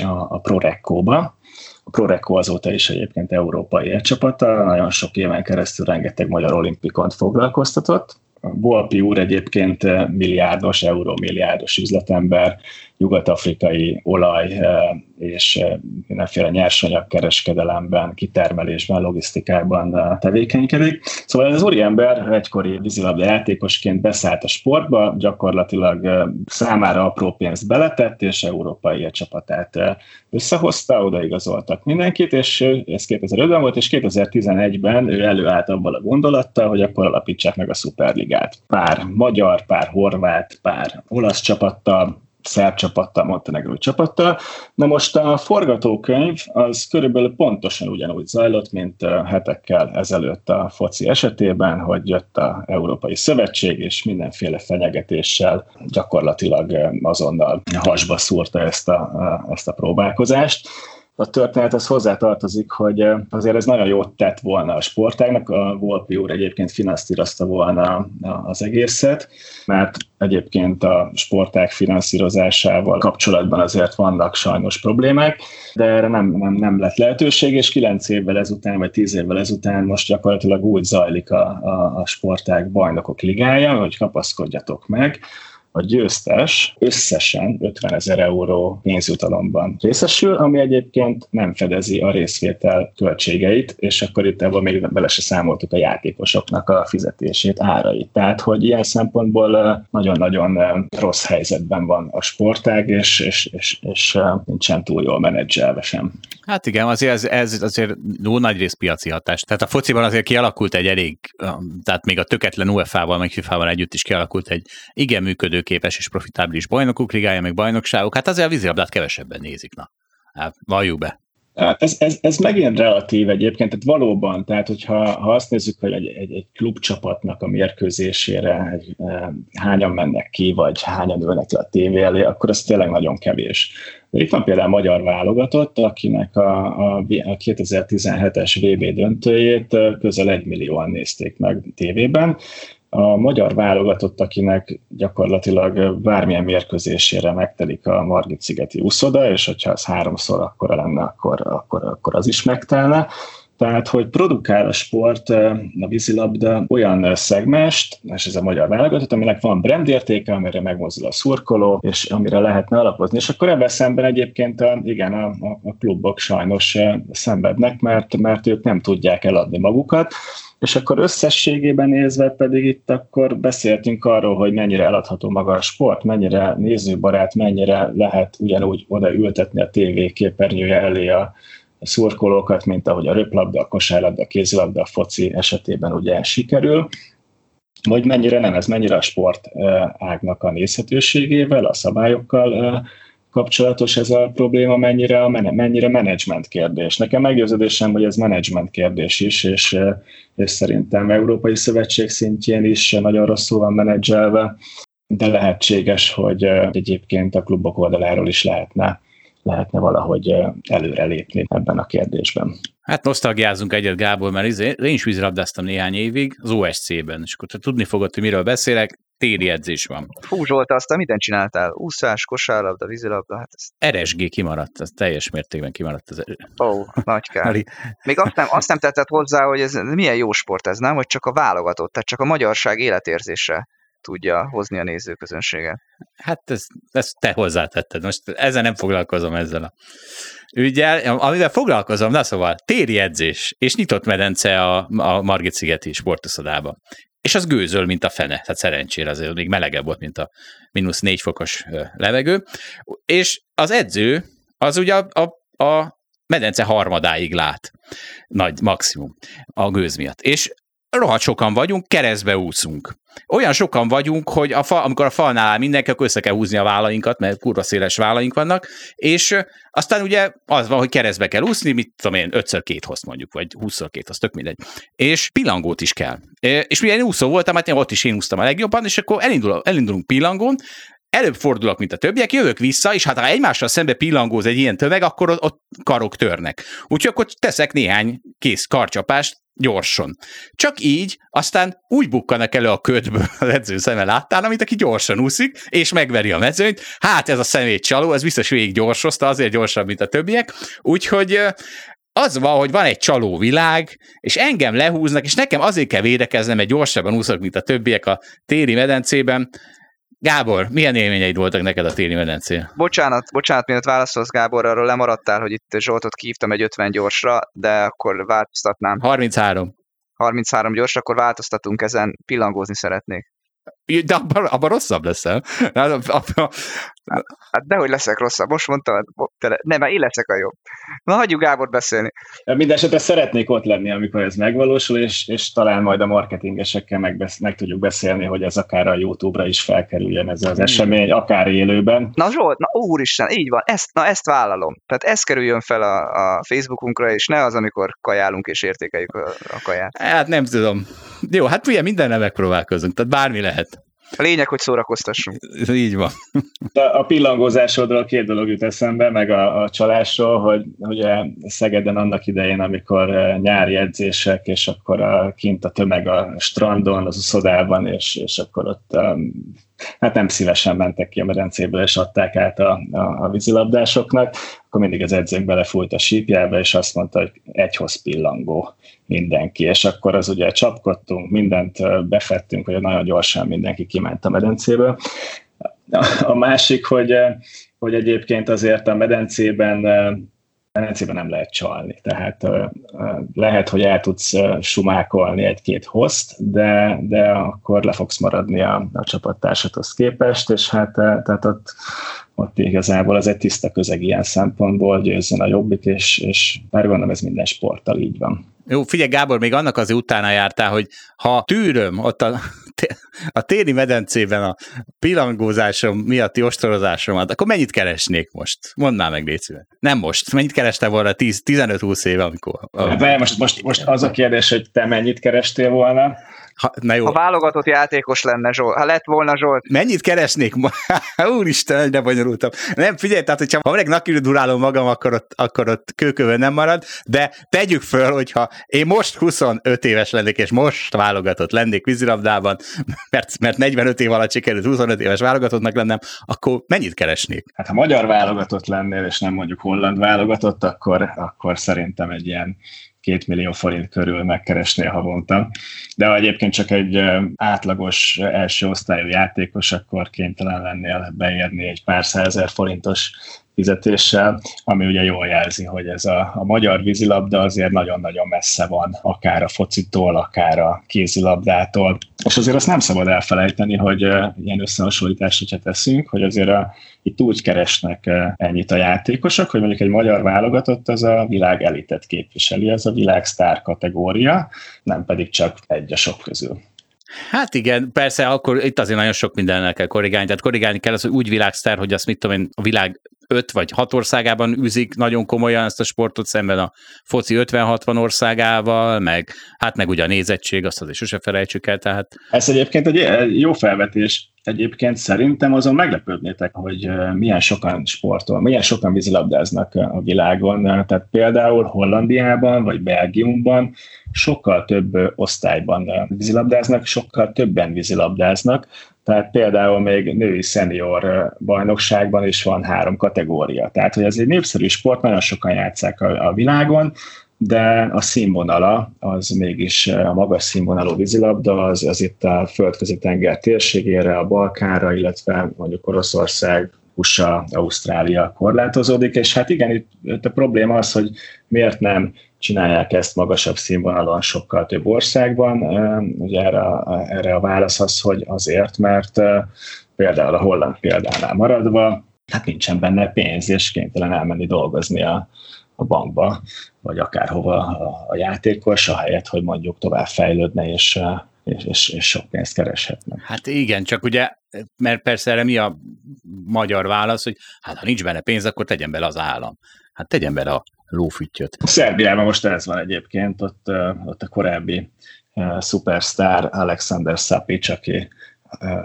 a, a Prorecco-ba. A Prorecco azóta is egyébként európai csapata, nagyon sok éven keresztül rengeteg magyar olimpikont foglalkoztatott. Volpi úr egyébként milliárdos, eurómilliárdos üzletember, nyugat-afrikai olaj eh, és eh, mindenféle nyersanyag kereskedelemben, kitermelésben, logisztikában eh, tevékenykedik. Szóval ez úriember egykori vízilabda játékosként beszállt a sportba, gyakorlatilag számára apró pénzt beletett, és európai csapatát összehozta, odaigazoltak mindenkit, és ez 2005-ben volt, és 2011-ben ő előállt abban a gondolattal, hogy akkor alapítsák meg a Superligát. Pár magyar, pár horvát, pár olasz csapattal, szerb csapattal, montenegrói csapattal. Na most a forgatókönyv az körülbelül pontosan ugyanúgy zajlott, mint hetekkel ezelőtt a foci esetében, hogy jött a Európai Szövetség, és mindenféle fenyegetéssel gyakorlatilag azonnal hasba szúrta ezt a, ezt a próbálkozást. A történet az hozzátartozik, hogy azért ez nagyon jót tett volna a sportágnak, a Volpi úr egyébként finanszírozta volna az egészet, mert egyébként a sportág finanszírozásával kapcsolatban azért vannak sajnos problémák, de erre nem, nem, nem lett lehetőség, és kilenc évvel ezután, vagy tíz évvel ezután most gyakorlatilag úgy zajlik a, a, a sportág bajnokok ligája, hogy kapaszkodjatok meg, a győztes összesen 50 ezer euró pénzjutalomban részesül, ami egyébként nem fedezi a részvétel költségeit, és akkor itt ebben még bele se számoltuk a játékosoknak a fizetését, árait. Tehát, hogy ilyen szempontból nagyon-nagyon rossz helyzetben van a sportág, és, és, és, és nincsen túl jól menedzselve sem. Hát igen, azért ez, ez azért jó nagy rész piaci hatás. Tehát a fociban azért kialakult egy elég, tehát még a töketlen UEFA-val, meg FIFA-val együtt is kialakult egy igen működő működőképes és profitábilis bajnokok ligája, meg bajnokságok, hát azért a vízilabdát kevesebben nézik, na. Hát valljuk be. Hát ez, ez, ez megint relatív egyébként, tehát valóban, tehát hogyha ha azt nézzük, hogy egy, egy, egy klubcsapatnak a mérkőzésére egy, hányan mennek ki, vagy hányan ülnek ki a tévé elé, akkor ez tényleg nagyon kevés. De itt van például a magyar válogatott, akinek a, a, a 2017-es VB döntőjét közel egy millióan nézték meg tévében, a magyar válogatott, akinek gyakorlatilag bármilyen mérkőzésére megtelik a Margit-szigeti úszoda, és hogyha az háromszor akkora lenne, akkor, akkor, akkor az is megtelne. Tehát, hogy produkál a sport, a vízilabda olyan szegmest, és ez a magyar válogatott, aminek van brandértéke, amire megmozdul a szurkoló, és amire lehetne alapozni. És akkor ebben szemben egyébként a, igen, a, a klubok sajnos szenvednek, mert, mert ők nem tudják eladni magukat, és akkor összességében nézve pedig itt akkor beszéltünk arról, hogy mennyire eladható maga a sport, mennyire nézőbarát, mennyire lehet ugyanúgy oda ültetni a tévé képernyője elé a, szurkolókat, mint ahogy a röplabda, a kosárlabda, a kézilabda, a foci esetében ugye sikerül, vagy mennyire nem, ez mennyire a sport ágnak a nézhetőségével, a szabályokkal kapcsolatos ez a probléma, mennyire, a mennyire menedzsment kérdés. Nekem meggyőződésem, hogy ez menedzsment kérdés is, és, és szerintem Európai Szövetség szintjén is nagyon rosszul van menedzselve, de lehetséges, hogy egyébként a klubok oldaláról is lehetne lehetne valahogy előrelépni ebben a kérdésben. Hát nosztalgiázunk egyet, Gábor, mert izé, én is vízrabdáztam néhány évig az OSC-ben, és akkor te tudni fogod, hogy miről beszélek, téli edzés van. Fú, Zsolt, azt mindent csináltál? Úszás, kosárlabda, vízilabda? Hát ez... RSG kimaradt, ez teljes mértékben kimaradt. Az... Ó, oh, nagy kár. Még azt nem, azt nem tetted hozzá, hogy ez milyen jó sport ez, nem? Hogy csak a válogatott, tehát csak a magyarság életérzése tudja hozni a nézőközönséget. Hát ezt, ezt te hozzátetted. Most ezzel nem foglalkozom ezzel a ügyel. Amivel foglalkozom, na szóval téri edzés és nyitott medence a, a Margit-szigeti sportoszodában. És az gőzöl, mint a fene, tehát szerencsére azért még melegebb volt, mint a mínusz négy fokos levegő. És az edző, az ugye a, a, a medence harmadáig lát, nagy maximum a gőz miatt. És rohadt sokan vagyunk, keresztbe úszunk. Olyan sokan vagyunk, hogy a fa, amikor a falnál áll mindenki, akkor össze kell húzni a vállainkat, mert kurva széles vállaink vannak, és aztán ugye az van, hogy keresztbe kell úszni, mit tudom én, 5 két hozt mondjuk, vagy 20 két, az tök mindegy. És pillangót is kell. És ugye én úszó voltam, hát én ott is én úsztam a legjobban, és akkor elindul, elindulunk pillangón, előbb fordulok, mint a többiek, jövök vissza, és hát ha egymással szembe pillangóz egy ilyen tömeg, akkor ott, ott karok törnek. Úgyhogy akkor teszek néhány kész karcsapást gyorsan. Csak így aztán úgy bukkanak elő a ködből *laughs* az edző szeme láttál, amit aki gyorsan úszik, és megveri a mezőnyt. Hát ez a szemét csaló, ez biztos végig gyorsozta, azért gyorsabb, mint a többiek. Úgyhogy az van, hogy van egy csaló világ, és engem lehúznak, és nekem azért kell védekeznem, mert gyorsabban úszok, mint a többiek a téli medencében, Gábor, milyen élményeid voltak neked a téli medencén? Bocsánat, bocsánat, miért válaszolsz Gábor, arról lemaradtál, hogy itt Zsoltot kívtam egy 50 gyorsra, de akkor változtatnám. 33. 33 gyors, akkor változtatunk ezen, pillangózni szeretnék. De abban, abban rosszabb leszel. Hát dehogy leszek rosszabb, most mondtam, nem, mert én leszek a jobb. Na, hagyjuk Gábor beszélni. Mindenesetre szeretnék ott lenni, amikor ez megvalósul, és, és talán majd a marketingesekkel meg, meg tudjuk beszélni, hogy ez akár a YouTube-ra is felkerüljen ez az hmm. esemény, akár élőben. Na Zsolt, na úristen, így van, ezt, na ezt vállalom. Tehát ez kerüljön fel a, a Facebookunkra, és ne az, amikor kajálunk és értékeljük a, a kaját. Hát nem tudom. Jó, hát ugye mindennel megpróbálkozunk, tehát bármi lehet. A lényeg, hogy szórakoztassunk. Így van. A, a pillangózásodról két dolog jut eszembe, meg a, a csalásról, hogy ugye Szegeden annak idején, amikor eh, nyári edzések, és akkor a, kint a tömeg a strandon, az uszodában, és, és akkor ott um, hát nem szívesen mentek ki a medencéből, és adták át a, a, a vízilabdásoknak, akkor mindig az edzőnk belefújt a sípjába, és azt mondta, hogy egyhoz pillangó mindenki, és akkor az ugye csapkodtunk, mindent befettünk, hogy nagyon gyorsan mindenki kiment a medencéből. A másik, hogy, hogy egyébként azért a medencében medencében nem lehet csalni. Tehát lehet, hogy el tudsz sumákolni egy-két host, de, de akkor le fogsz maradni a, a csapattársathoz képest, és hát tehát ott, ott igazából az egy tiszta közeg ilyen szempontból, győzzön a jobbik, és, és bár gondolom ez minden sporttal így van. Jó, figyelj Gábor, még annak azért utána jártál, hogy ha tűröm ott a, *laughs* a téli medencében a pillangózásom miatti ostorozásomat, akkor mennyit keresnék most? Mondd már meg, Léci. Nem most. Mennyit kereste volna 15-20 éve, amikor... De most, most, most az a kérdés, hogy te mennyit kerestél volna? Ha, na jó. ha válogatott játékos lenne Zsolt, ha lett volna Zsolt. Mennyit keresnék? *laughs* Úristen, de bonyolultam. Nem, figyelj, tehát hogyha ha meg durálom magam, akkor ott, akkor ott kőkövön nem marad, de tegyük föl, hogyha én most 25 éves lennék, és most válogatott lennék vízilabdában, *laughs* mert, mert 45 év alatt sikerült 25 éves válogatottnak lennem, akkor mennyit keresnék? Hát ha magyar válogatott lennél, és nem mondjuk holland válogatott, akkor, akkor szerintem egy ilyen két millió forint körül megkeresnél havonta. De ha egyébként csak egy átlagos első osztályú játékos, akkor kénytelen lennél beérni egy pár százezer forintos fizetéssel, ami ugye jól jelzi, hogy ez a, a magyar vízilabda azért nagyon-nagyon messze van, akár a focitól, akár a kézilabdától. És azért azt nem szabad elfelejteni, hogy ilyen összehasonlítást, hogyha teszünk, hogy azért a, itt úgy keresnek ennyit a játékosok, hogy mondjuk egy magyar válogatott az a világ elitet képviseli, az a világ sztár kategória, nem pedig csak egy a sok közül. Hát igen, persze, akkor itt azért nagyon sok mindennel kell korrigálni. Tehát korrigálni kell az, hogy úgy világsztár, hogy azt mit tudom én, a világ öt vagy hat országában űzik nagyon komolyan ezt a sportot szemben a foci 50-60 országával, meg hát meg ugye a nézettség, azt azért sose felejtsük el, tehát... Ez egyébként egy jó felvetés. Egyébként szerintem azon meglepődnétek, hogy milyen sokan sportol, milyen sokan vízilabdáznak a világon. Tehát például Hollandiában vagy Belgiumban sokkal több osztályban vízilabdáznak, sokkal többen vízilabdáznak, tehát például még női szenior bajnokságban is van három kategória. Tehát, hogy ez egy népszerű sport, nagyon sokan játszák a, a világon, de a színvonala az mégis a magas színvonalú vízilabda, az, az itt a földközi tenger térségére, a Balkánra, illetve mondjuk Oroszország, USA, Ausztrália korlátozódik, és hát igen, itt, a probléma az, hogy miért nem csinálják ezt magasabb színvonalon sokkal több országban. Ugye erre, erre a válasz az, hogy azért, mert például a holland példánál maradva, hát nincsen benne pénz, és kénytelen elmenni dolgozni a, a bankba, vagy akárhova a, a játékos, ahelyett, hogy mondjuk tovább fejlődne, és, és, és, és sok pénzt kereshetne. Hát igen, csak ugye, mert persze erre mi a magyar válasz, hogy hát ha nincs benne pénz, akkor tegyen bele az állam. Hát tegyen bele a lófüttyöt. Szerbiában most ez van egyébként, ott, ott a korábbi szupersztár Alexander Szapics, aki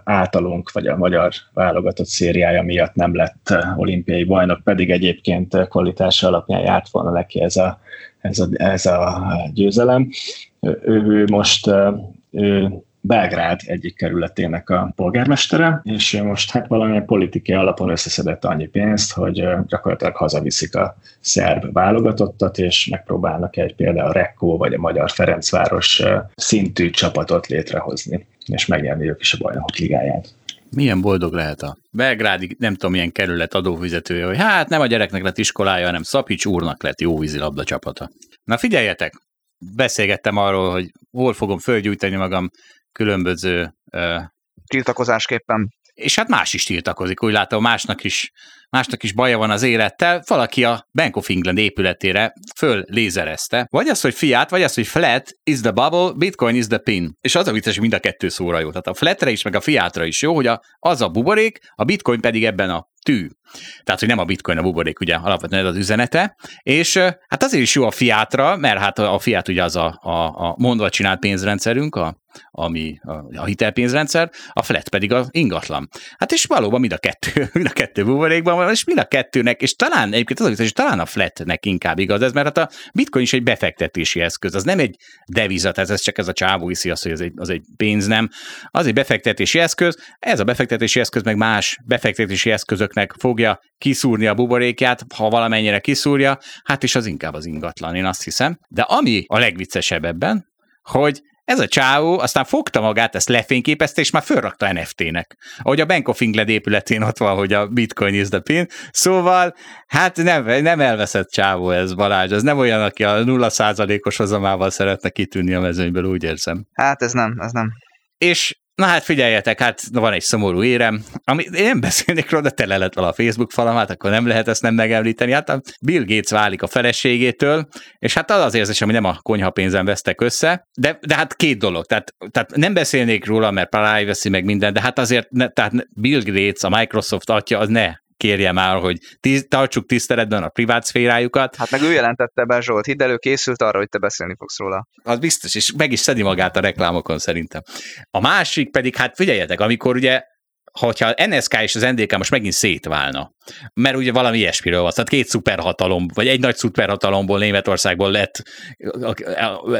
általunk, vagy a magyar válogatott szériája miatt nem lett olimpiai bajnok, pedig egyébként kvalitása alapján járt volna neki ez a, ez a, ez a győzelem. Ő, ő most ő Belgrád egyik kerületének a polgármestere, és most hát valamilyen politikai alapon összeszedett annyi pénzt, hogy gyakorlatilag hazaviszik a szerb válogatottat, és megpróbálnak egy például a Rekko vagy a Magyar Ferencváros szintű csapatot létrehozni, és megnyerni ők is a bajnokok ligáját. Milyen boldog lehet a belgrádi, nem tudom, milyen kerület adófizetője, hogy hát nem a gyereknek lett iskolája, hanem Szapics úrnak lett jó vízilabda csapata. Na figyeljetek, beszélgettem arról, hogy hol fogom fölgyújtani magam különböző... Uh, Tiltakozásképpen. És hát más is tiltakozik, úgy látom, másnak is, másnak is baja van az élettel. Valaki a Bank of England épületére föl lézerezte. Vagy az, hogy fiat, vagy az, hogy flat is the bubble, bitcoin is the pin. És az a vicces, mind a kettő szóra jó. Tehát a flatre is, meg a fiatra is jó, hogy a, az a buborék, a bitcoin pedig ebben a tű. Tehát, hogy nem a bitcoin a buborék, ugye alapvetően ez az üzenete. És hát azért is jó a fiátra, mert hát a fiát ugye az a, a, a mondva csinált pénzrendszerünk, a ami a, a hitelpénzrendszer, a flat pedig a ingatlan. Hát és valóban mind a kettő, *laughs* mind a kettő buborékban van, és mind a kettőnek, és talán egyébként az, hogy talán a flatnek inkább igaz ez, mert hát a bitcoin is egy befektetési eszköz, az nem egy deviza, tehát ez csak ez a csávó hiszi azt, hogy az egy, az egy pénz, nem. Az egy befektetési eszköz, ez a befektetési eszköz meg más befektetési eszközöknek fogja kiszúrni a buborékját, ha valamennyire kiszúrja, hát is az inkább az ingatlan, én azt hiszem. De ami a legviccesebb ebben, hogy ez a csávó aztán fogta magát, ezt lefényképezte, és már fölrakta NFT-nek. Ahogy a Bank of England épületén ott van, hogy a Bitcoin is the pin. Szóval, hát nem, nem elveszett csávó ez Balázs, ez nem olyan, aki a 0%-os hozamával szeretne kitűnni a mezőnyből, úgy érzem. Hát ez nem, ez nem. És Na hát figyeljetek, hát van egy szomorú érem, ami én beszélnék róla, de tele lett vala a Facebook falam, hát akkor nem lehet ezt nem megemlíteni. Hát a Bill Gates válik a feleségétől, és hát az az érzés, ami nem a konyhapénzen vesztek össze, de, de hát két dolog, tehát, tehát nem beszélnék róla, mert privacy meg minden, de hát azért, ne, tehát Bill Gates, a Microsoft atya, az ne kérje már, hogy tiz, tartsuk tiszteletben a privát szférájukat. Hát meg ő jelentette be, Zsolt, hidd elő, készült arra, hogy te beszélni fogsz róla. Az biztos, és meg is szedi magát a reklámokon szerintem. A másik pedig, hát figyeljetek, amikor ugye hogyha NSK és az NDK most megint szétválna, mert ugye valami ilyesmiről van, tehát két szuperhatalom, vagy egy nagy szuperhatalomból Németországból lett,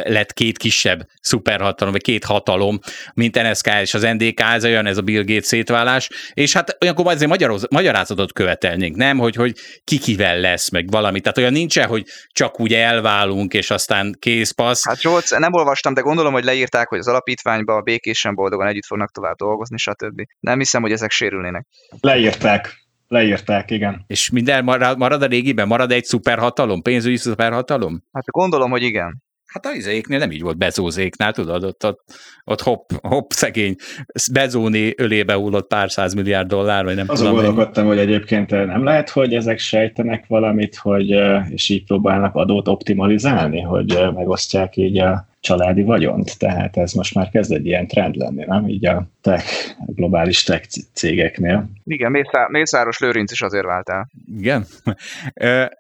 lett két kisebb szuperhatalom, vagy két hatalom, mint NSK és az NDK, ez olyan ez a Bill Gates szétválás, és hát olyankor azért magyaroz, magyarázatot követelnénk, nem, hogy, hogy ki kivel lesz, meg valami, tehát olyan nincsen, hogy csak úgy elválunk, és aztán kész passz. Hát Zsolc, nem olvastam, de gondolom, hogy leírták, hogy az alapítványba békésen boldogan együtt fognak tovább dolgozni, stb. Nem hiszem, hogy ezek sérülnének. Leírták. Leírták, igen. És minden marad, marad a régiben? Marad egy szuperhatalom? Pénzügyi szuperhatalom? Hát gondolom, hogy igen. Hát a izéknél nem így volt Bezózéknál, tudod, ott, ott, ott hopp, hopp, szegény Bezóni ölébe hullott pár milliárd dollár, vagy nem Azon gondolkodtam, hogy egyébként nem lehet, hogy ezek sejtenek valamit, hogy, és így próbálnak adót optimalizálni, hogy megosztják így a családi vagyont, tehát ez most már kezd egy ilyen trend lenni, nem? Így a tech, a globális tech cégeknél. Igen, Mészá, Mészáros Lőrinc is azért vált el. Igen?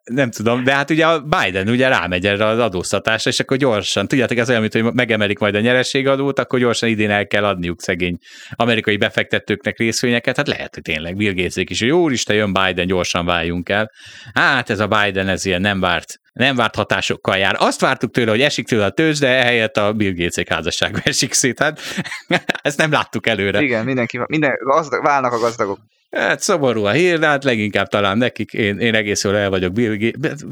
nem tudom, de hát ugye a Biden ugye rámegy erre az adóztatásra, és akkor gyorsan, tudjátok, ez olyan, mint hogy megemelik majd a nyerességadót, akkor gyorsan idén el kell adniuk szegény amerikai befektetőknek részvényeket, hát lehet, hogy tényleg Bill Gates-ék is, hogy jó Isten, jön Biden, gyorsan váljunk el. Hát ez a Biden, ez ilyen nem várt nem várt hatásokkal jár. Azt vártuk tőle, hogy esik tőle a tőzs, de ehelyett a Bill Gates házasságba *laughs* esik szét. Hát, *laughs* ezt nem láttuk előre. Igen, mindenki, minden, gazdag, válnak a gazdagok. Hát szomorú a hír, de hát leginkább talán nekik, én, én egész jól el vagyok.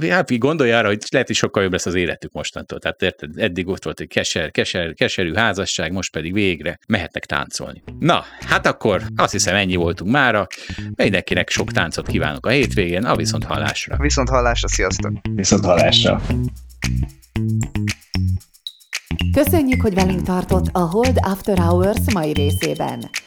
Hát gondolja arra, hogy lehet, hogy sokkal jobb lesz az életük mostantól. Tehát érted, eddig ott volt egy keser, keser, keserű házasság, most pedig végre mehetnek táncolni. Na, hát akkor azt hiszem ennyi voltunk mára. Mindenkinek sok táncot kívánok a hétvégén, a viszont hallásra. Viszont hallásra, sziasztok! Viszont hallásra! Köszönjük, hogy velünk tartott a Hold After Hours mai részében.